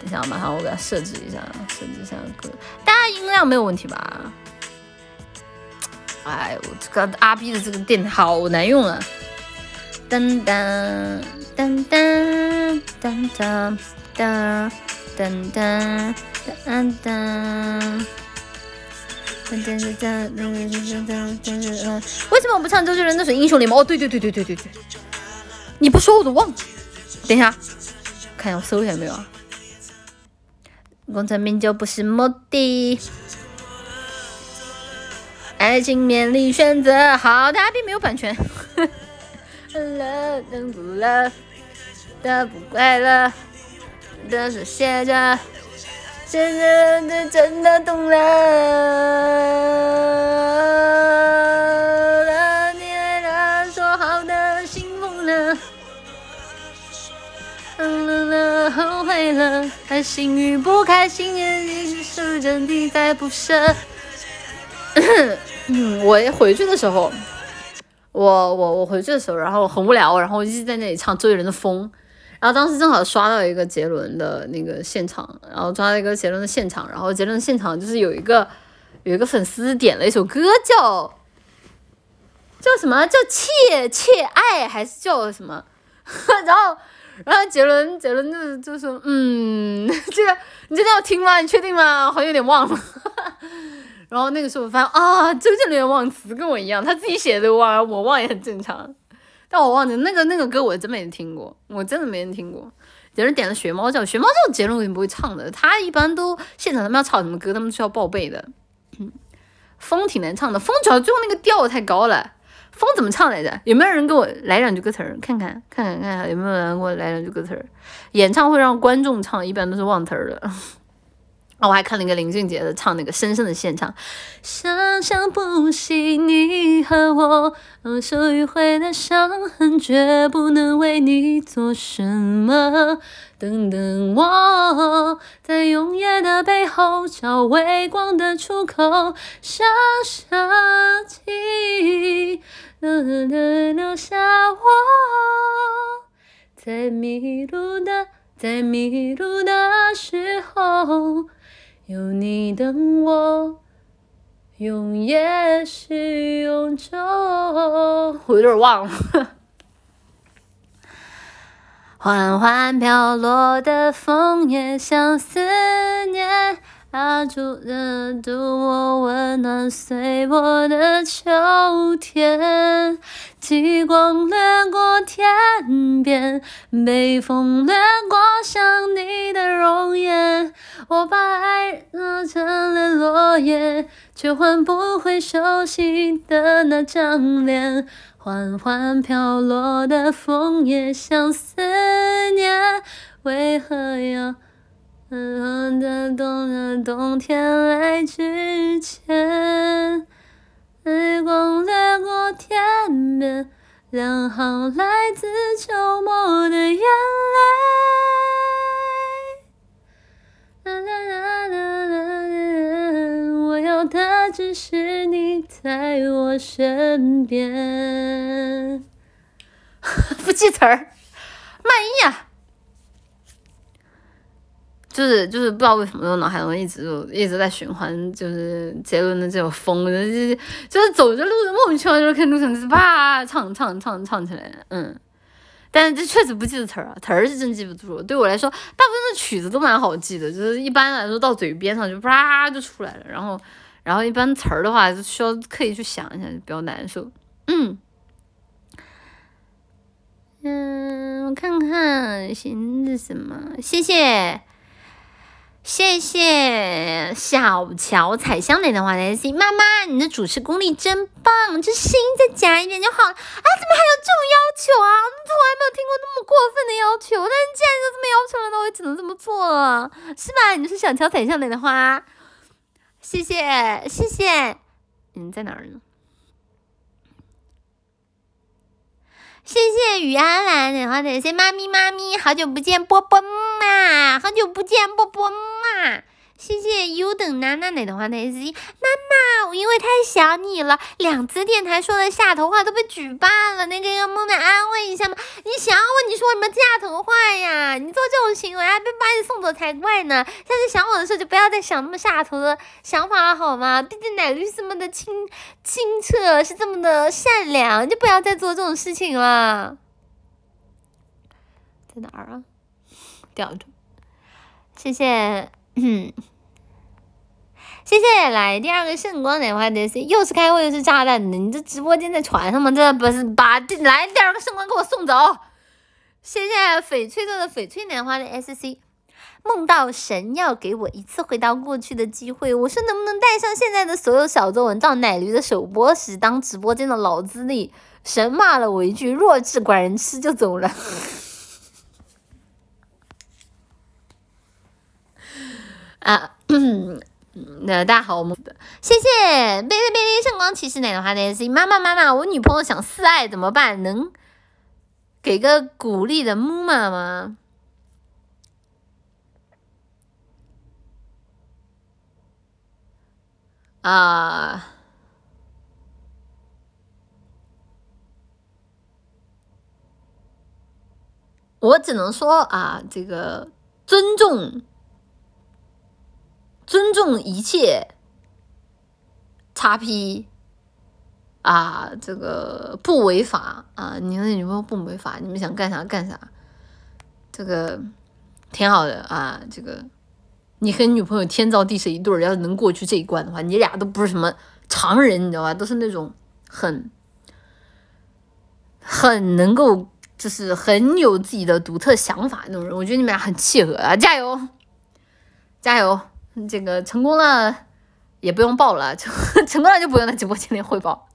等一下，马上我给他设置一下，设置一下歌。大家音量没有问题吧？哎，我这个阿 B 的这个电好难用啊！噔噔。噔噔噔噔噔噔噔噔噔。噔噔噔噔噔噔噔噔噔噔噔噔！为什么我不唱周杰伦那首《英雄联盟》？哦，对对对对对对对！你不说我都忘了。等一下，看一下我搜一下有没有啊？功成名就不是目的，爱情面临选择。好，他并没有版权。了，等不了，的不快乐，的是写着。现在真真的懂了，你爱他说好的幸福了，了后悔了，开心与不开心也已是真的在不舍。嗯，我回去的时候，我我我回去的时候，然后很无聊，然后一直在那里唱周杰伦的《风》。然后当时正好刷到一个杰伦的那个现场，然后抓到一个杰伦的现场，然后杰伦的现场就是有一个有一个粉丝点了一首歌叫叫什么叫切切爱还是叫什么？然后然后杰伦杰伦就就说嗯这个你真的要听吗？你确定吗？好像有点忘了。然后那个时候我发现啊周杰伦忘词跟我一样，他自己写的忘我忘也很正常。但我忘记那个那个歌，我真没听过，我真的没人听过。有人点了《学猫叫》，《学猫叫》杰伦肯定不会唱的，他一般都现场他们要唱什么歌，他们需要报备的。嗯风挺难唱的，风主要最后那个调太高了。风怎么唱来着？有没有人给我来两句歌词儿？看看看看看看，有没有人给我来两句歌词儿？演唱会让观众唱，一般都是忘词儿的。哦，我还看了一个林俊杰的唱那个《深深的现场》，想想不息，你和我手迂回的伤痕，绝不能为你做什么。等等我，在永夜的背后找微光的出口，想想起，留下我，在迷路的，在迷路的时候。有你等我，永夜是永久。我有点忘了。缓缓飘落的枫叶，像思念。拉住热度，我温暖随我的秋天。极光掠过天边，北风掠过想你的容颜。我把爱揉成了落叶，却换不回熟悉的那张脸。缓缓飘落的枫叶，像思念，为何要？在冬的冬天来之前，日光掠过天边，两行来自秋末的眼泪。啦啦啦啦啦啦我要的只是你在我身边。不记词儿，满意啊！就是就是不知道为什么我脑海中一直就一直在循环，就是杰伦的这首风，就是就是走着路的莫名其妙就是看路上就是啪唱唱唱唱起来，嗯，但是这确实不记得词儿啊，词儿是真记不住。对我来说，大部分的曲子都蛮好记的，就是一般来说到嘴边上就啪就出来了，然后然后一般词儿的话就需要刻意去想一下，就比较难受。嗯嗯，我看看寻思什么，谢谢。谢谢小乔彩香奶的话的 C 妈妈，你的主持功力真棒，这声音再假一点就好了。啊，怎么还有这种要求啊？我从来没有听过那么过分的要求，但是既然都这么要求了，那我也只能这么做了，是吧？你是小乔彩香奶的花，谢谢谢谢，你，在哪儿呢？谢谢雨安兰，然后那些妈咪妈咪，好久不见，波波嘛，好久不见，波波嘛。谢谢优等娜娜奶的话，奶子妈妈，我因为太想你了，两次电台说的下头话都被举办了，那个要梦来安慰一下吗？你想我，你说什么下头话呀？你做这种行为，还被把你送走才怪呢。下次想我的时候，就不要再想那么下头的想法了，好吗？毕竟奶绿是这么的清清澈，是这么的善良，就不要再做这种事情了。在哪儿啊？吊着，谢谢，嗯，谢谢。来第二个圣光奶花的是又是开会又是炸弹的，你这直播间在传上吗？这不是把来第二个圣光给我送走。谢谢翡翠做的翡翠奶花的 SC。梦到神要给我一次回到过去的机会，我说能不能带上现在的所有小作文到奶驴的首播时当直播间的老资历？神骂了我一句弱智，管人吃就走了。啊，那大家好，我们谢谢贝贝贝贝圣光骑士奶的话呢？是妈妈妈妈，我女朋友想示爱怎么办？能给个鼓励的木马吗？啊，我只能说啊，这个尊重，尊重一切叉 P 啊，这个不违法啊，你的女朋友不违法，你们想干啥干啥，这个挺好的啊，这个。你和你女朋友天造地设一对儿，要是能过去这一关的话，你俩都不是什么常人，你知道吧？都是那种很很能够，就是很有自己的独特想法那种人。我觉得你们俩很契合啊！加油，加油！这个成功了也不用报了，成 成功了就不用在直播间里汇报。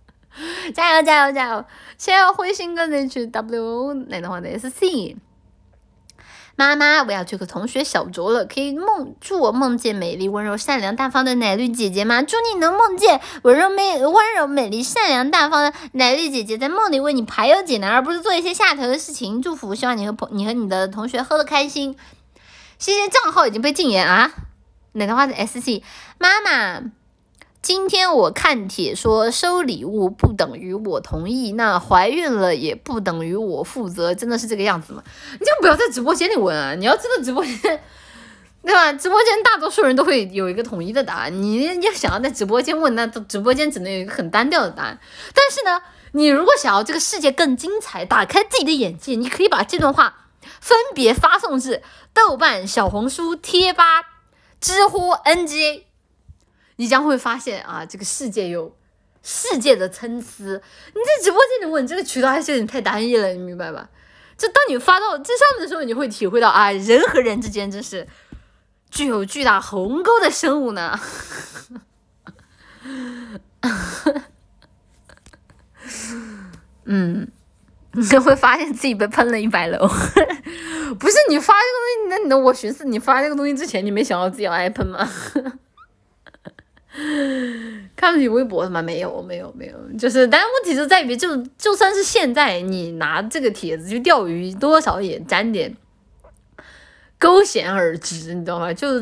加油，加油，加油！谢谢灰心哥的去 W 那的话的 SC。妈妈，我要去和同学小酌了，可以梦祝我梦见美丽、温柔、善良、大方的奶绿姐姐吗？祝你能梦见温柔、美、温柔、美丽、善良、大方的奶绿姐姐，在梦里为你排忧解难，而不是做一些下头的事情。祝福，希望你和朋、你和你的同学喝的开心。谢谢，账号已经被禁言啊！奶的话的 SC 妈妈。今天我看帖说收礼物不等于我同意，那怀孕了也不等于我负责，真的是这个样子吗？你就不要在直播间里问啊！你要知道直播间，对吧？直播间大多数人都会有一个统一的答案，你要想要在直播间问，那直播间只能有一个很单调的答案。但是呢，你如果想要这个世界更精彩，打开自己的眼界，你可以把这段话分别发送至豆瓣、小红书、贴吧、知乎、NG。你将会发现啊，这个世界有世界的参差。你在直播间里问这个渠道还是有点太单一了，你明白吧？就当你发到这上面的时候，你会体会到啊，人和人之间真是具有巨大鸿沟的生物呢。嗯，你就会发现自己被喷了一百楼。不是你发这个东西，那那我寻思你发这个东西之前，你没想到自己要挨喷吗？看不起微博的吗？没有，没有，没有，就是，但问题就在于，就就算是现在你拿这个帖子去钓鱼，多少也沾点勾贤而知，你知道吗？就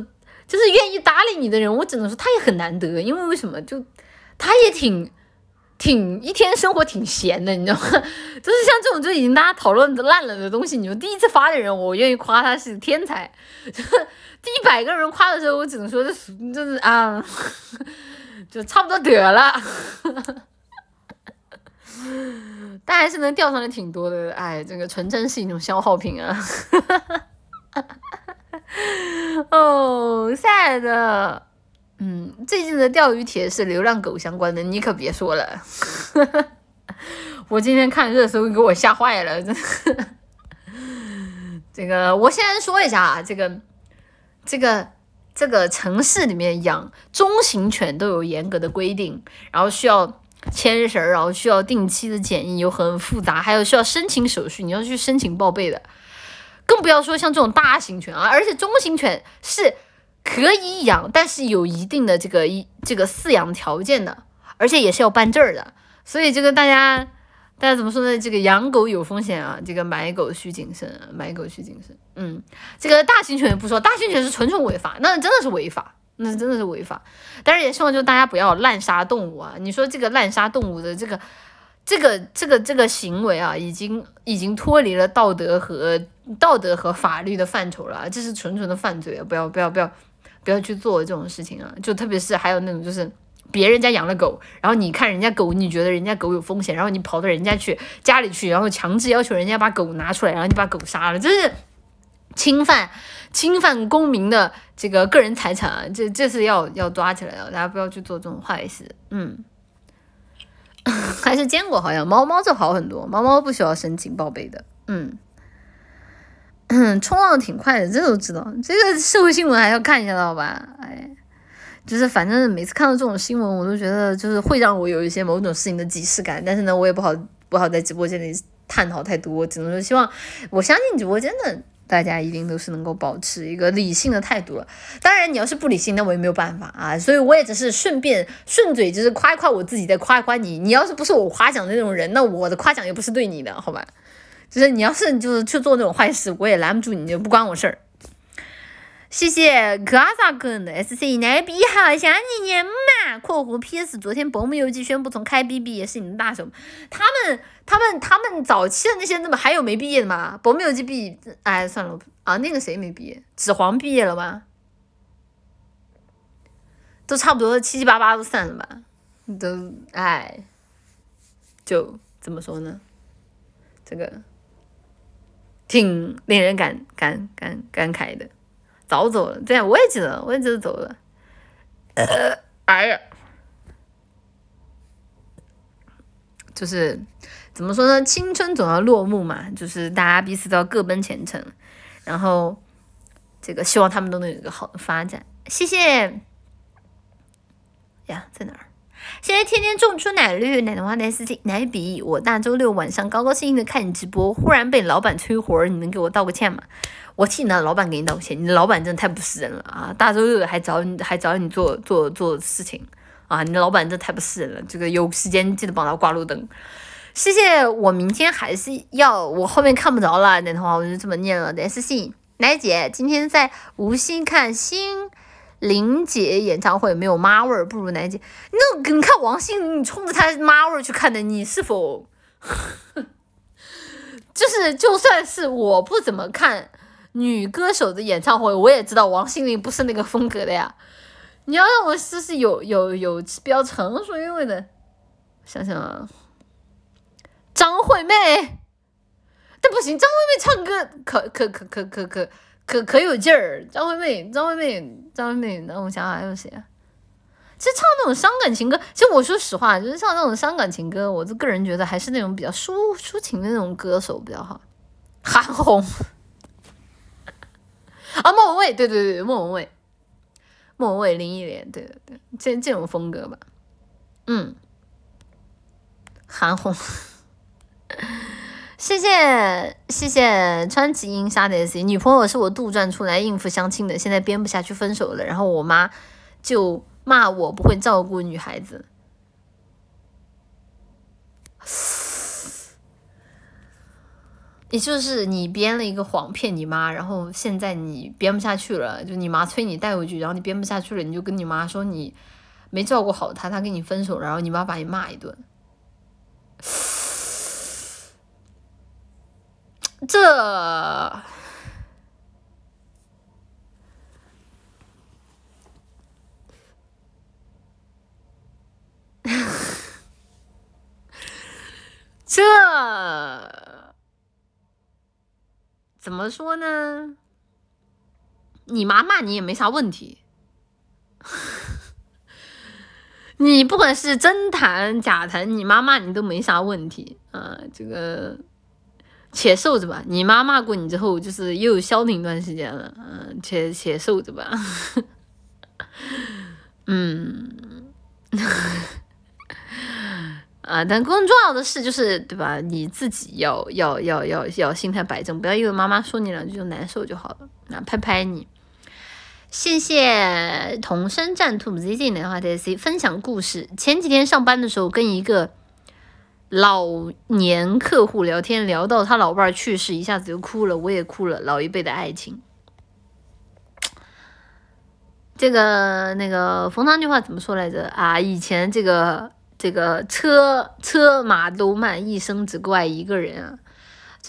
就是愿意搭理你的人，我只能说他也很难得，因为为什么？就他也挺挺一天生活挺闲的，你知道吗？就是像这种就已经大家讨论的烂了的东西，你们第一次发的人，我愿意夸他是天才。第一百个人夸的时候，我只能说这是就是啊，就差不多得了，但还是能钓上来挺多的。哎，这个纯真是一种消耗品啊。哦，sad。嗯，最近的钓鱼帖是流浪狗相关的，你可别说了。我今天看热搜，给我吓坏了。这个，我先说一下啊，这个。这个这个城市里面养中型犬都有严格的规定，然后需要牵绳，然后需要定期的检疫，有很复杂，还有需要申请手续，你要去申请报备的。更不要说像这种大型犬啊，而且中型犬是可以养，但是有一定的这个一这个饲养条件的，而且也是要办证的。所以这个大家。大家怎么说呢？这个养狗有风险啊，这个买狗需谨慎，买狗需谨慎。嗯，这个大型犬不说，大型犬是纯纯违法，那真的是违法，那真的是违法。但是也希望就大家不要滥杀动物啊！你说这个滥杀动物的这个这个这个这个行为啊，已经已经脱离了道德和道德和法律的范畴了，这是纯纯的犯罪啊！不要不要不要不要去做这种事情啊！就特别是还有那种就是。别人家养了狗，然后你看人家狗，你觉得人家狗有风险，然后你跑到人家去家里去，然后强制要求人家把狗拿出来，然后你把狗杀了，这是侵犯侵犯公民的这个个人财产啊，这这是要要抓起来的，大家不要去做这种坏事。嗯，还是坚果好像猫猫就好很多，猫猫不需要申请报备的。嗯，冲浪挺快的，这都知道。这个社会新闻还要看一下，好吧？哎，就是反正每次看到这种新闻，我都觉得就是会让我有一些某种事情的即视感，但是呢，我也不好不好在直播间里。探讨太多，只能说希望，我相信直播间的大家一定都是能够保持一个理性的态度了。当然，你要是不理性，那我也没有办法啊。所以我也只是顺便顺嘴，就是夸一夸我自己，再夸一夸你。你要是不是我夸奖的那种人，那我的夸奖也不是对你的，好吧？就是你要是就是去做那种坏事，我也拦不住你，就不关我事儿。谢谢格萨根的 SC 奶比好想你年嘛？括弧 PS 昨天保姆游记宣布从开 BB 也是你的大手，他们他们他们早期的那些怎么还有没毕业的吗？保姆游记毕哎算了啊那个谁没毕业？纸黄毕业了吗？都差不多七七八八都散了吧？都哎，就怎么说呢？这个挺令人感感感感慨的。早走了，对，我也记得，我也记得走了。呃，哎呀，就是怎么说呢？青春总要落幕嘛，就是大家彼此都要各奔前程，然后这个希望他们都能有一个好的发展。谢谢。呀，在哪儿？现在天天种出奶绿，奶的话奶 S C 奶笔。我大周六晚上高高兴兴的看你直播，忽然被老板催活儿，你能给我道个歉吗？我替你的老板给你道个歉，你的老板真的太不是人了啊！大周六还找你还找你做做做事情啊！你的老板真的太不是人了，这个有时间记得帮他挂路灯。谢谢，我明天还是要，我后面看不着了，奶的话我就这么念了。来私信奶姐今天在无锡看新。林姐演唱会没有妈味儿，不如南姐。那你看王心凌，你冲着她妈味儿去看的，你是否 就是就算是我不怎么看女歌手的演唱会，我也知道王心凌不是那个风格的呀。你要让我试试有有有比较成熟韵味的，想想啊，张惠妹，但不行，张惠妹唱歌可可可可。可可可可有劲儿，张惠妹，张惠妹，张惠妹，那我想想还有谁啊？其实唱那种伤感情歌，其实我说实话，就是唱那种伤感情歌，我就个人觉得还是那种比较抒抒情的那种歌手比较好。韩红 啊，莫文蔚，对对对，莫文蔚，莫文蔚，林忆莲，对对对，这这种风格吧。嗯，韩红。谢谢谢谢川崎英沙的 S，女朋友是我杜撰出来应付相亲的，现在编不下去分手了，然后我妈就骂我不会照顾女孩子，也就是你编了一个谎骗你妈，然后现在你编不下去了，就你妈催你带回去，然后你编不下去了，你就跟你妈说你没照顾好她，她跟你分手，然后你妈把你骂一顿。这，这怎么说呢？你妈骂你也没啥问题，你不管是真谈假谈，你妈骂你都没啥问题啊，这个。且受着吧，你妈骂过你之后，就是又消停一段时间了，嗯，且且受着吧，嗯，啊，但更重要的是，就是对吧？你自己要要要要要心态摆正，不要因为妈妈说你两句就难受就好了。那拍拍你，谢谢同声战兔 Z Z 的话在 C 分享故事。前几天上班的时候，跟一个。老年客户聊天聊到他老伴儿去世，一下子就哭了，我也哭了。老一辈的爱情，这个那个冯唐那句话怎么说来着啊？以前这个这个车车马都慢，一生只够爱一个人啊。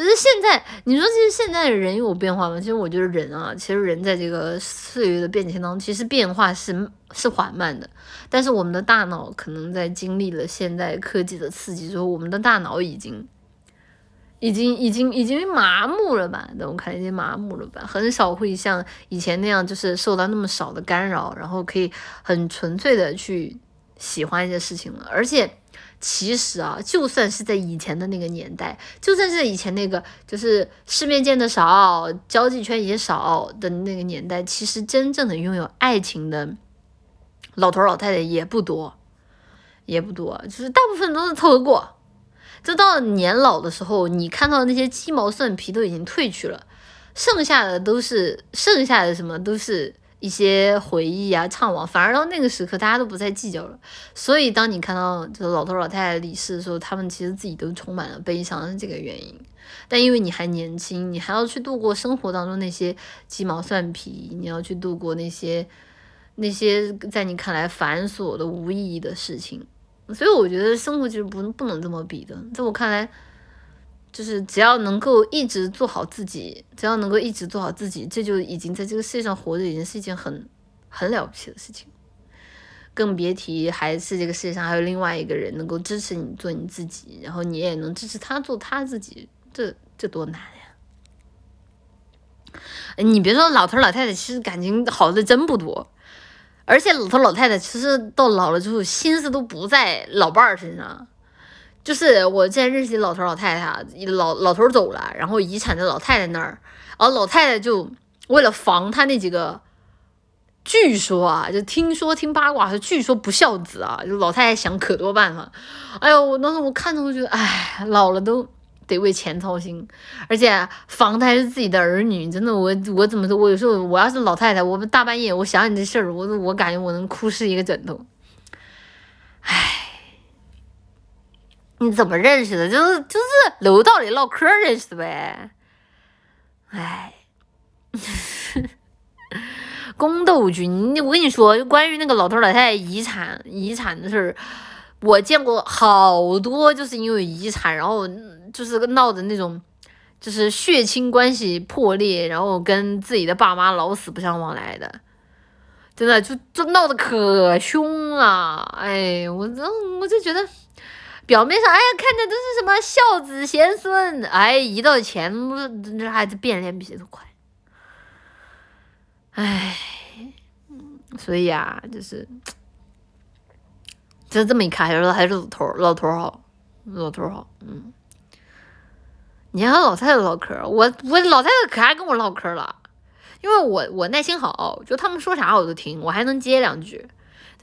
只是现在，你说其实现在的人有变化吗？其实我觉得人啊，其实人在这个岁月的变迁当中，其实变化是是缓慢的。但是我们的大脑可能在经历了现代科技的刺激之后，我们的大脑已经已经已经已经麻木了吧？在我看已经麻木了吧？很少会像以前那样，就是受到那么少的干扰，然后可以很纯粹的去喜欢一些事情了。而且其实啊，就算是在以前的那个年代，就算是以前那个就是世面见的少、交际圈也少的那个年代，其实真正的拥有爱情的老头老太太也不多，也不多，就是大部分都是凑合过。就到年老的时候，你看到那些鸡毛蒜皮都已经褪去了，剩下的都是剩下的什么都是一些回忆啊、怅惘。反而到那个时刻，大家都不再计较了。所以，当你看到就是老头老太太离世的时候，他们其实自己都充满了悲伤，是这个原因。但因为你还年轻，你还要去度过生活当中那些鸡毛蒜皮，你要去度过那些那些在你看来繁琐的无意义的事情。所以我觉得生活其实不不能这么比的，在我看来，就是只要能够一直做好自己，只要能够一直做好自己，这就已经在这个世界上活着，已经是一件很很了不起的事情。更别提还是这个世界上还有另外一个人能够支持你做你自己，然后你也能支持他做他自己，这这多难呀！你别说老头老太太，其实感情好的真不多。而且老头老太太其实到老了之后，心思都不在老伴儿身上。就是我之前认识的老头老太太，老老头走了，然后遗产在老太太那儿，然后老太太就为了防他那几个，据说啊，就听说听八卦说，据说不孝子啊，就老太太想可多办法。哎呦，我当时我看着我觉得，哎，老了都。得为钱操心，而且防的还是自己的儿女，真的，我我怎么说？我有时候我要是老太太，我大半夜我想你这事儿，我我感觉我能哭湿一个枕头。唉，你怎么认识的？就是就是楼道里唠嗑认识的呗。唉，宫斗剧，我跟你说，关于那个老头老太太遗产遗产的事儿。我见过好多，就是因为遗产，然后就是闹的那种，就是血亲关系破裂，然后跟自己的爸妈老死不相往来的，真的就就闹得可凶了。哎，我这我就觉得，表面上哎呀看着都是什么孝子贤孙，哎，一到钱，那那孩子变脸比谁都快。哎，所以啊，就是。就这么一看，还是还是老头，老头好，老头好，嗯。你还和老太太唠嗑，我我老太太可爱跟我唠嗑了，因为我我耐心好，就他们说啥我都听，我还能接两句。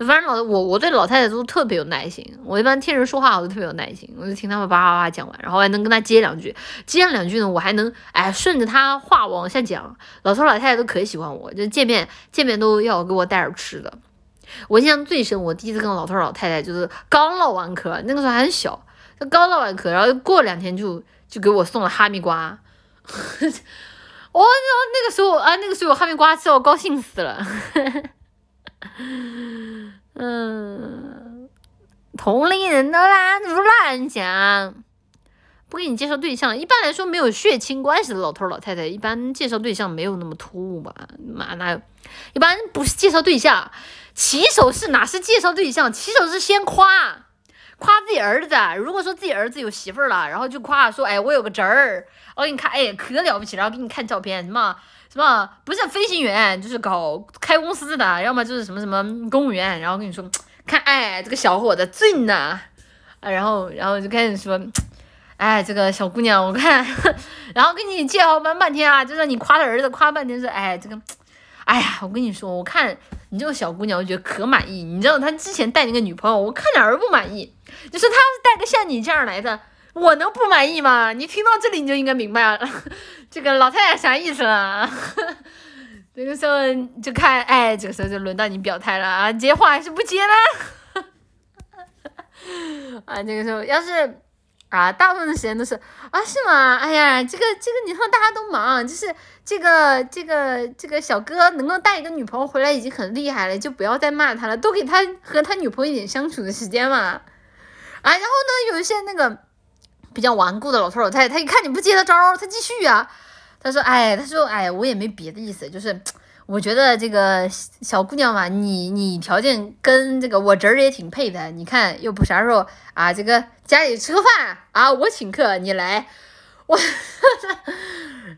反正老我我对老太太都特别有耐心，我一般听人说话我都特别有耐心，我就听他们叭叭叭讲完，然后还能跟他接两句，接上两句呢，我还能哎顺着他话往下讲。老头老太太都可喜欢我，就见面见面都要给我带点吃的。我印象最深，我第一次跟老头老太太就是刚唠完嗑，那个时候还很小，就刚唠完嗑，然后过两天就就给我送了哈密瓜，我那个时候啊，那个时候有哈密瓜吃，我高兴死了。嗯，同龄人的啦，不乱讲，不给你介绍对象。一般来说，没有血亲关系的老头老太太，一般介绍对象没有那么突兀吧？妈哪有？一般不是介绍对象。起手是哪是介绍对象？起手是先夸，夸自己儿子。如果说自己儿子有媳妇儿了，然后就夸说：“哎，我有个侄儿，我给你看，哎，可了不起。”然后给你看照片，什么什么不是飞行员，就是搞开公司的，要么就是什么什么公务员。然后跟你说，看，哎，这个小伙子俊呐，啊，然后然后就开始说，哎，这个小姑娘，我看，然后给你介绍半半天啊，就让你夸他儿子，夸半天说，哎，这个。哎呀，我跟你说，我看你这个小姑娘，我觉得可满意。你知道他之前带那个女朋友，我看哪儿不满意？就是他要是带个像你这样来的，我能不满意吗？你听到这里你就应该明白了，这个老太太啥意思啊。这个时候就看，哎，这个时候就轮到你表态了啊，接话还是不接呢？啊，这个时候要是。啊，大部分的时间都是啊，是吗？哎呀，这个这个，你说大家都忙，就是这个这个这个小哥能够带一个女朋友回来已经很厉害了，就不要再骂他了，多给他和他女朋友一点相处的时间嘛。啊，然后呢，有一些那个比较顽固的老头老太太，他一看你不接他招，他继续啊，他说，哎，他说，哎，我也没别的意思，就是。我觉得这个小姑娘嘛，你你条件跟这个我侄儿也挺配的。你看，又不啥时候啊，这个家里吃个饭啊，我请客，你来，我，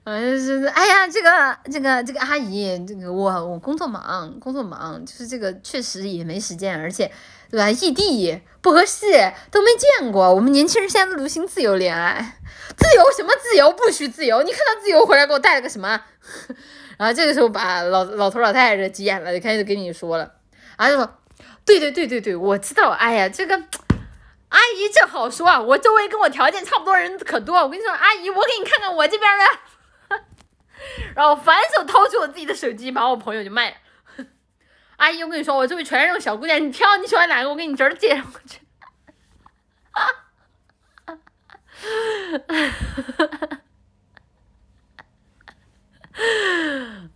嗯，是哎呀，这个这个这个阿姨，这个我我工作忙，工作忙，就是这个确实也没时间，而且对吧？异地不合适，都没见过。我们年轻人现在都流行自由恋爱，自由什么自由？不许自由！你看他自由回来给我带了个什么？然后这个时候把老老头老太太急眼了，就开始跟你说了，啊就说，对对对对对，我知道，哎呀，这个。阿姨，这好说啊！我周围跟我条件差不多人可多。我跟你说，阿姨，我给你看看我这边的。然后反手掏出我自己的手机，把我朋友就卖了。阿姨，我跟你说，我周围全是这种小姑娘，你挑你喜欢哪个，我给你直接介绍过去。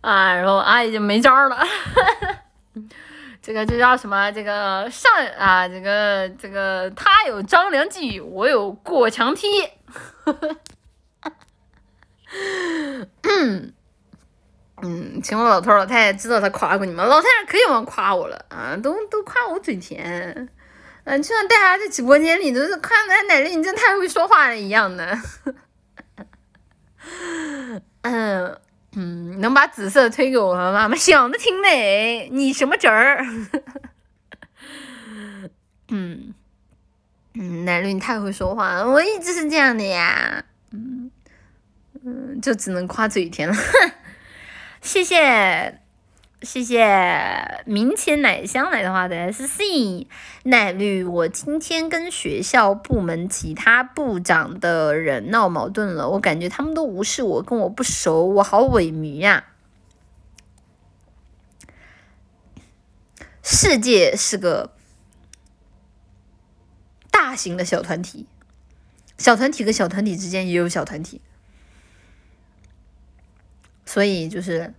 啊，然后阿姨就没招了。这个这叫什么？这个上啊，这个这个他有张良计，我有过墙梯。嗯 嗯，请问老头老太太知道他夸过你吗？老太太可喜欢夸我了啊，都都夸我嘴甜。嗯，就像大家在直播间里都是夸奶奶，你真太会说话了一样的。嗯。嗯，能把紫色推给我和妈妈，想的挺美。你什么侄儿？嗯嗯，奶绿你太会说话了，我一直是这样的呀。嗯嗯，就只能夸嘴甜了。谢谢。谢谢明前奶香来的话的 S C 奶绿，我今天跟学校部门其他部长的人闹矛盾了，我感觉他们都无视我，跟我不熟，我好萎靡呀。世界是个大型的小团体，小团体跟小团体之间也有小团体，所以就是。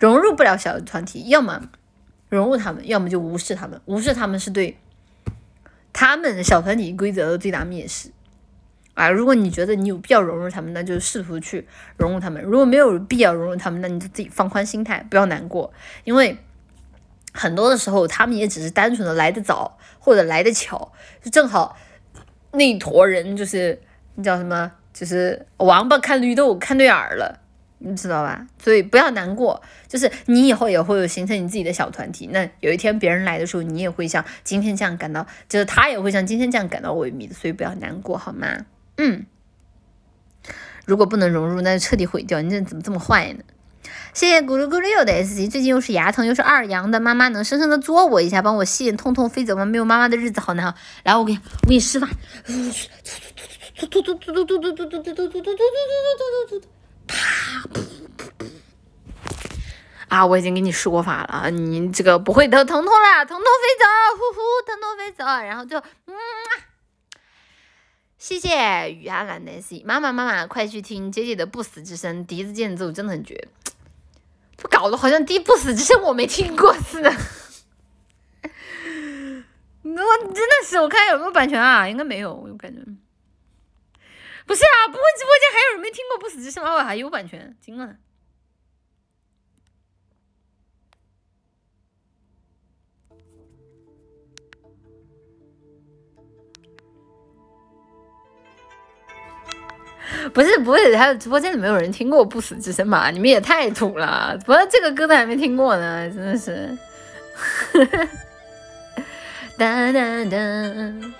融入不了小团体，要么融入他们，要么就无视他们。无视他们是对他们小团体规则的最大蔑视啊！如果你觉得你有必要融入他们，那就试图去融入他们；如果没有必要融入他们，那你就自己放宽心态，不要难过。因为很多的时候，他们也只是单纯的来的早或者来的巧，就正好那一坨人就是那叫什么，就是王八看绿豆看对眼儿了。你知道吧？所以不要难过，就是你以后也会有形成你自己的小团体。那有一天别人来的时候，你也会像今天这样感到，就是他也会像今天这样感到萎靡的。所以不要难过，好吗？嗯。如果不能融入，那就彻底毁掉。你这怎么这么坏呢？谢谢咕噜咕噜又的 S 级。最近又是牙疼又是二阳的，妈妈能深深的作我一下，帮我吸引，痛痛飞走吗？没有妈妈的日子好难。来，我给你，我给你示范。突突突突突突突突突突突突突突突突突突突。啪！啊，我已经给你说法了，你这个不会疼疼痛了，疼痛飞走，呼呼，疼痛飞走，然后就嗯，谢谢雨阿兰的 C，妈妈妈妈，快去听姐姐的不死之声，笛子间奏真的很绝，这搞得好像第不死之声我没听过似的，我真的是，我看有没有版权啊，应该没有，我感觉。不是啊，不会直播间还有人没听过《不死之身》吗？还有版权，惊了！不是，不会，还有直播间里没有人听过《不死之身》吧？你们也太土了！不是这个歌都还没听过呢，真的是。哒 哒哒。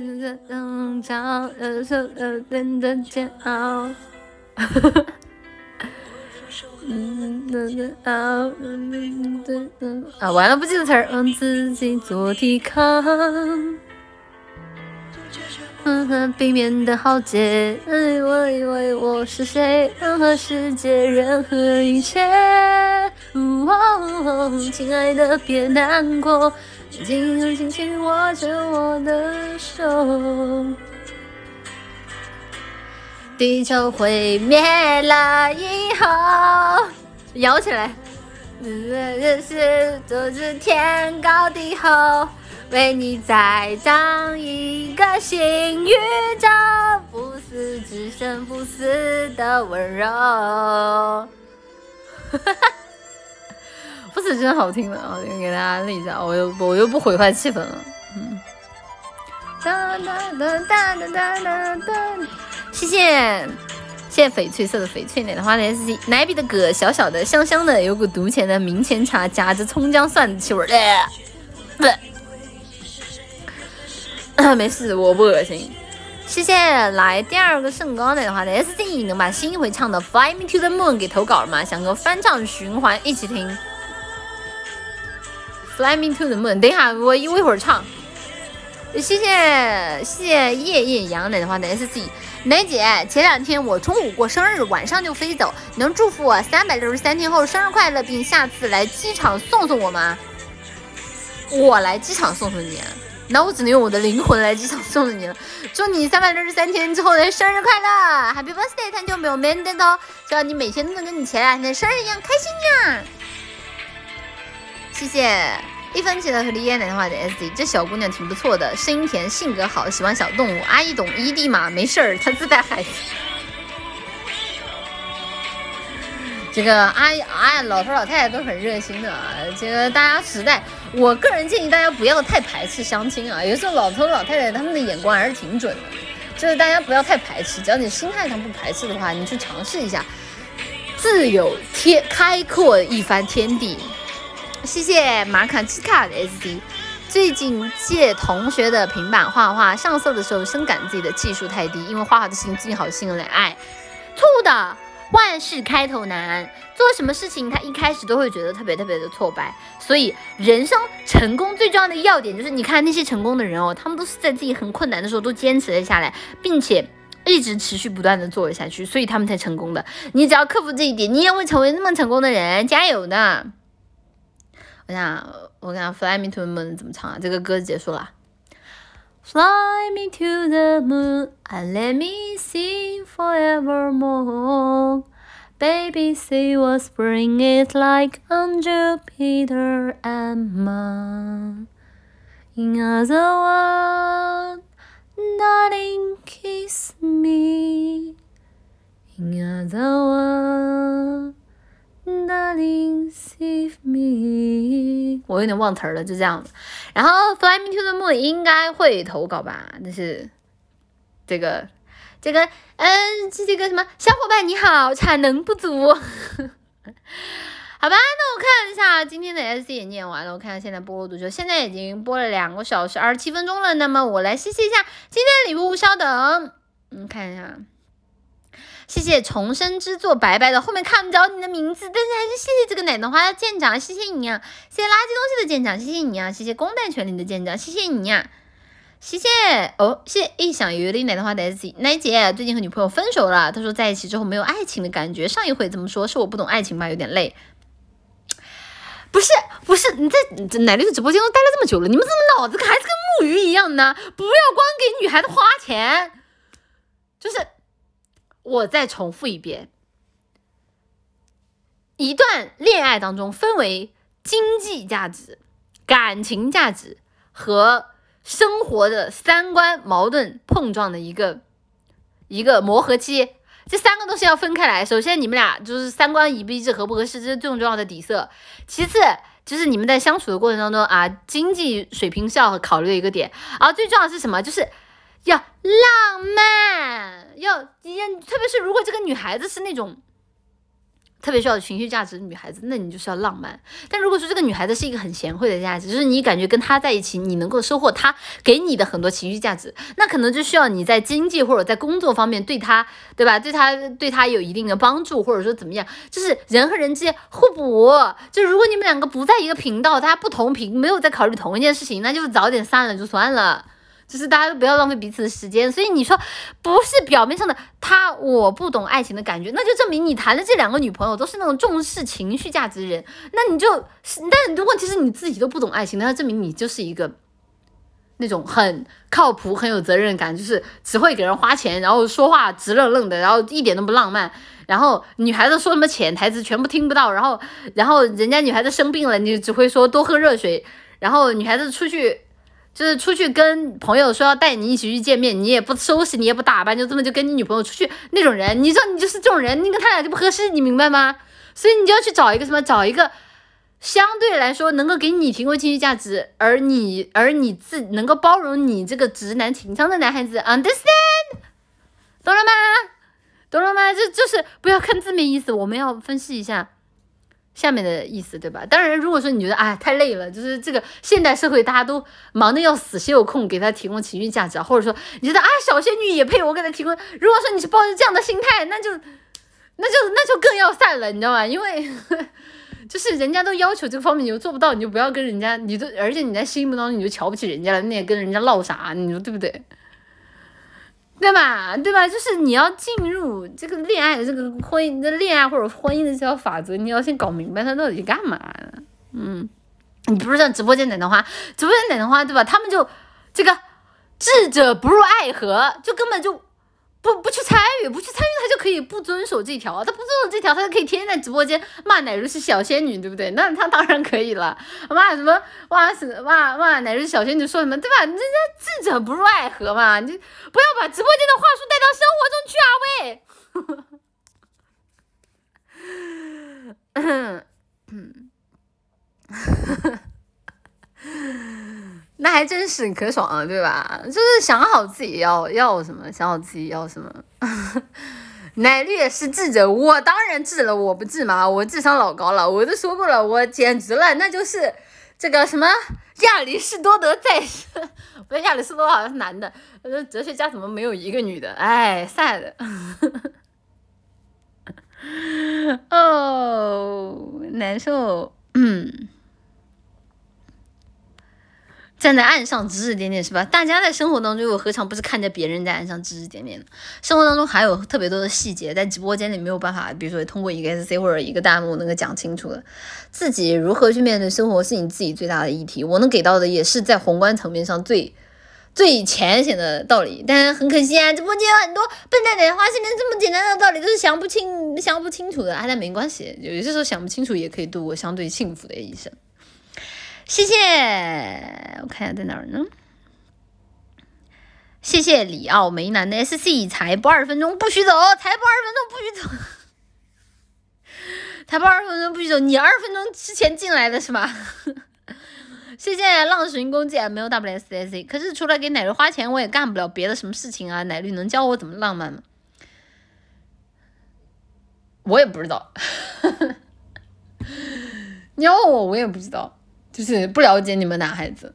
嗯，找呃受呃人的煎熬，啊，完了不记得词儿，让自己做抵抗，避免的浩劫。我以为我是谁？任何世界，任何一切。亲爱的，别难过。紧紧握着我的手，地球毁灭了以后，摇起来。日是都是天高地厚，为你再造一个新宇宙，不死之身，不死的温柔。哈哈，不死真好听的啊！给大家练一下，我又我又不毁坏气氛了。嗯。哒哒哒哒哒哒哒，谢谢。谢谢翡翠色的翡翠奶的花的 S C 奶比的葛小小的香香的有股毒甜的明前茶夹着葱姜蒜的气味儿，对，没事我不恶心。谢谢来第二个圣光奶的话的 S C 能把新一回唱的 Fly Me to the Moon 给投稿了吗？想跟翻唱循环一起听 Fly Me to the Moon，等一下我一我一会儿唱。谢谢谢谢夜夜羊奶的话的 S C。奶姐，前两天我中午过生日，晚上就飞走，能祝福我三百六十三天后生日快乐，并下次来机场送送我吗？我来机场送送你，那我只能用我的灵魂来机场送送你了。祝你三百六十三天之后的生日快乐，Happy Birthday！太久没有 man 到，希望你每天都能跟你前两天的生日一样开心呀。谢谢。一分钱的和李嫣奶话的 S D，这小姑娘挺不错的，声音甜，性格好，喜欢小动物。阿姨懂 ED 嘛？没事儿，她自带孩子。这个阿姨啊，老头老太太都很热心的啊。这个大家实在，我个人建议大家不要太排斥相亲啊。有时候老头老太太他们的眼光还是挺准的，就是大家不要太排斥，只要你心态上不排斥的话，你去尝试一下，自有天开阔一番天地。谢谢马卡奇卡的 SD。最近借同学的平板画画，上色的时候深感自己的技术太低，因为画画的事情最近好心有点爱。错误的，万事开头难，做什么事情他一开始都会觉得特别特别的挫败。所以人生成功最重要的要点就是，你看那些成功的人哦，他们都是在自己很困难的时候都坚持了下来，并且一直持续不断的做下去，所以他们才成功的。你只要克服这一点，你也会成为那么成功的人，加油的！我想，我看《Fly Me to the Moon》怎么唱啊？这个歌结束了。Fly me to the moon and let me sing forevermore. Baby, say what spring is like on Jupiter and Mars. In other words, darling, kiss me. In other words. Darling, save me。我有点忘词儿了，就这样子。然后 Fly Me to the Moon 应该会投稿吧？但是这个这个嗯，这这个什么小伙伴你好，产能不足。好吧，那我看一下今天的 S C 也念完了。我看看现在播了多久？现在已经播了两个小时二十七分钟了。那么我来谢谢一下今天礼物，稍等，嗯，看一下。谢谢重生之作白白的，后面看不着你的名字，但是还是谢谢这个奶奶花的舰长，谢谢你呀！谢谢垃圾东西的舰长，谢谢你呀！谢谢公带权利的舰长，谢谢你呀！谢谢哦，谢谢一想有点奶奶花的 S 奶姐最近和女朋友分手了，她说在一起之后没有爱情的感觉，上一回怎么说是我不懂爱情吧，有点累。不是不是，你在奶绿的直播间都待了这么久了，你们怎么脑子还是跟木鱼一样呢？不要光给女孩子花钱，就是。我再重复一遍，一段恋爱当中分为经济价值、感情价值和生活的三观矛盾碰撞的一个一个磨合期，这三个东西要分开来。首先，你们俩就是三观一不一致、合不合适，这是最重要的底色。其次，就是你们在相处的过程当中啊，经济水平是要考虑的一个点。而最重要的是什么？就是。要浪漫，要也特别是如果这个女孩子是那种特别需要情绪价值的女孩子，那你就是要浪漫。但如果说这个女孩子是一个很贤惠的价值，就是你感觉跟她在一起，你能够收获她给你的很多情绪价值，那可能就需要你在经济或者在工作方面对她，对吧？对她对她有一定的帮助，或者说怎么样，就是人和人之间互补。就如果你们两个不在一个频道，大家不同频，没有在考虑同一件事情，那就早点散了就算了。就是大家都不要浪费彼此的时间，所以你说不是表面上的他我不懂爱情的感觉，那就证明你谈的这两个女朋友都是那种重视情绪价值的人，那你就，但问题是你自己都不懂爱情，那证明你就是一个那种很靠谱、很有责任感，就是只会给人花钱，然后说话直愣愣的，然后一点都不浪漫。然后女孩子说什么潜台词全部听不到，然后然后人家女孩子生病了，你只会说多喝热水。然后女孩子出去就是出去跟朋友说要带你一起去见面，你也不收拾，你也不打扮，就这么就跟你女朋友出去那种人，你知道你就是这种人，你跟他俩就不合适，你明白吗？所以你就要去找一个什么，找一个。相对来说，能够给你提供情绪价值，而你而你自能够包容你这个直男情商的男孩子，understand，懂了吗？懂了吗？这就是不要看字面意思，我们要分析一下下面的意思，对吧？当然，如果说你觉得哎太累了，就是这个现代社会大家都忙得要死，谁有空给他提供情绪价值啊？或者说你觉得啊小仙女也配我给他提供？如果说你是抱着这样的心态，那就 那就那就更要散了，你知道吗？因为。就是人家都要求这个方面，你又做不到，你就不要跟人家，你都而且你在心目当中你就瞧不起人家了，那也跟人家唠啥？你说对不对？对吧？对吧？就是你要进入这个恋爱，这个婚姻的恋爱或者婚姻的这条法则，你要先搞明白他到底干嘛的。嗯，你不是在直播间等的花，直播间等的花对吧？他们就这个智者不入爱河，就根本就。不不去参与，不去参与，他就可以不遵守这条。他不遵守这条，他就可以天天在直播间骂奶如是小仙女，对不对？那他当然可以了。骂什么？骂什骂骂奶如是小仙女说什么？对吧？人家智者不入爱河嘛，你不要把直播间的话术带到生活中去啊，喂。那还真是可爽了，对吧？就是想好自己要要什么，想好自己要什么。奶绿也是智者，我当然智了，我不智吗？我智商老高了，我都说过了，我简直了，那就是这个什么亚里士多德在世。不是亚里士多德好像是男的，呃，哲学家怎么没有一个女的？哎，sad。哦，难受，嗯。站在岸上指指点点是吧？大家在生活当中又何尝不是看着别人在岸上指指点点呢？生活当中还有特别多的细节，在直播间里没有办法，比如说通过一个 SC 或者一个弹幕能够讲清楚的。自己如何去面对生活是你自己最大的议题。我能给到的也是在宏观层面上最最浅显的道理。但很可惜啊，直播间有很多笨蛋的话，现在这么简单的道理都是想不清、想不清楚的。啊但没关系，有些时候想不清楚也可以度过相对幸福的一生。谢谢，我看一下在哪儿呢？谢谢里奥梅南的 SC，才不二十分钟不许走，才不二十分钟不许走，才不二十分钟不许走，你二十分钟之前进来的是吗？谢谢浪寻弓箭没有 WSC，可是除了给奶绿花钱，我也干不了别的什么事情啊。奶绿能教我怎么浪漫吗？我也不知道，你要问我，我也不知道。就是不了解你们男孩子，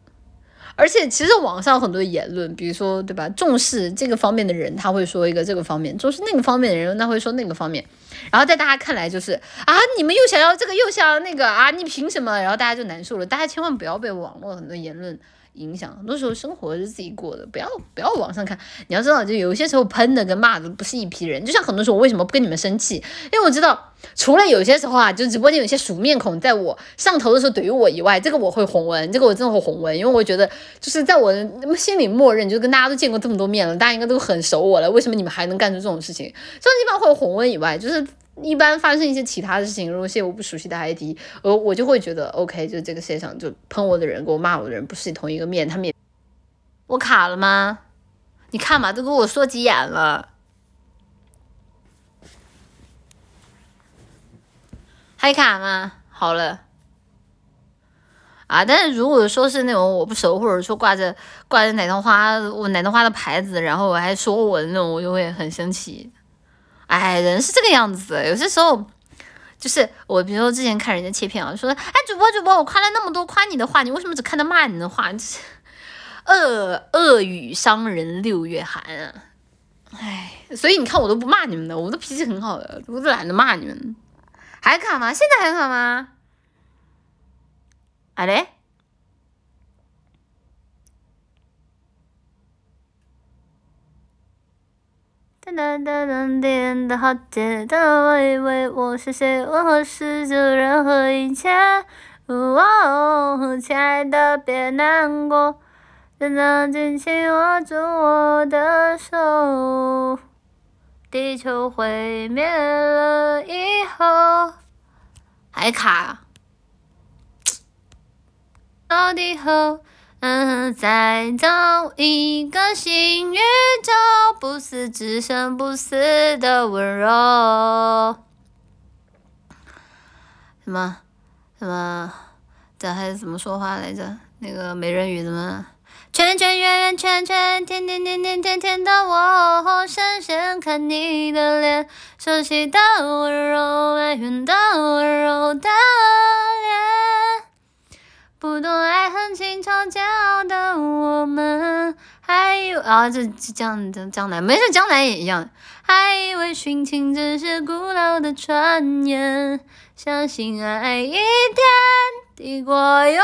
而且其实网上很多言论，比如说对吧，重视这个方面的人他会说一个这个方面，重视那个方面的人那会说那个方面，然后在大家看来就是啊，你们又想要这个又想要那个啊，你凭什么？然后大家就难受了。大家千万不要被网络很多言论。影响很多时候生活是自己过的，不要不要网上看。你要知道，就有些时候喷的跟骂的不是一批人。就像很多时候我为什么不跟你们生气？因为我知道，除了有些时候啊，就直播间有些熟面孔在我上头的时候怼我以外，这个我会红温，这个我真的会红温，因为我觉得就是在我的心里默认，就跟大家都见过这么多面了，大家应该都很熟我了。为什么你们还能干出这种事情？这种地方会红温以外，就是。一般发生一些其他的事情，如果些我不熟悉的 ID，我我就会觉得 OK，就这个世界上就喷我的人，给我骂我的人不是同一个面，他们也我卡了吗？你看嘛，都给我说急眼了，还卡吗？好了，啊，但是如果说是那种我不熟，或者说挂着挂着奶糖花我奶糖花的牌子，然后我还说我的那种，我就会很生气。哎，人是这个样子，有些时候就是我，比如说之前看人家切片啊，说，哎，主播主播，我夸了那么多夸你的话，你为什么只看到骂你的话？恶恶语伤人六月寒啊！哎，所以你看我都不骂你们的，我的脾气很好的，我都懒得骂你们。还卡吗？现在还卡吗？啊嘞？噔噔噔噔点的好简单，喂喂，我是谁？我何时就任何一切？哦，亲爱的别难过，别再紧紧握住我的手。地球毁灭了以后，还卡。到底后，嗯，再造一个新宇宙，不死只剩不死的温柔。什么？什么？这还是怎么说话来着？那个美人鱼怎么？圈圈圆圆圈圈，甜甜甜甜甜甜的我，深深看你的脸，熟悉的温柔，哀怨的温柔的脸，不懂爱恨情愁煎熬的我们，还以为啊这这江江江南没事，江南也一样，还以为殉情只是古老的传言，相信爱一天抵过永远。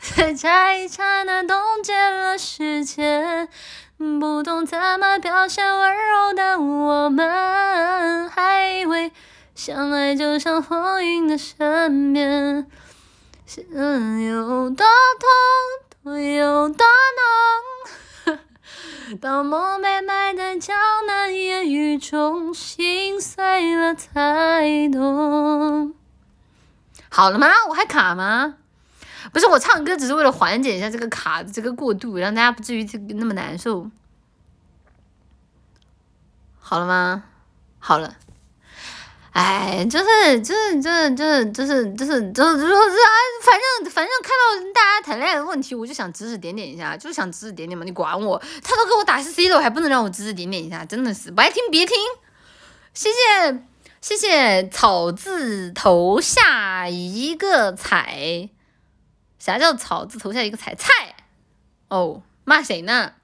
在这一刹那冻结了时间，不懂怎么表现温柔的我们，还以为相爱就像风云的善变，心有多痛，痛有多浓。当梦被埋在江南烟雨中，心碎了才懂。好了吗？我还卡吗？不是我唱歌，只是为了缓解一下这个卡的这个过渡，让大家不至于这个那么难受。好了吗？好了。哎，就是就是就是就是就是就是就是就是啊，反正反正看到大家谈恋爱的问题，我就想指指点点一下，就想指指点点嘛。你管我？他都给我打是 C 了，我还不能让我指指点点一下？真的是不爱听别听。谢谢谢谢草字头下一个彩。啥叫草字头下一个彩菜？哦，骂谁呢？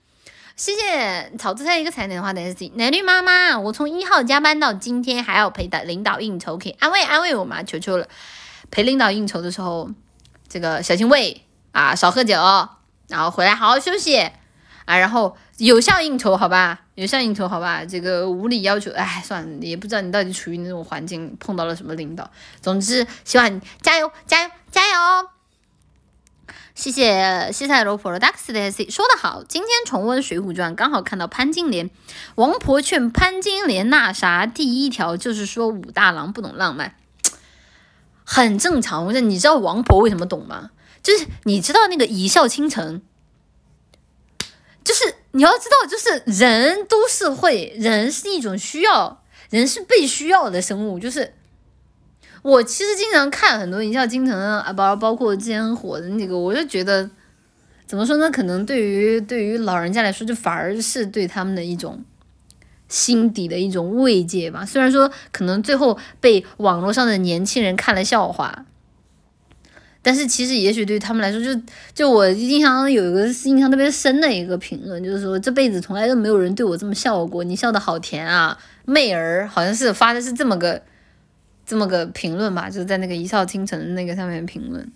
谢谢草字头下一个彩的话的 S C 奶绿妈妈，我从一号加班到今天，还要陪的领导应酬，可以安慰安慰我吗？求求了，陪领导应酬的时候，这个小心胃啊，少喝酒，然后回来好好休息啊，然后有效应酬，好吧？有效应酬，好吧？这个无理要求，哎，算了，也不知道你到底处于那种环境，碰到了什么领导。总之，希望你加油，加油，加油！谢谢西塞罗普罗达克斯的 C 说的好，今天重温《水浒传》，刚好看到潘金莲，王婆劝潘金莲那啥，第一条就是说武大郎不懂浪漫，很正常。我说你知道王婆为什么懂吗？就是你知道那个一笑倾城，就是你要知道，就是人都是会，人是一种需要，人是被需要的生物，就是。我其实经常看很多一笑倾城啊，包包括之前很火的那个，我就觉得怎么说呢？可能对于对于老人家来说，就反而是对他们的一种心底的一种慰藉吧。虽然说可能最后被网络上的年轻人看了笑话，但是其实也许对他们来说，就就我印象有一个印象特别深的一个评论，就是说这辈子从来都没有人对我这么笑过，你笑的好甜啊，妹儿，好像是发的是这么个。这么个评论吧，就是在那个一笑倾城那个上面评论，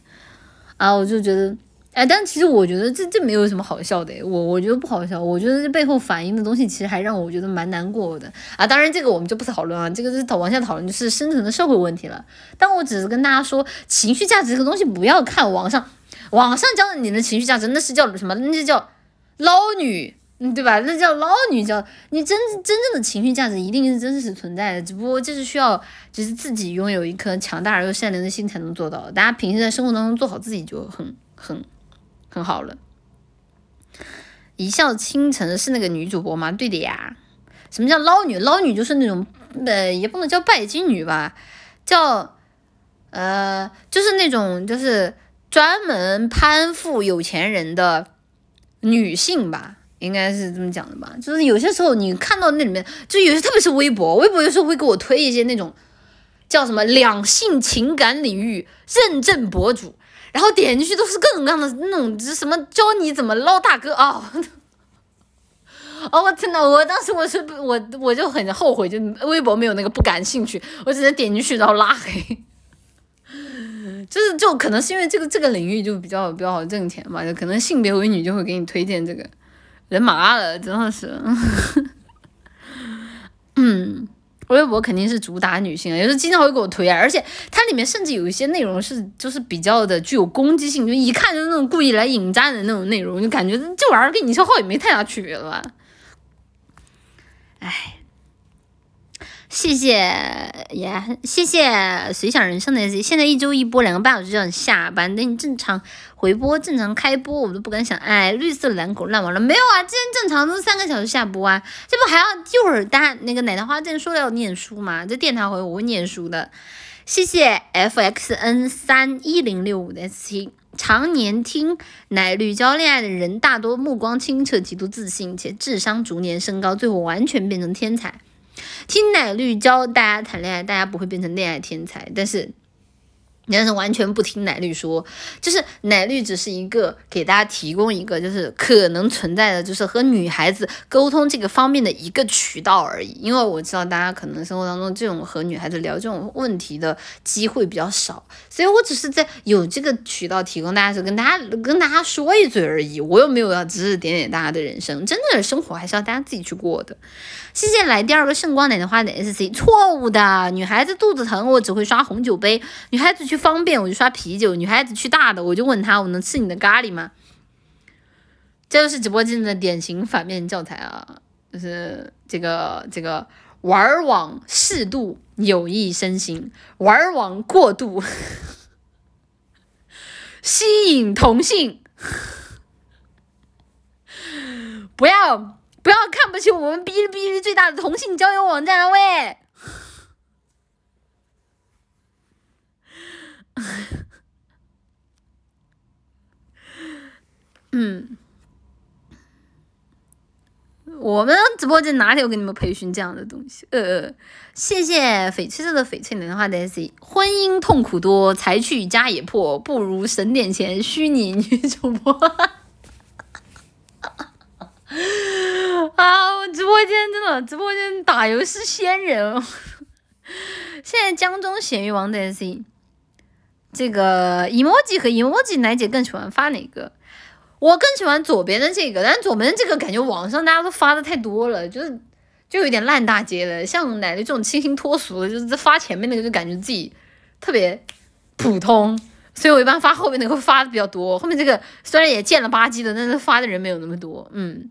啊，我就觉得，哎，但其实我觉得这这没有什么好笑的，我我觉得不好笑，我觉得这背后反映的东西其实还让我觉得蛮难过的啊。当然这个我们就不讨论啊，这个是讨往下讨论就是深层的社会问题了。但我只是跟大家说，情绪价值这个东西不要看网上，网上教的你的情绪价值那是叫什么？那是叫捞女。嗯，对吧？那叫捞女，叫你真真正的情绪价值一定是真实存在的，只不过就是需要，就是自己拥有一颗强大而又善良的心才能做到。大家平时在生活当中做好自己就很很很好了。一笑倾城是那个女主播吗？对的呀。什么叫捞女？捞女就是那种呃，也不能叫拜金女吧，叫呃，就是那种就是专门攀附有钱人的女性吧。应该是这么讲的吧，就是有些时候你看到那里面，就有些特别是微博，微博有时候会给我推一些那种叫什么两性情感领域认证博主，然后点进去都是各种各样的那种什么教你怎么捞大哥啊！哦，我天呐，我当时我是我我就很后悔，就微博没有那个不感兴趣，我只能点进去然后拉黑，就是就可能是因为这个这个领域就比较比较好挣钱嘛，就可能性别为女就会给你推荐这个。人麻了，真的是。嗯，微博肯定是主打女性啊，有时候经常会给我推啊，而且它里面甚至有一些内容是就是比较的具有攻击性，就一看就是那种故意来引战的那种内容，就感觉这玩意儿跟营销号也没太大区别了吧？哎。谢谢呀，谢谢随想人生的 S。现在一周一播两个半小时就要下班，等你正常回播、正常开播，我都不敢想。哎，绿色蓝狗烂完了没有啊？今天正常都三个小时下播啊，这不还要一会儿大那个奶奶花正说要念书吗？这电台回我会念书的。谢谢 F X N 三一零六五的 S 七，常年听奶绿教恋爱的人大多目光清澈、极度自信，且智商逐年升高，最后完全变成天才。听奶绿教大家谈恋爱，大家不会变成恋爱天才，但是。但是完全不听奶绿说，就是奶绿只是一个给大家提供一个就是可能存在的，就是和女孩子沟通这个方面的一个渠道而已。因为我知道大家可能生活当中这种和女孩子聊这种问题的机会比较少，所以我只是在有这个渠道提供大家，就跟大家跟大家说一嘴而已。我又没有要指指点点大家的人生，真的生活还是要大家自己去过的。谢谢来第二个圣光奶奶花的 S C，错误的。女孩子肚子疼，我只会刷红酒杯；女孩子去方便，我就刷啤酒；女孩子去大的，我就问她，我能吃你的咖喱吗？这就是直播间的典型反面教材啊！就是这个这个玩网适度有益身心，玩网过度 吸引同性，不要。不要看不起我们哔哩哔哩最大的同性交友网站啊喂！嗯，我们直播间哪里有给你们培训这样的东西？呃，谢谢翡翠色的翡翠莲花的 S。婚姻痛苦多，财去家也破，不如省点钱，虚拟女主播。啊！我直播间真的，直播间打游戏仙人。现在江中咸鱼王的 S，这个 emoji 和 emoji 奶姐更喜欢发哪个？我更喜欢左边的这个，但左边的这个感觉网上大家都发的太多了，就是就有点烂大街了。像奶奶这种清新脱俗的，就是发前面那个就感觉自己特别普通，所以我一般发后面那个发的比较多。后面这个虽然也贱了吧唧的，但是发的人没有那么多，嗯。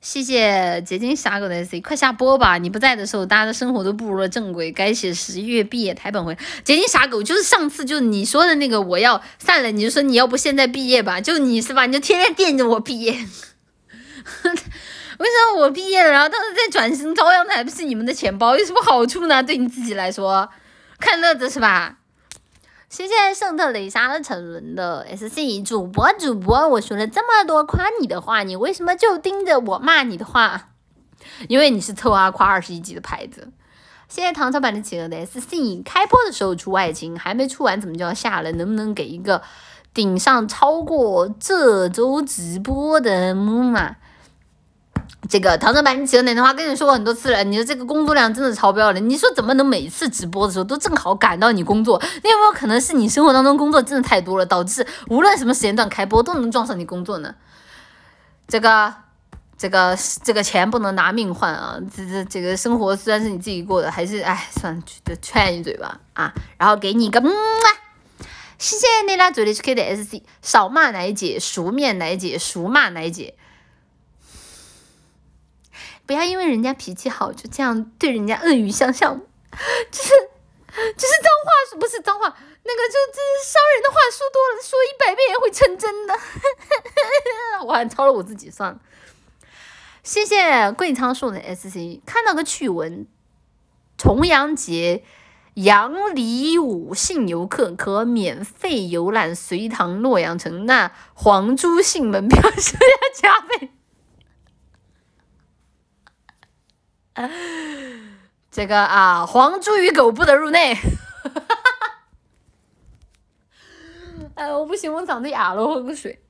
谢谢结晶傻狗的 C，快下播吧！你不在的时候，大家的生活都步入了正轨，该写十一月毕业台本回。结晶傻狗就是上次就你说的那个，我要散了，你就说你要不现在毕业吧，就你是吧？你就天天惦着我毕业。为什么我毕业了，然后到时候再转型朝阳的还不是你们的钱包，有什么好处呢？对你自己来说，看乐子是吧？谢谢圣特蕾莎的沉沦的 S C 主播主播，我说了这么多夸你的话，你为什么就盯着我骂你的话？因为你是凑啊夸二十一级的牌子。谢谢唐朝版的企鹅的 S C，开播的时候出外勤，还没出完怎么就要下了？能不能给一个顶上超过这周直播的木马？这个唐僧白你起了奶奶花跟你说过很多次了，你的这个工作量真的超标了。你说怎么能每次直播的时候都正好赶到你工作？那有没有可能是你生活当中工作真的太多了，导致无论什么时间段开播都能撞上你工作呢？这个这个这个钱不能拿命换啊！这这这个生活虽然是你自己过的，还是哎算了，就劝一嘴吧啊！然后给你一个嗯，谢谢你啦，嘴里是 K 的 SC，少骂奶姐，熟面奶姐，熟骂奶姐。不要因为人家脾气好，就这样对人家恶语相向，就是就是脏话，不是脏话，那个就这伤人的话说多了，说一百遍也会成真的。我还抄了我自己算了。谢谢贵仓送的 S C，看到个趣闻，重阳节阳里五姓游客可免费游览隋唐洛阳城，那黄珠姓门票是要加倍。这个啊，黄猪与狗不得入内。哎，我不行，我嗓子哑了，我喝口水。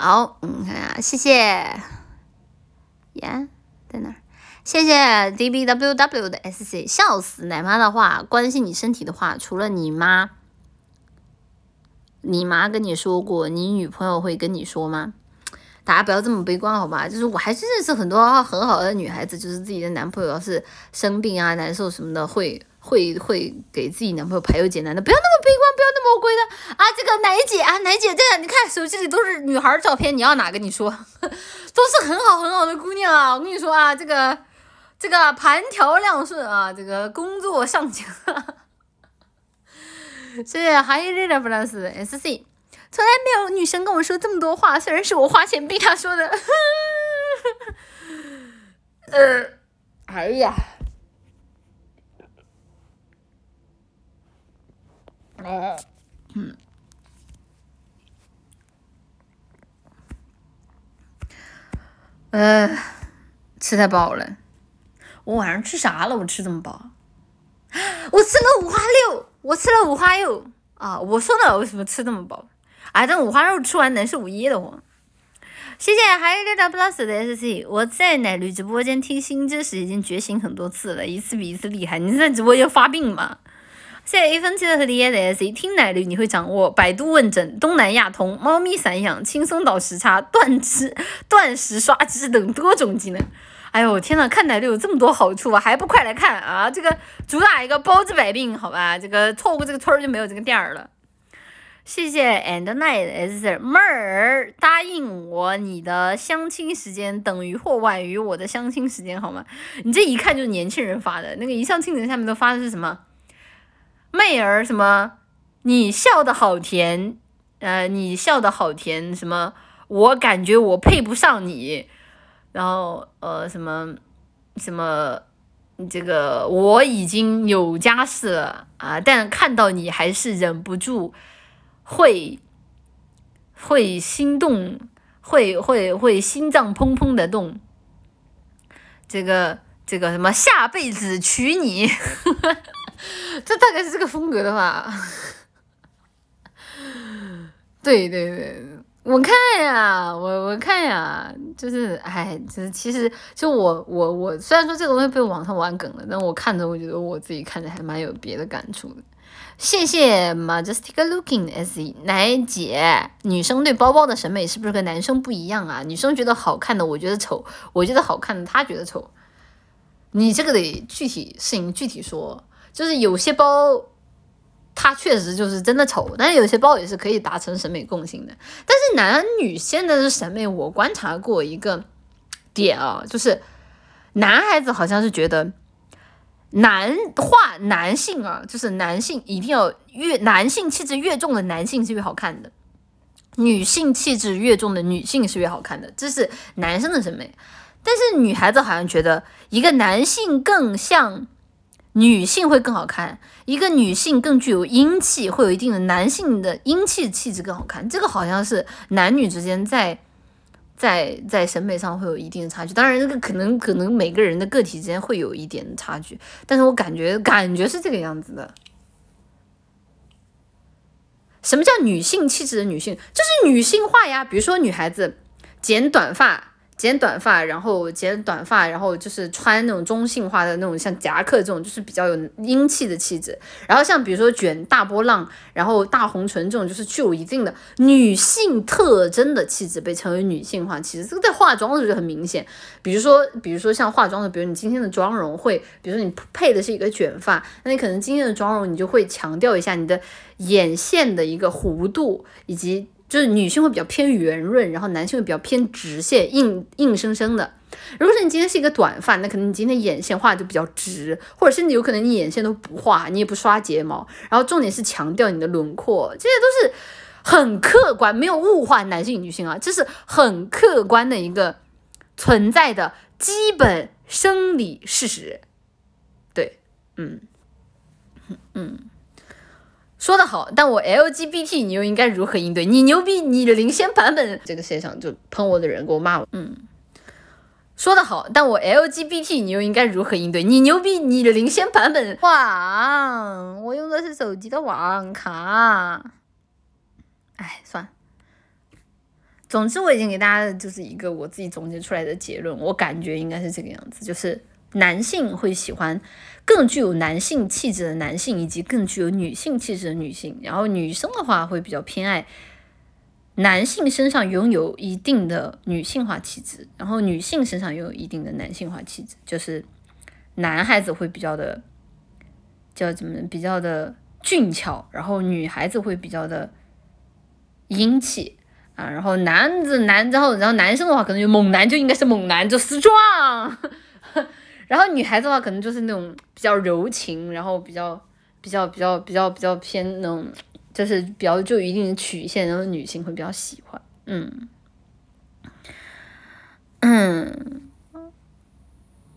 好，嗯，看啊，谢谢，呀，在哪儿？谢谢 D B W W 的 S C，笑死！奶妈的话，关心你身体的话，除了你妈，你妈跟你说过，你女朋友会跟你说吗？大家不要这么悲观，好吧？就是我还是认识很多很好的女孩子，就是自己的男朋友要是生病啊、难受什么的，会。会会给自己男朋友排忧解难的，不要那么悲观，不要那么悲观啊！这个奶姐啊，奶姐，这个你看手机里都是女孩照片，你要哪个？你说，都是很好很好的姑娘啊！我跟你说啊，这个这个盘条亮顺啊，这个工作上进。谢谢 Hi Lila Plus SC，从来没有女生跟我说这么多话，虽然是我花钱逼她说的。呃，哎呀。嗯，呃，吃太饱了。我晚上吃啥了？我吃这么饱？我吃了五花肉，我吃了五花肉啊！我说呢，为什么吃这么饱？哎，这五花肉吃完能是午夜的慌。谢谢还有六 plus 的 sc，我在奶绿直播间听新知识已经觉醒很多次了，一次比一次厉害。你在直播间发病吗？谢谢一分七的和你的 S C，听奶绿你会掌握百度问诊、东南亚通、猫咪散养、轻松倒时差、断肢、断食刷脂等多种技能。哎呦天呐，看奶绿有这么多好处啊，还不快来看啊！这个主打一个包治百病，好吧？这个错过这个村儿就没有这个店儿了。谢谢 And Night S 妹儿答应我，你的相亲时间等于或晚于我的相亲时间，好吗？你这一看就是年轻人发的，那个一相亲人下面都发的是什么？妹儿，什么？你笑的好甜，呃，你笑的好甜，什么？我感觉我配不上你，然后呃，什么什么？这个我已经有家室了啊，但看到你还是忍不住会会心动，会会会心脏砰砰的动。这个这个什么？下辈子娶你。这大概是这个风格的吧？对对对，我看呀，我我看呀，就是哎，就是其实就我我我虽然说这个东西被网上玩梗了，但我看着我觉得我自己看着还蛮有别的感触的。谢谢 Majestic Looking s e 奶姐，女生对包包的审美是不是跟男生不一样啊？女生觉得好看的，我觉得丑；我觉得好看的，她觉得丑。你这个得具体事情具体说。就是有些包，它确实就是真的丑，但是有些包也是可以达成审美共性的。但是男女现在的审美，我观察过一个点啊，就是男孩子好像是觉得男化男性啊，就是男性一定要越男性气质越重的男性是越好看的，女性气质越重的女性是越好看的，这是男生的审美。但是女孩子好像觉得一个男性更像。女性会更好看，一个女性更具有英气，会有一定的男性的英气气质更好看。这个好像是男女之间在在在审美上会有一定的差距。当然，这个可能可能每个人的个体之间会有一点差距，但是我感觉感觉是这个样子的。什么叫女性气质的女性？就是女性化呀，比如说女孩子剪短发。剪短发，然后剪短发，然后就是穿那种中性化的那种像夹克这种，就是比较有英气的气质。然后像比如说卷大波浪，然后大红唇这种，就是具有一定的女性特征的气质，被称为女性化气质。这个在化妆的时候就很明显。比如说，比如说像化妆的，比如你今天的妆容会，比如说你配的是一个卷发，那你可能今天的妆容你就会强调一下你的眼线的一个弧度以及。就是女性会比较偏圆润，然后男性会比较偏直线，硬硬生生的。如果说你今天是一个短发，那可能你今天眼线画的就比较直，或者甚至有可能你眼线都不画，你也不刷睫毛，然后重点是强调你的轮廓，这些都是很客观，没有物化男性女性啊，这是很客观的一个存在的基本生理事实。对，嗯，嗯。说得好，但我 LGBT 你又应该如何应对？你牛逼，你的领先版本，这个现象就喷我的人给我骂我。嗯，说得好，但我 LGBT 你又应该如何应对？你牛逼，你的领先版本。网，我用的是手机的网卡。哎，算了，总之，我已经给大家就是一个我自己总结出来的结论，我感觉应该是这个样子，就是男性会喜欢更具有男性气质的男性，以及更具有女性气质的女性，然后女生的话会比较偏爱男性身上拥有一定的女性化气质，然后女性身上拥有一定的男性化气质，就是男孩子会比较的叫怎么比较的俊俏，然后女孩子会比较的英气。啊，然后男子男，然后然后男生的话，可能就猛男就应该是猛男，就死壮。然后女孩子的话，可能就是那种比较柔情，然后比较比较比较比较比较偏那种，就是比较就一定的曲线，然后女性会比较喜欢。嗯嗯。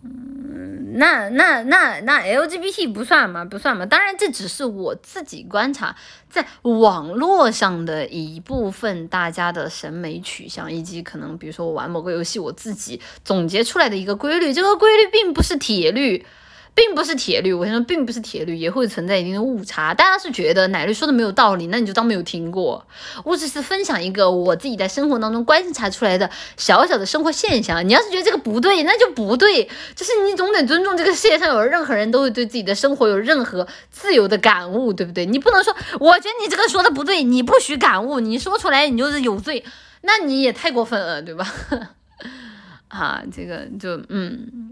嗯那那那那 LGBT 不算吗？不算吗？当然，这只是我自己观察在网络上的一部分大家的审美取向，以及可能比如说我玩某个游戏，我自己总结出来的一个规律。这个规律并不是铁律。并不是铁律，我先说，并不是铁律，也会存在一定的误差。大家是觉得奶绿说的没有道理，那你就当没有听过。我只是分享一个我自己在生活当中观察出来的小小的生活现象。你要是觉得这个不对，那就不对。就是你总得尊重这个世界上有任何人都会对自己的生活有任何自由的感悟，对不对？你不能说，我觉得你这个说的不对，你不许感悟，你说出来你就是有罪，那你也太过分了，对吧？啊，这个就嗯。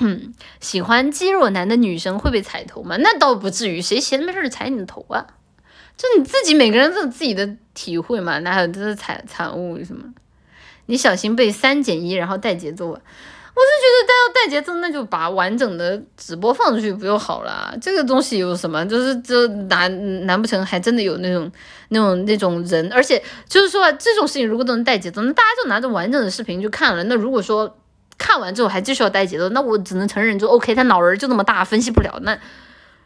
嗯，喜欢肌肉男的女生会被踩头吗？那倒不至于，谁闲没事踩你的头啊？就你自己，每个人都有自己的体会嘛，哪有这是产产物什么？你小心被三减一，然后带节奏！我是觉得但要带节奏，那就把完整的直播放出去不就好了？这个东西有什么？就是这难难不成还真的有那种那种那种人？而且就是说啊这种事情如果都能带节奏，那大家就拿着完整的视频去看了。那如果说。看完之后还继续要带节奏，那我只能承认就 OK，他脑仁就那么大，分析不了，那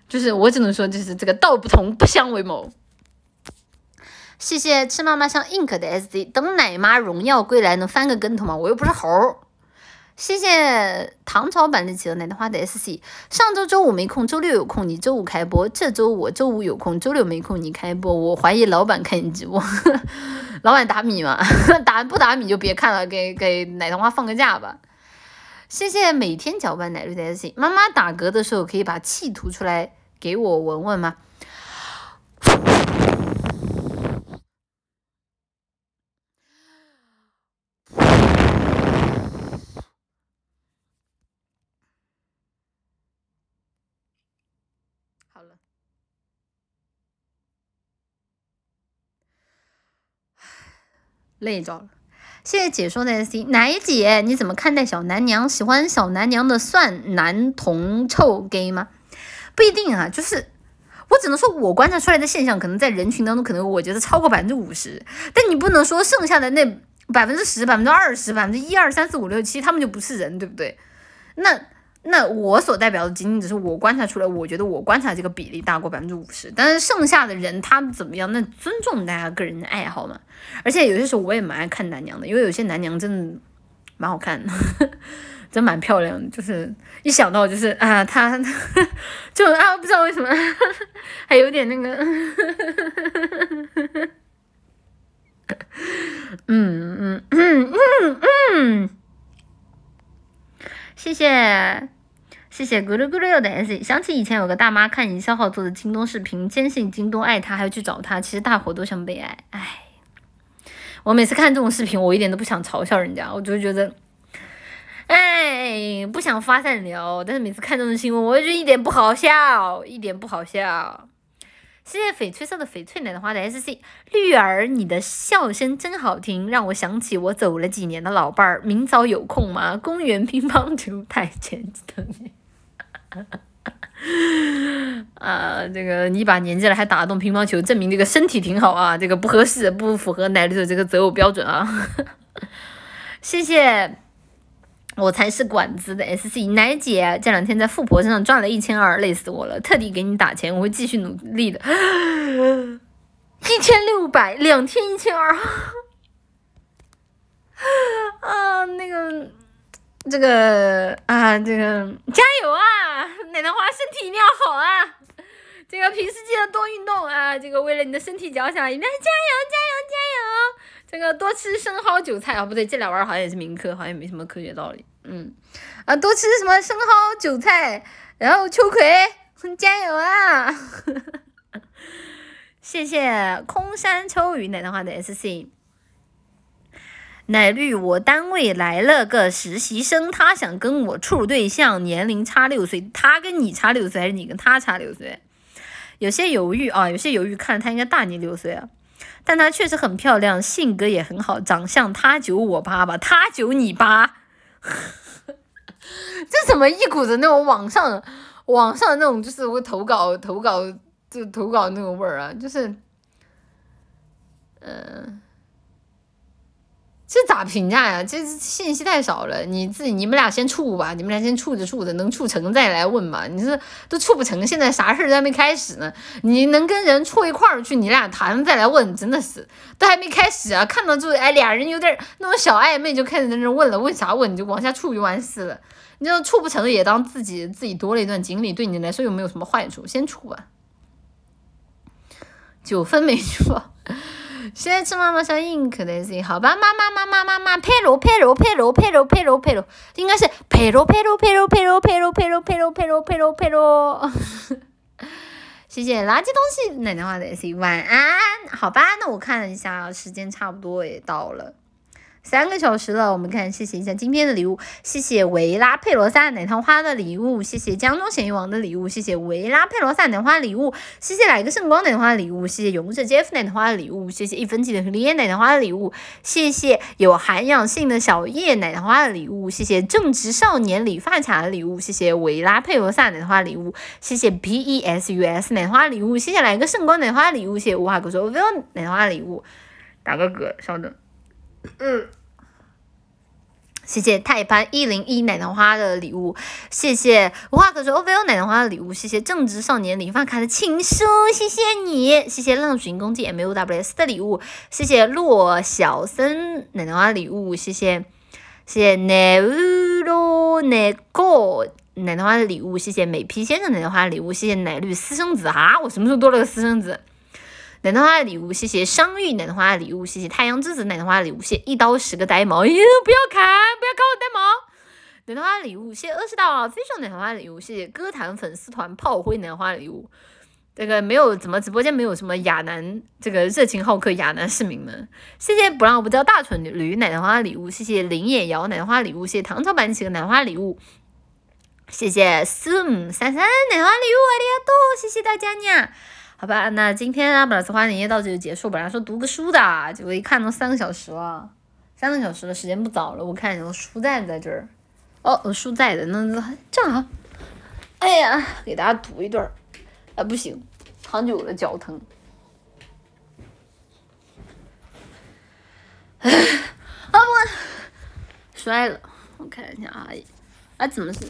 就是我只能说就是这个道不同不相为谋。谢谢吃妈妈像 ink 的 SZ，等奶妈荣耀归来能翻个跟头吗？我又不是猴。谢谢唐朝版的企鹅奶奶花的 SC，上周周五没空，周六有空，你周五开播。这周我周五有空，周六没空，你开播。我怀疑老板看你直播，老板打米吗？打不打米就别看了，给给奶糖花放个假吧。谢谢每天搅拌奶绿的爱心。妈妈打嗝的时候可以把气吐出来给我闻闻吗？好了，累着了。谢谢解说的 S C 奶姐，你怎么看待小南娘？喜欢小南娘的算男同臭 gay 吗？不一定啊，就是我只能说，我观察出来的现象，可能在人群当中，可能我觉得超过百分之五十。但你不能说剩下的那百分之十、百分之二十、百分之一二三四五六七，他们就不是人，对不对？那。那我所代表的仅仅只是我观察出来，我觉得我观察这个比例大过百分之五十，但是剩下的人他怎么样？那尊重大家个人的爱好嘛。而且有些时候我也蛮爱看男娘的，因为有些男娘真的蛮好看的，真蛮漂亮的。就是一想到就是啊，他 就啊，不知道为什么还有点那个，嗯嗯嗯嗯嗯。谢谢谢谢咕噜咕噜又的 S，想起以前有个大妈看营销号做的京东视频，坚信京东爱她，还要去找她。其实大伙都想被爱，唉，我每次看这种视频，我一点都不想嘲笑人家，我就觉得，哎，不想发散聊。但是每次看这种新闻，我就觉得一点不好笑，一点不好笑。谢谢翡翠色的翡翠奶奶花的 S C 绿儿，你的笑声真好听，让我想起我走了几年的老伴儿。明早有空吗？公园乒乓球台前等你。啊，这个你一把年纪了还打得动乒乓球，证明这个身体挺好啊。这个不合适，不符合奶绿的这个择偶标准啊。谢谢。我才是管子的 S C 奶姐，这两天在富婆身上赚了一千二，累死我了，特地给你打钱，我会继续努力的。一千六百，两天一千二，啊，那个，这个啊，这个加油啊，奶奶花身体一定要好啊，这个平时记得多运动啊，这个为了你的身体着想，一定要加油加油加油！这个多吃生蚝韭菜啊，不对，这俩玩意儿好像也是民科，好像也没什么科学道理。嗯，啊，多吃什么生蚝韭菜，然后秋葵，加油啊！谢谢空山秋雨奶糖花的 S C。奶绿，我单位来了个实习生，他想跟我处对象，年龄差六岁。他跟你差六岁，还是你跟他差六岁？有些犹豫啊，有些犹豫，看着他应该大你六岁啊。但她确实很漂亮，性格也很好，长相他九我八吧，他九你八。这怎么一股子那种网上网上那种就是我投稿投稿就投稿那种味儿啊，就是，嗯，这咋评价呀？这信息太少了。你自己你们俩先处吧，你们俩先处着处着，能处成再来问吧。你这都处不成，现在啥事儿都还没开始呢。你能跟人处一块儿去，你俩谈再来问，真的是都还没开始啊。看到就哎俩人有点儿那种小暧昧，就开始在那问了，问啥问？你就往下处就完事了。你要处不成也当自己自己多了一段经历，对你来说又没有什么坏处，先处吧。九分没错，现在吃妈妈像 ink 的是好吧？妈妈妈妈妈妈，佩罗佩罗佩罗佩罗佩罗佩罗，应该是佩罗佩罗佩罗佩罗佩罗佩罗佩罗佩罗佩罗佩罗。谢谢垃圾东西奶奶话的 S，晚安，好吧？那我看了一下，时间差不多也到了。三个小时了，我们看，谢谢一下今天的礼物，谢谢维拉佩罗萨奶糖花的礼物，谢谢江中咸鱼王的礼物，谢谢维拉佩罗萨奶糖花礼物，谢谢来个圣光奶糖花礼物，谢谢勇者 Jeff 奶糖花的礼物，谢谢一分钱的烈奶糖花的礼物，谢谢有涵养性的小叶奶糖花的礼物，谢谢正直少年理发卡的礼物，谢谢维拉佩罗萨奶糖花礼物，谢谢 P E S U S 奶糖花礼物，谢谢来个圣光奶糖花礼物，谢谢无话可说 Will 奶糖花礼物，打个嗝，稍等。嗯，谢谢太潘一零一奶奶花的礼物，谢谢。无话可说 O V O 奶奶花的礼物，谢谢正直少年理发卡的情书，谢谢你，谢谢浪寻攻击 M U W S 的礼物，谢谢洛小森奶奶花礼物，谢谢。谢谢奈乌罗奈哥奶奶花的礼物，谢谢美皮先生奶奶花礼物，谢谢奶绿私生子啊，我什么时候多了个私生子？奶糖花的礼物，谢谢商誉奶糖花的礼物，谢谢太阳之子奶糖花的礼物，谢一刀十个呆毛，哎，不要砍，不要砍我呆毛！奶糖花的礼物，谢谢二十道飞熊奶糖花的礼物，谢谢歌坛粉丝团炮灰奶糖花的礼物。这个没有怎么直播间没有什么亚男这个热情好客亚男市民们，谢谢不让不叫大蠢驴奶糖花的礼物，谢谢林野瑶奶糖花礼物，谢谢唐朝版几个奶糖花礼物，谢谢 Zoom 三三奶糖花礼物，阿里亚多，谢谢大家呢。好吧，那今天阿布拉斯花的营业到这就结束。本来说读个书的，结果一看都三个小时了，三个小时了，时间不早了。我看有书在在这儿，哦，书在的，那那正好。哎呀，给大家读一段儿，啊，不行，躺久了脚疼。啊不，摔了，我看一下啊，啊怎么是？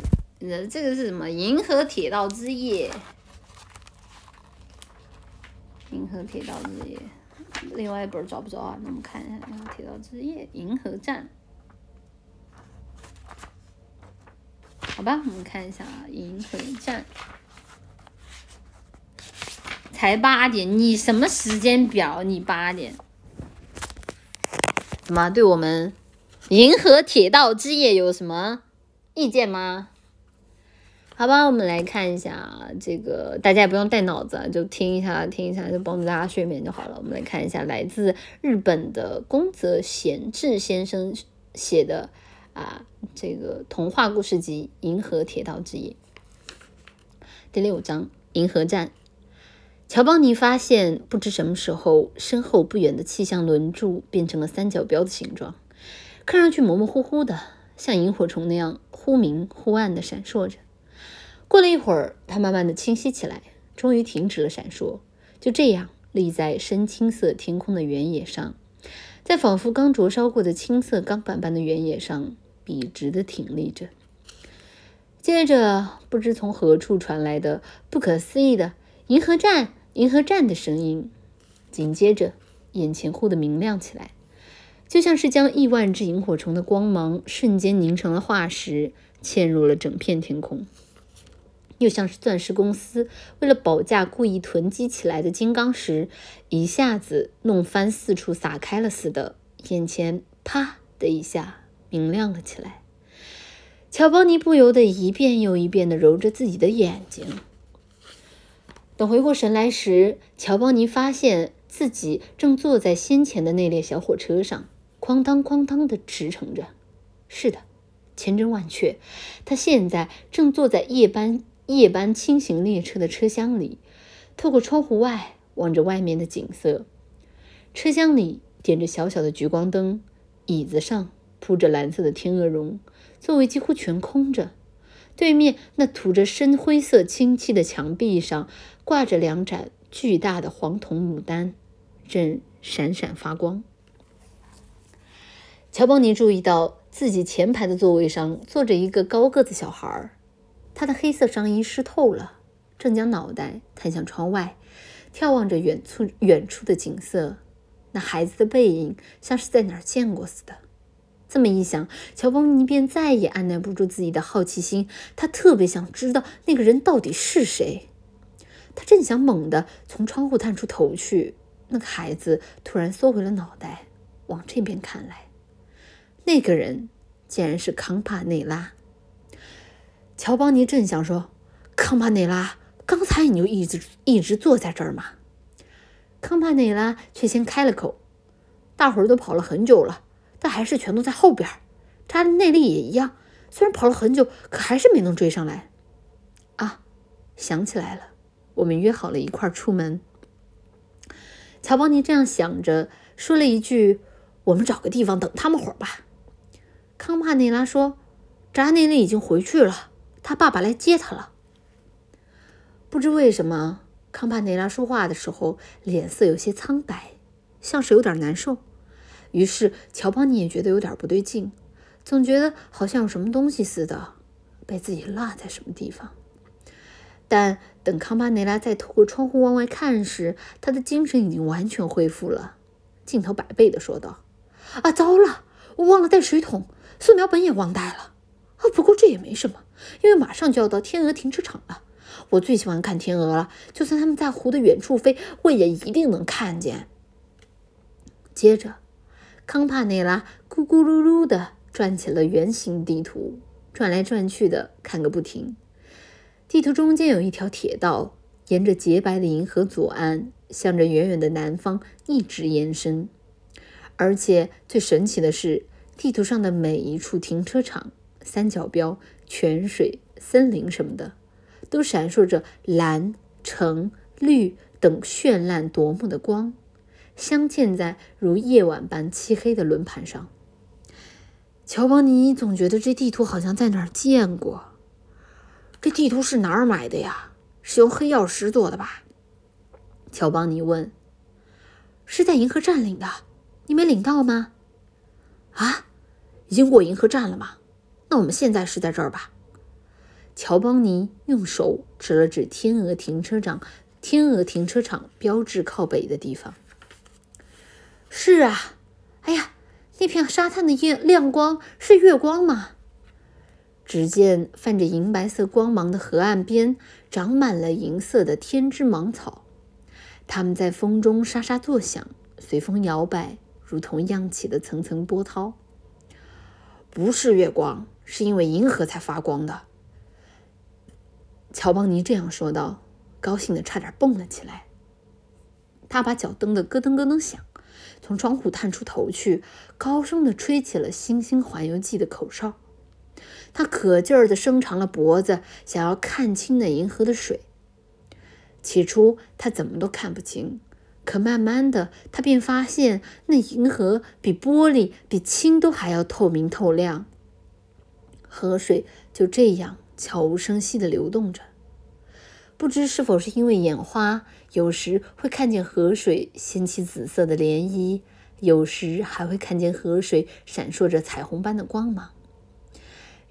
呃，这个是什么？银河铁道之夜。银河铁道之夜，另外一本找不着啊？那我们看一下《铁道之夜》银河站，好吧，我们看一下啊，《银河站》才八点，你什么时间表？你八点？怎么对我们《银河铁道之夜》有什么意见吗？好吧，我们来看一下这个，大家也不用带脑子，就听一下，听一下，就帮助大家睡眠就好了。我们来看一下，来自日本的宫泽贤治先生写的啊，这个童话故事集《银河铁道之夜》第六章《银河站》。乔邦尼发现，不知什么时候，身后不远的气象轮柱变成了三角标的形状，看上去模模糊糊的，像萤火虫那样忽明忽暗的闪烁着。过了一会儿，它慢慢的清晰起来，终于停止了闪烁。就这样立在深青色天空的原野上，在仿佛刚灼烧过的青色钢板般的原野上，笔直的挺立着。接着，不知从何处传来的不可思议的“银河站，银河站”的声音。紧接着，眼前忽的明亮起来，就像是将亿万只萤火虫的光芒瞬间凝成了化石，嵌入了整片天空。又像是钻石公司为了保价故意囤积起来的金刚石，一下子弄翻四处撒开了似的，眼前啪的一下明亮了起来。乔邦尼不由得一遍又一遍地揉着自己的眼睛。等回过神来时，乔邦尼发现自己正坐在先前的那列小火车上，哐当哐当地驰骋着。是的，千真万确，他现在正坐在夜班夜班轻型列车的车厢里，透过窗户外望着外面的景色。车厢里点着小小的聚光灯，椅子上铺着蓝色的天鹅绒，座位几乎全空着。对面那涂着深灰色清漆的墙壁上，挂着两盏巨大的黄铜牡丹，正闪闪发光。乔邦尼注意到自己前排的座位上坐着一个高个子小孩儿，他的黑色上衣湿透了，正将脑袋探向窗外，眺望着远处远处的景色。那孩子的背影像是在哪儿见过似的。这么一想，乔邦尼便再也按耐不住自己的好奇心，他特别想知道那个人到底是谁。他正想猛地从窗户探出头去，那个孩子突然缩回了脑袋，往这边看来。那个人竟然是康帕内拉。乔邦尼正想说：“康帕内拉，刚才你就一直一直坐在这儿吗？”康帕内拉却先开了口：“大伙儿都跑了很久了。”但还是全都在后边，查内利也一样。虽然跑了很久，可还是没能追上来。啊，想起来了，我们约好了一块儿出门。乔邦尼这样想着，说了一句：“我们找个地方等他们会儿吧。”康帕内拉说：“扎内利已经回去了，他爸爸来接他了。”不知为什么，康帕内拉说话的时候脸色有些苍白，像是有点难受。于是乔邦尼也觉得有点不对劲，总觉得好像有什么东西似的被自己落在什么地方。但等康巴内拉再透过窗户往外看时，他的精神已经完全恢复了，劲头百倍地说道：“啊，糟了，我忘了带水桶，素描本也忘带了。啊，不过这也没什么，因为马上就要到天鹅停车场了。我最喜欢看天鹅了，就算它们在湖的远处飞，我也一定能看见。”接着。康帕内拉咕咕噜噜地转起了圆形地图，转来转去的看个不停。地图中间有一条铁道，沿着洁白的银河左岸，向着远远的南方一直延伸。而且最神奇的是，地图上的每一处停车场、三角标、泉水、森林什么的，都闪烁着蓝、橙、绿等绚烂夺目的光。镶嵌在如夜晚般漆黑的轮盘上。乔邦尼总觉得这地图好像在哪儿见过。这地图是哪儿买的呀？是用黑曜石做的吧？乔邦尼问。是在银河站领的，你没领到吗？啊，已经过银河站了吗？那我们现在是在这儿吧？乔邦尼用手指了指天鹅停车场，天鹅停车场标志靠北的地方。是啊，哎呀，那片沙滩的夜亮光是月光吗？只见泛着银白色光芒的河岸边长满了银色的天之芒草，它们在风中沙沙作响，随风摇摆，如同漾起的层层波涛。不是月光，是因为银河才发光的。乔邦尼这样说道，高兴的差点蹦了起来。他把脚蹬得咯噔咯噔响。从窗户探出头去，高声地吹起了《星星环游记》的口哨。他可劲儿地伸长了脖子，想要看清那银河的水。起初他怎么都看不清，可慢慢的，他便发现那银河比玻璃、比氢都还要透明透亮。河水就这样悄无声息地流动着。不知是否是因为眼花。有时会看见河水掀起紫色的涟漪，有时还会看见河水闪烁着彩虹般的光芒。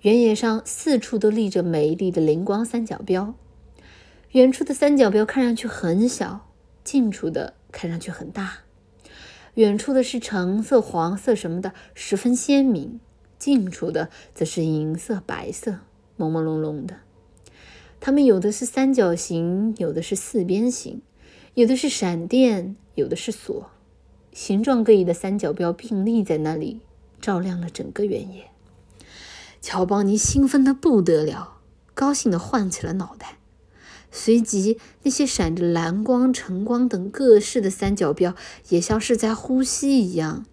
原野上四处都立着美丽的灵光三角标，远处的三角标看上去很小，近处的看上去很大。远处的是橙色、黄色什么的，十分鲜明；近处的则是银色、白色，朦朦胧胧的。它们有的是三角形，有的是四边形，有的是闪电，有的是锁，形状各异的三角标并立在那里，照亮了整个原野。乔邦尼兴奋的不得了，高兴的晃起了脑袋。随即，那些闪着蓝光、橙光等各式的三角标也像是在呼吸一样，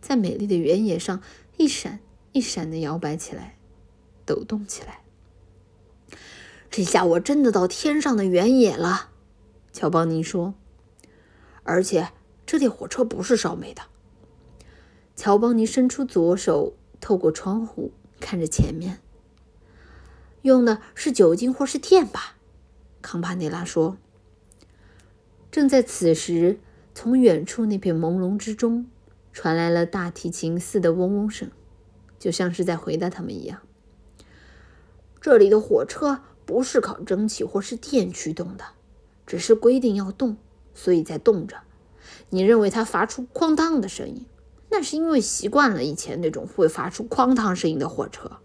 在美丽的原野上一闪一闪的摇摆起来，抖动起来。这下我真的到天上的原野了，乔邦尼说。而且这列火车不是烧煤的。乔邦尼伸出左手，透过窗户看着前面。用的是酒精或是电吧？康帕内拉说。正在此时，从远处那片朦胧之中传来了大提琴似的嗡嗡声，就像是在回答他们一样。这里的火车。不是靠蒸汽或是电驱动的，只是规定要动，所以在动着。你认为它发出哐当的声音，那是因为习惯了以前那种会发出哐当声音的火车。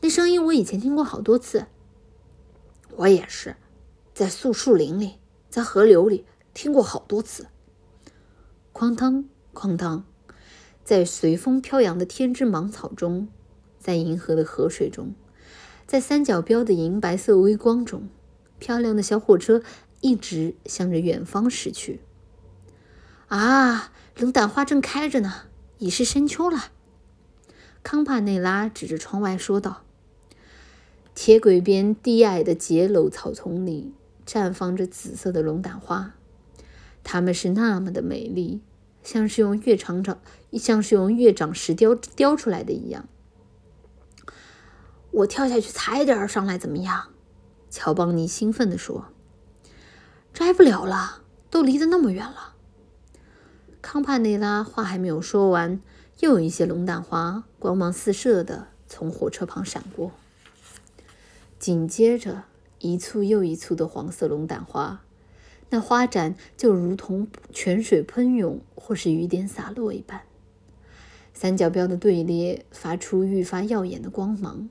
那声音我以前听过好多次。我也是，在树树林里，在河流里听过好多次。哐当哐当，在随风飘扬的天之芒草中，在银河的河水中。在三角标的银白色微光中，漂亮的小火车一直向着远方驶去。啊，龙胆花正开着呢，已是深秋了。康帕内拉指着窗外说道：“铁轨边低矮的结楼草丛里绽放着紫色的龙胆花，它们是那么的美丽，像是用月长长，像是用月长石雕雕出来的一样。”我跳下去踩点儿上来怎么样？乔邦尼兴奋地说：“摘不了了，都离得那么远了。”康帕内拉话还没有说完，又有一些龙胆花光芒四射的从火车旁闪过，紧接着一簇又一簇的黄色龙胆花，那花展就如同泉水喷涌或是雨点洒落一般，三角标的队列发出愈发耀眼的光芒。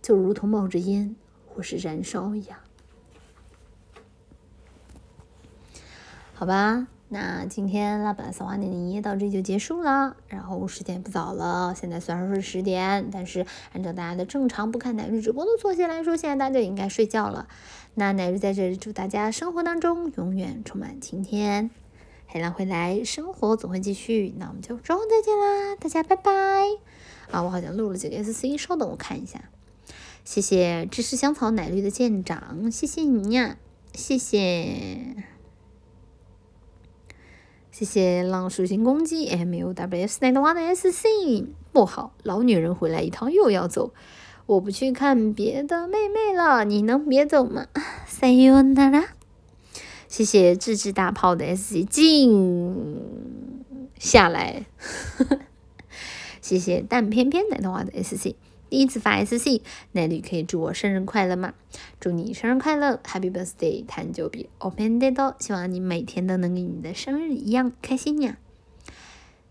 就如同冒着烟或是燃烧一样，好吧，那今天拉本撒花点的营业到这里就结束了。然后时间也不早了，现在虽然说是十点，但是按照大家的正常不看奶绿直播的作息来说，现在大家应该睡觉了。那奶绿在这里祝大家生活当中永远充满晴天，海浪会来，生活总会继续。那我们就周后再见啦，大家拜拜。啊，我好像漏了几个 SC，稍等我看一下。谢谢芝士香草奶绿的舰长，谢谢你呀，谢谢，谢谢浪属性攻击 M U W S 奶的娃的 S C 不好，老女人回来一趟又要走，我不去看别的妹妹了，你能别走吗？See you later。谢谢智智大炮的 S C 静下来，谢谢蛋偏偏奶的话的 S C。第一次发 SC，奶绿可以祝我生日快乐吗？祝你生日快乐，Happy Birthday，弹就比 Open Day 希望你每天都能跟你的生日一样开心呀！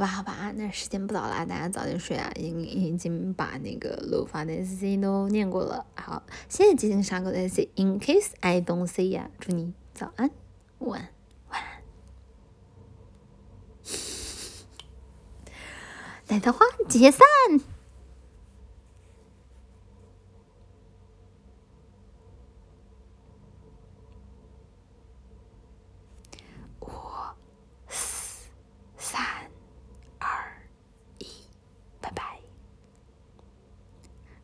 好吧好吧，那时间不早了，大家早点睡啊！已经已经把那个漏发的 S 都念过了。好，谢谢激情杀狗的 S。In case I don't see 呀，祝你早安，晚安。奶桃花解散。五、四、三、二、一，拜拜。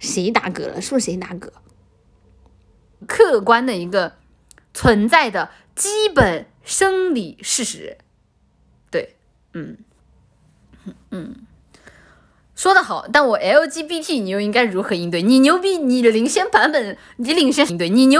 谁打嗝了？是不是谁打嗝？客观的一个存在的基本生理事实。对，嗯，嗯。说的好，但我 LGBT 你又应该如何应对？你牛逼，你的领先版本，你领先应对，你牛。